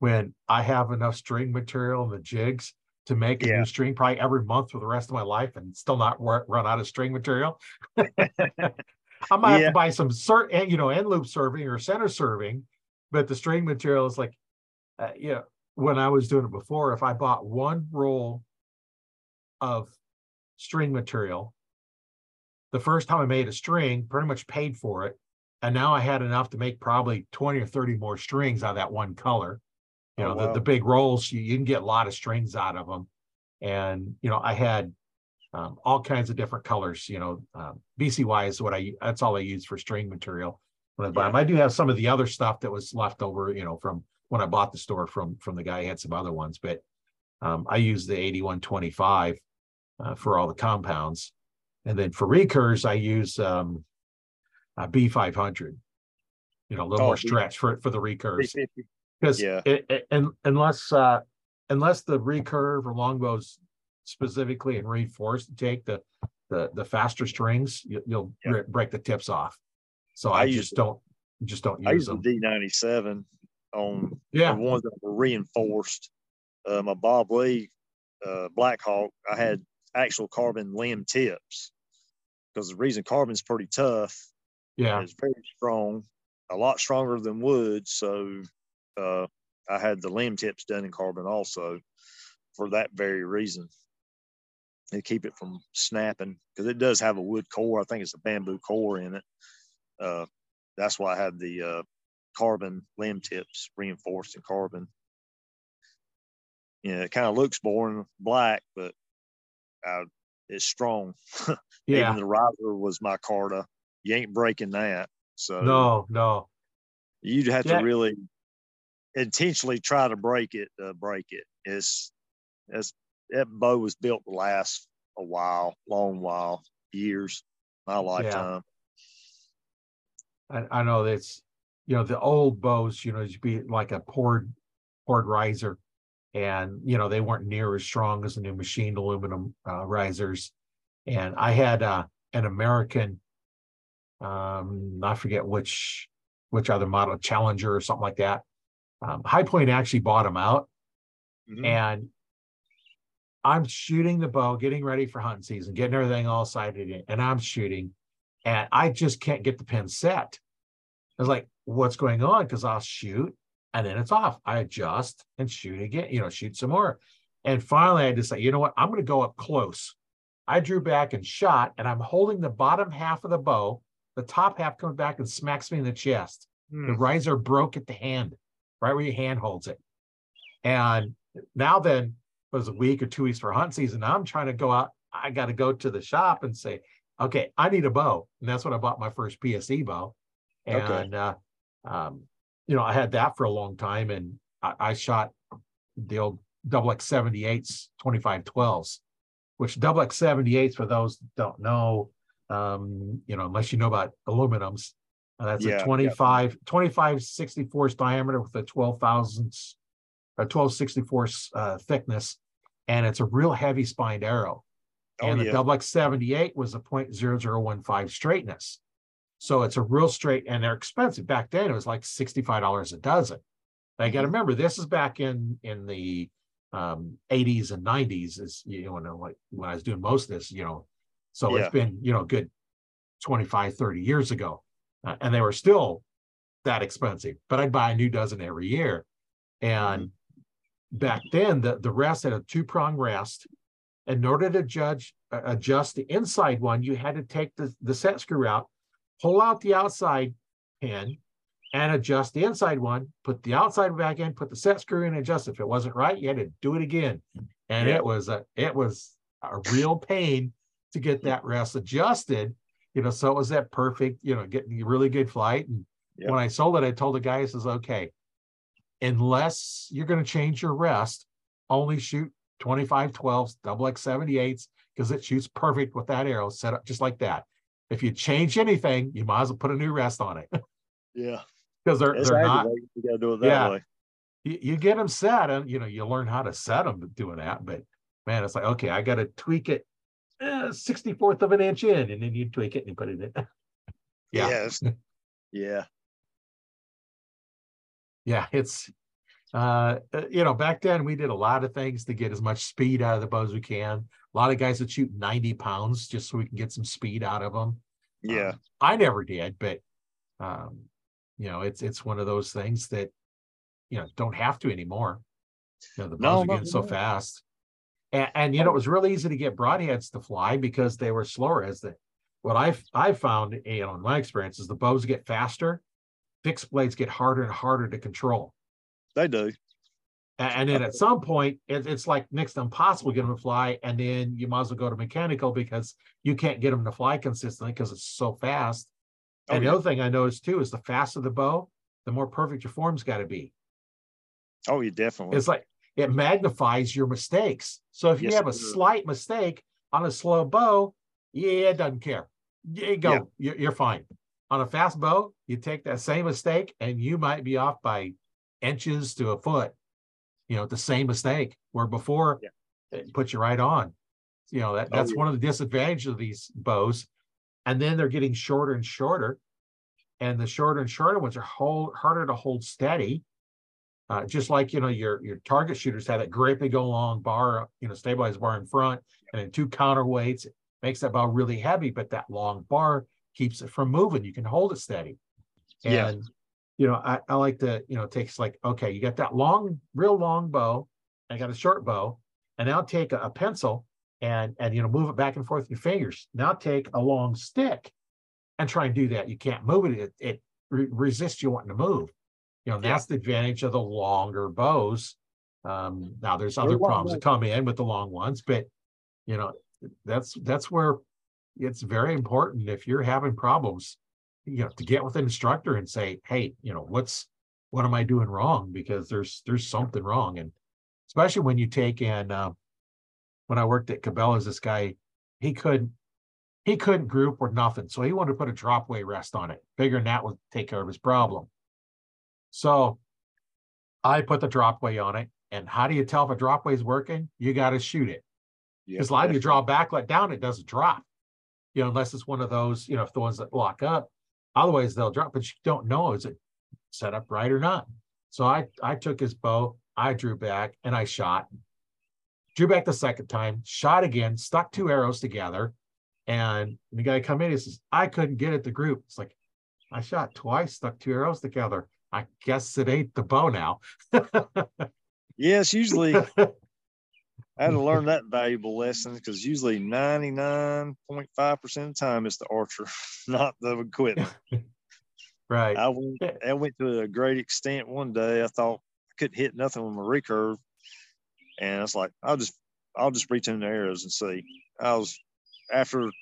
when I have enough string material and the jigs to make a Yeah. new string probably every month for the rest of my life and still not ru- run out of string material. I might have to buy some cert, you know, end loop serving or center serving, but the string material is like, uh, you know, when I was doing it before, if I bought one roll of string material, the first time I made a string, pretty much paid for it, and now I had enough to make probably twenty or thirty more strings out of that one color. You Oh, know, the, the big rolls, you, you can get a lot of strings out of them, and you know, I had um, all kinds of different colors. You know, um, BCY is what I that's all I use for string material when I buy Yeah. them. I do have some of the other stuff that was left over, you know, from when I bought the store from from the guy. He had some other ones, but um, I use the eighty one twenty five uh, for all the compounds, and then for recurs I use um, a B five hundred. You know, a little Oh, more stretch for for the recurs because Yeah. it, it- and unless uh unless the recurve or longbows specifically and reinforced take the the the faster strings you, you'll Yeah. bre- break the tips off so I i, just don't just don't I use them D97 on yeah the ones that were reinforced. Uh, my Bob Lee uh, Black Hawk, I had actual carbon limb tips because the reason carbon's pretty tough yeah it's very strong, a lot stronger than wood. So uh, I had the limb tips done in carbon also for that very reason. To keep it from snapping because it does have a wood core. I think it's a bamboo core in it. Uh, that's why I had the uh, carbon limb tips reinforced in carbon. You know, it kind of looks boring black, but uh, it's strong. yeah Even the riser was Micarta. You ain't breaking that. So no no you'd have Yeah. to really intentionally try to break it to break it. It's it's that bow was built to last a while, long while, years, my lifetime. I, I know that's you know the old bows you know to be like a poured poured riser. And you know they weren't near as strong as the new machined aluminum uh, risers. And i had uh, an american um i forget which which other model challenger or something like that. Um, high point actually bought them out. Mhm. and I'm shooting the bow, getting ready for hunting season, getting everything all sighted in, and I'm shooting, and I just can't get the pin set. I was like, "What's going on?" Because I'll shoot, and then it's off. I adjust and shoot again, you know, shoot some more, and finally I decide, you know what? I'm going to go up close. I drew back and shot, and I'm holding the bottom half of the bow. The top half comes back and smacks me in the chest Hmm. the riser broke at the hand, right where your hand holds it. And now then it was a week or two weeks for hunt season. Now I'm trying to go out. I got to go to the shop and say, okay, I need a bow. And that's when I bought my first PSE bow. Okay. And uh, um, you know, I had that for a long time and I, I shot the old double X 78s, 2512s, which double X 78s, for those don't know, um, you know, unless you know about aluminums, uh, that's Yeah, a 25, 25 64 diameter with a 12 thousandths or 12 64 uh, thickness. And it's a real heavy spined arrow. Oh, And the yeah. double X 78 was a 0.0015 straightness. So it's a real straight, and they're expensive. Back then, it was like $65 a dozen. I got to remember, this is back in in the um, 80s and 90s, is you know, like when I was doing most of this, you know. So Yeah. it's been, you know, a good 25, 30 years ago. Uh, and they were still that expensive, but I'd buy a new dozen every year. And back then, the, the rest had a two prong rest. In order to judge uh, adjust the inside one, you had to take the, the set screw out, pull out the outside pin, and adjust the inside one, put the outside back in, put the set screw in, and adjust. If it wasn't right, you had to do it again. And Yeah. it was a it was a real pain to get that rest adjusted. You know, so it was that perfect, you know, getting a really good flight. And Yep. when I sold it, I told the guy, I says, okay, unless you're going to change your rest, only shoot 25 12s, double X 78s, because it shoots perfect with that arrow set up just like that. If you change anything, you might as well put a new rest on it Yeah. because they're It's they're not. You gotta do it that Yeah. way. You, you get them set, and you know you learn how to set them doing that. But man, it's like okay, I got to tweak it eh, 64th of an inch in, and then you tweak it and you put it in. yeah, Yes. Yeah. yeah, it's uh uh, you know back then we did a lot of things to get as much speed out of the bow as we can. A lot of guys that shoot 90 pounds just so we can get some speed out of them. Yeah. Um, I never did, but um, you know, it's it's one of those things that you know don't have to anymore. You know, the No, bows are getting so fast. And, and you know, it was really easy to get broadheads to fly because they were slower as the what I've I've found, you know, in my experience is the bows get faster, fixed blades get harder and harder to control. They do. And then at some point, it's like next to impossible to get them to fly. And then you might as well go to mechanical because you can't get them to fly consistently because it's so fast. Oh, And the other thing I noticed too is the faster the bow, the more perfect your form's got to be. Oh, you definitely. It's like it magnifies your mistakes. So if you Yes, have a slight mistake on a slow bow, yeah, it doesn't care. You go, Yeah. you're, you're fine. On a fast bow, you take that same mistake and you might be off by inches to a foot. You know, the same mistake where before Yeah. it puts you right on. You know, that, Oh, that's yeah. one of the disadvantages of these bows. And then they're getting shorter and shorter. And the shorter and shorter ones are hold, harder to hold steady. Uh, just like you know, your your target shooters have that great big old long bar, you know, stabilized bar in front, and then two counterweights. It makes that bow really heavy, but that long bar keeps it from moving. You can hold it steady. Yeah. And you know, I, I like to, you know, takes like, okay, you got that long, real long bow, I got a short bow, and now take a, a pencil and and you know, move it back and forth with your fingers. Now take a long stick and try and do that. You can't move it. It, it re- resists you wanting to move. You know, Yeah. that's the advantage of the longer bows. Um, now there's other problems that come in with the long ones, but you know, that's that's where it's very important if you're having problems, you know, to get with an instructor and say, hey, you know, what's what am I doing wrong? Because there's there's something wrong. And especially when you take in uh, when I worked at Cabela's, this guy, he couldn't he couldn't group or nothing. So he wanted to put a dropway rest on it, figuring that would take care of his problem. So I put the dropway on it. And how do you tell if a dropway is working? You got to shoot it. Yeah, Because a lot of you draw back, let down, it doesn't drop. You know, unless it's one of those, you know, if the ones that lock up, otherwise they'll drop, but you don't know is it set up right or not. So I I took his bow, I drew back and I shot. Drew back the second time, shot again, stuck two arrows together. And the guy come in, he says, I couldn't get at the group. It's like, I shot twice, stuck two arrows together. I guess it ain't the bow now. Yes, usually I had to learn that valuable lesson because usually 99.5% of the time it's the archer, not the equipment. right. I went, I went to a great extent one day. I thought I couldn't hit nothing with my recurve. And I was like, I'll just I'll just retune the arrows and see. I was after a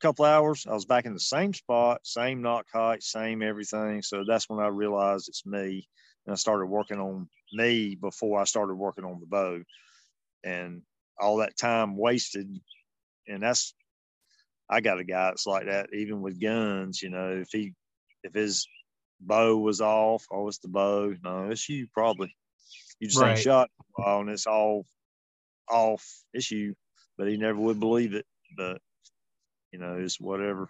couple hours, I was back in the same spot, same nock height, same everything. So that's when I realized it's me. And I started working on me before I started working on the bow. And all that time wasted. And that's, I got a guy that's like that, even with guns, you know, if he, if his bow was off, oh, it's the bow. No, it's you probably. You just right. ain't shot and it's all off. It's you. But he never would believe it. But you know, it's whatever.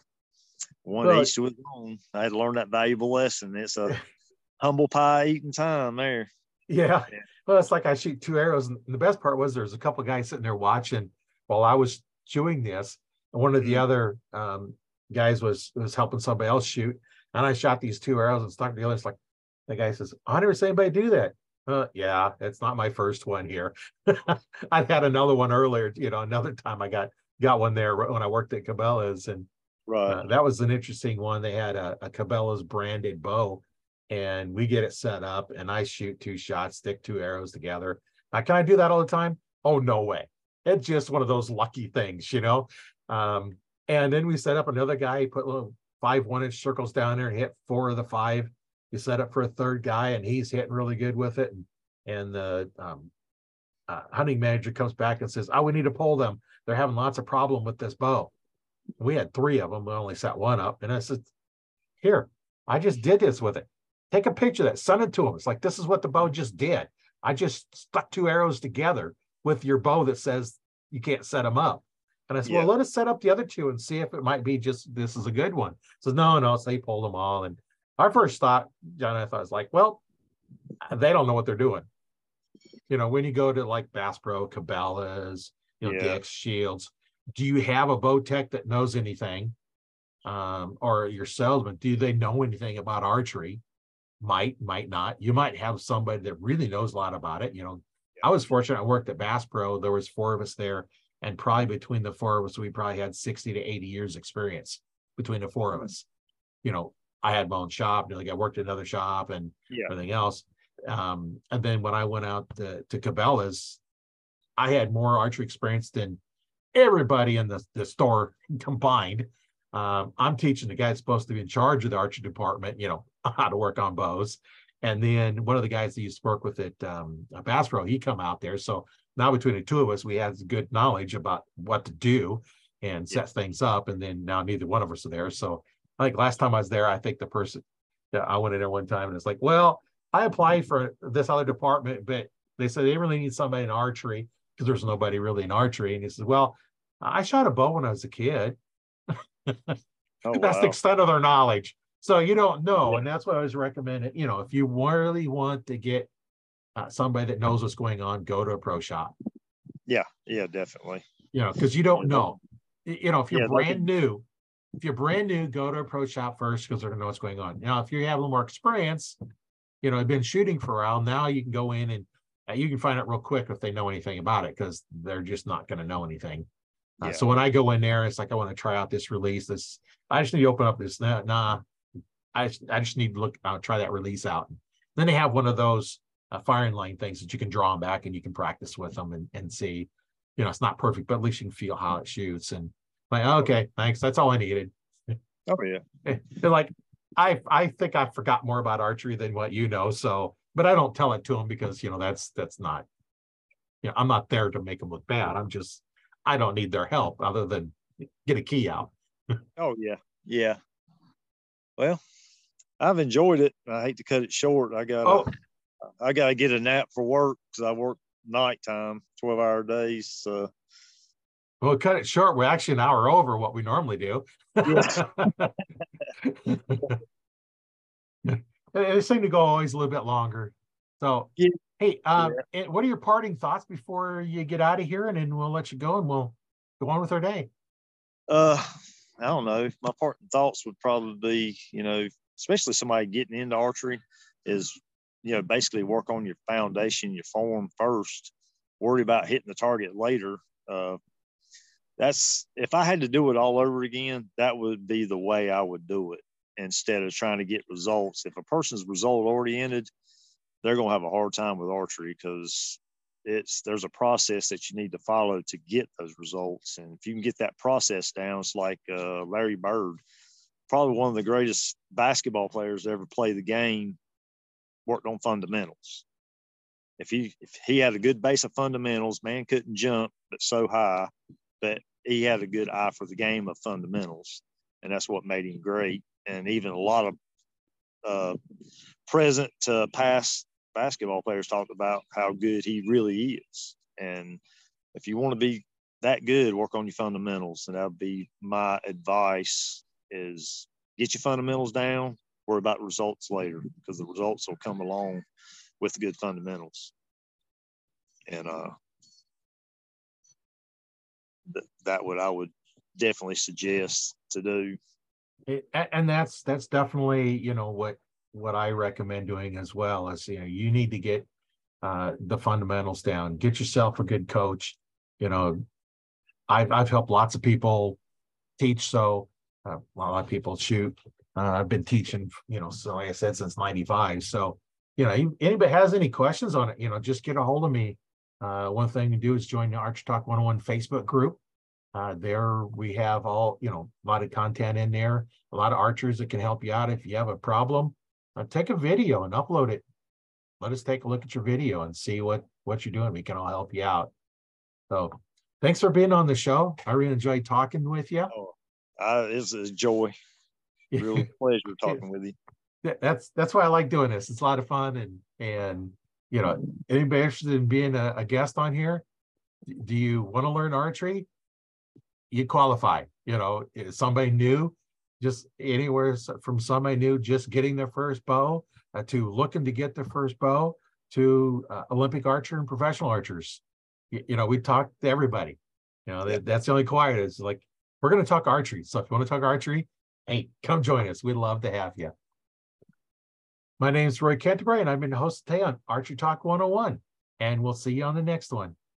One well, each to his own. I had learned that valuable lesson. It's a humble pie eating time there. Yeah. yeah. Well, it's like I shoot two arrows. And the best part was there's a couple guys sitting there watching while I was chewing this. And one of the mm-hmm. other um, guys was was helping somebody else shoot. And I shot these two arrows and stuck together. It's like the guy says, I never seen anybody do that. Uh, yeah, it's not my first one here. I had another one earlier, you know, another time I got got one there when I worked at Cabela's, and right. Uh, that was an interesting one. They had a, a Cabela's branded bow, and we get it set up, and I shoot two shots, stick two arrows together. Now, can I do that all the time? Oh no way! It's just one of those lucky things, you know. Um, and then we set up another guy. He put little five one inch circles down there and hit four of the five. You set up for a third guy, and he's hitting really good with it. And, and the um, uh, hunting manager comes back and says, "Oh, we need to pull them they're having lots of problem with this bow. We had three of them. We only set one up. And I said, here, I just did this with it. Take a picture of that, send it to them. It's like, this is what the bow just did. I just stuck two arrows together with your bow that says you can't set them up. And I said, yeah. well, let us set up the other two and see if it might be just this is a good one. So no, no, so they pulled them all. And our first thought, John, I thought was like, well, they don't know what they're doing. You know, when you go to like Bass Pro, Cabela's, you know, yeah. Dick's Scheels. Do you have a bow tech that knows anything? Um, or your salesman, do they know anything about archery? Might, might not. You might have somebody that really knows a lot about it. You know. I was fortunate. I worked at Bass Pro. There was four of us there, and probably between the four of us, we probably had 60 to 80 years experience between the four of mm-hmm. us. You know, I had my own shop, and like I worked at another shop and yeah. everything else. Um, and then when I went out to, to Cabela's, I had more archery experience than everybody in the, the store combined. Um, I'm teaching the guy that's supposed to be in charge of the archery department, you know, how to work on bows. And then one of the guys that used to work with it, um, Bass Pro, he come out there. So now between the two of us, we had good knowledge about what to do and set yeah. things up. And then now neither one of us are there. So I think last time I was there, I think the person that I went in there one time and it's like, well, I applied for this other department, but they said they really need somebody in archery because there's nobody really in archery. And he says, Well, I shot a bow when I was a kid. oh, that's wow. the extent of their knowledge. So you don't know. And that's what I was recommending. You know, if you really want to get uh, somebody that knows what's going on, go to a pro shop. Yeah. Yeah, definitely. You know, because you don't know. You know, if you're yeah, brand new, if you're brand new, go to a pro shop first because they're going to know what's going on. Now, if you have a little more experience, you know, I've been shooting for a while. Now you can go in and uh, you can find out real quick if they know anything about it because they're just not going to know anything. Uh, yeah. So when I go in there, it's like I want to try out this release. This I just need to open up this. Nah, nah I I just need to look. Uh, try that release out. Then they have one of those uh, firing line things that you can draw them back and you can practice with them and, and see. You know, it's not perfect, but at least you can feel how it shoots. And like, okay, thanks. That's all I needed. Oh yeah. They're like, I I think I forgot more about archery than what you know. So but I don't tell it to them because you know that's that's not you know I'm not there to make them look bad. I'm just I don't need their help other than get a key out. oh yeah, yeah. Well, I've enjoyed it. I hate to cut it short. I got oh. I got to get a nap for work because I work nighttime, twelve hour days. So. Well, cut it short. We're actually an hour over what we normally do. Yes. They seem to go always a little bit longer. So, yeah. hey, um, yeah. what are your parting thoughts before you get out of here? And then we'll let you go and we'll go on with our day. Uh, I don't know. My parting thoughts would probably be, you know, especially somebody getting into archery, is you know basically work on your foundation, your form first. Worry about hitting the target later. Uh, that's if I had to do it all over again, that would be the way I would do it instead of trying to get results. If a person's result oriented, they're going to have a hard time with archery because it's there's a process that you need to follow to get those results. And if you can get that process down, it's like uh, Larry Bird, probably one of the greatest basketball players to ever play the game, worked on fundamentals. If he if he had a good base of fundamentals, man couldn't jump but so high, but he had a good eye for the game of fundamentals, and that's what made him great. And even a lot of uh, present to past basketball players talked about how good he really is. And if you want to be that good, work on your fundamentals. And that would be my advice is get your fundamentals down, worry about results later because the results will come along with good fundamentals. And uh th- that would I would definitely suggest to do. It, and that's that's definitely you know what what I recommend doing as well is you know you need to get uh, the fundamentals down. Get yourself a good coach. You know, I've I've helped lots of people teach. So uh, a lot of people shoot. Uh, I've been teaching, you know, so like I said, since '95. So you know, anybody has any questions on it, you know, just get a hold of me. Uh, one thing to do is join the Archery Talk 101 Facebook group. Uh, there we have all, you know, a lot of content in there, a lot of archers that can help you out if you have a problem uh, take a video and upload it. Let us take a look at your video and see what what you're doing. We can all help you out. So, thanks for being on the show. I really enjoyed talking with you. Oh, uh, it's a joy. Real pleasure talking with you. That's that's why I like doing this. It's a lot of fun, and and you know, anybody interested in being a, a guest on here? Do you want to learn archery? You qualify. You know, somebody new just anywhere from somebody new, just getting their first bow uh, to looking to get their first bow to uh, Olympic archer and professional archers. You, you know, we talk to everybody. You know, that, that's the only quiet is like, we're going to talk archery. So if you want to talk archery, hey, come join us. We'd love to have you. My name is Roy Canterbury, and I've been the host today on Archery Talk 101. And we'll see you on the next one.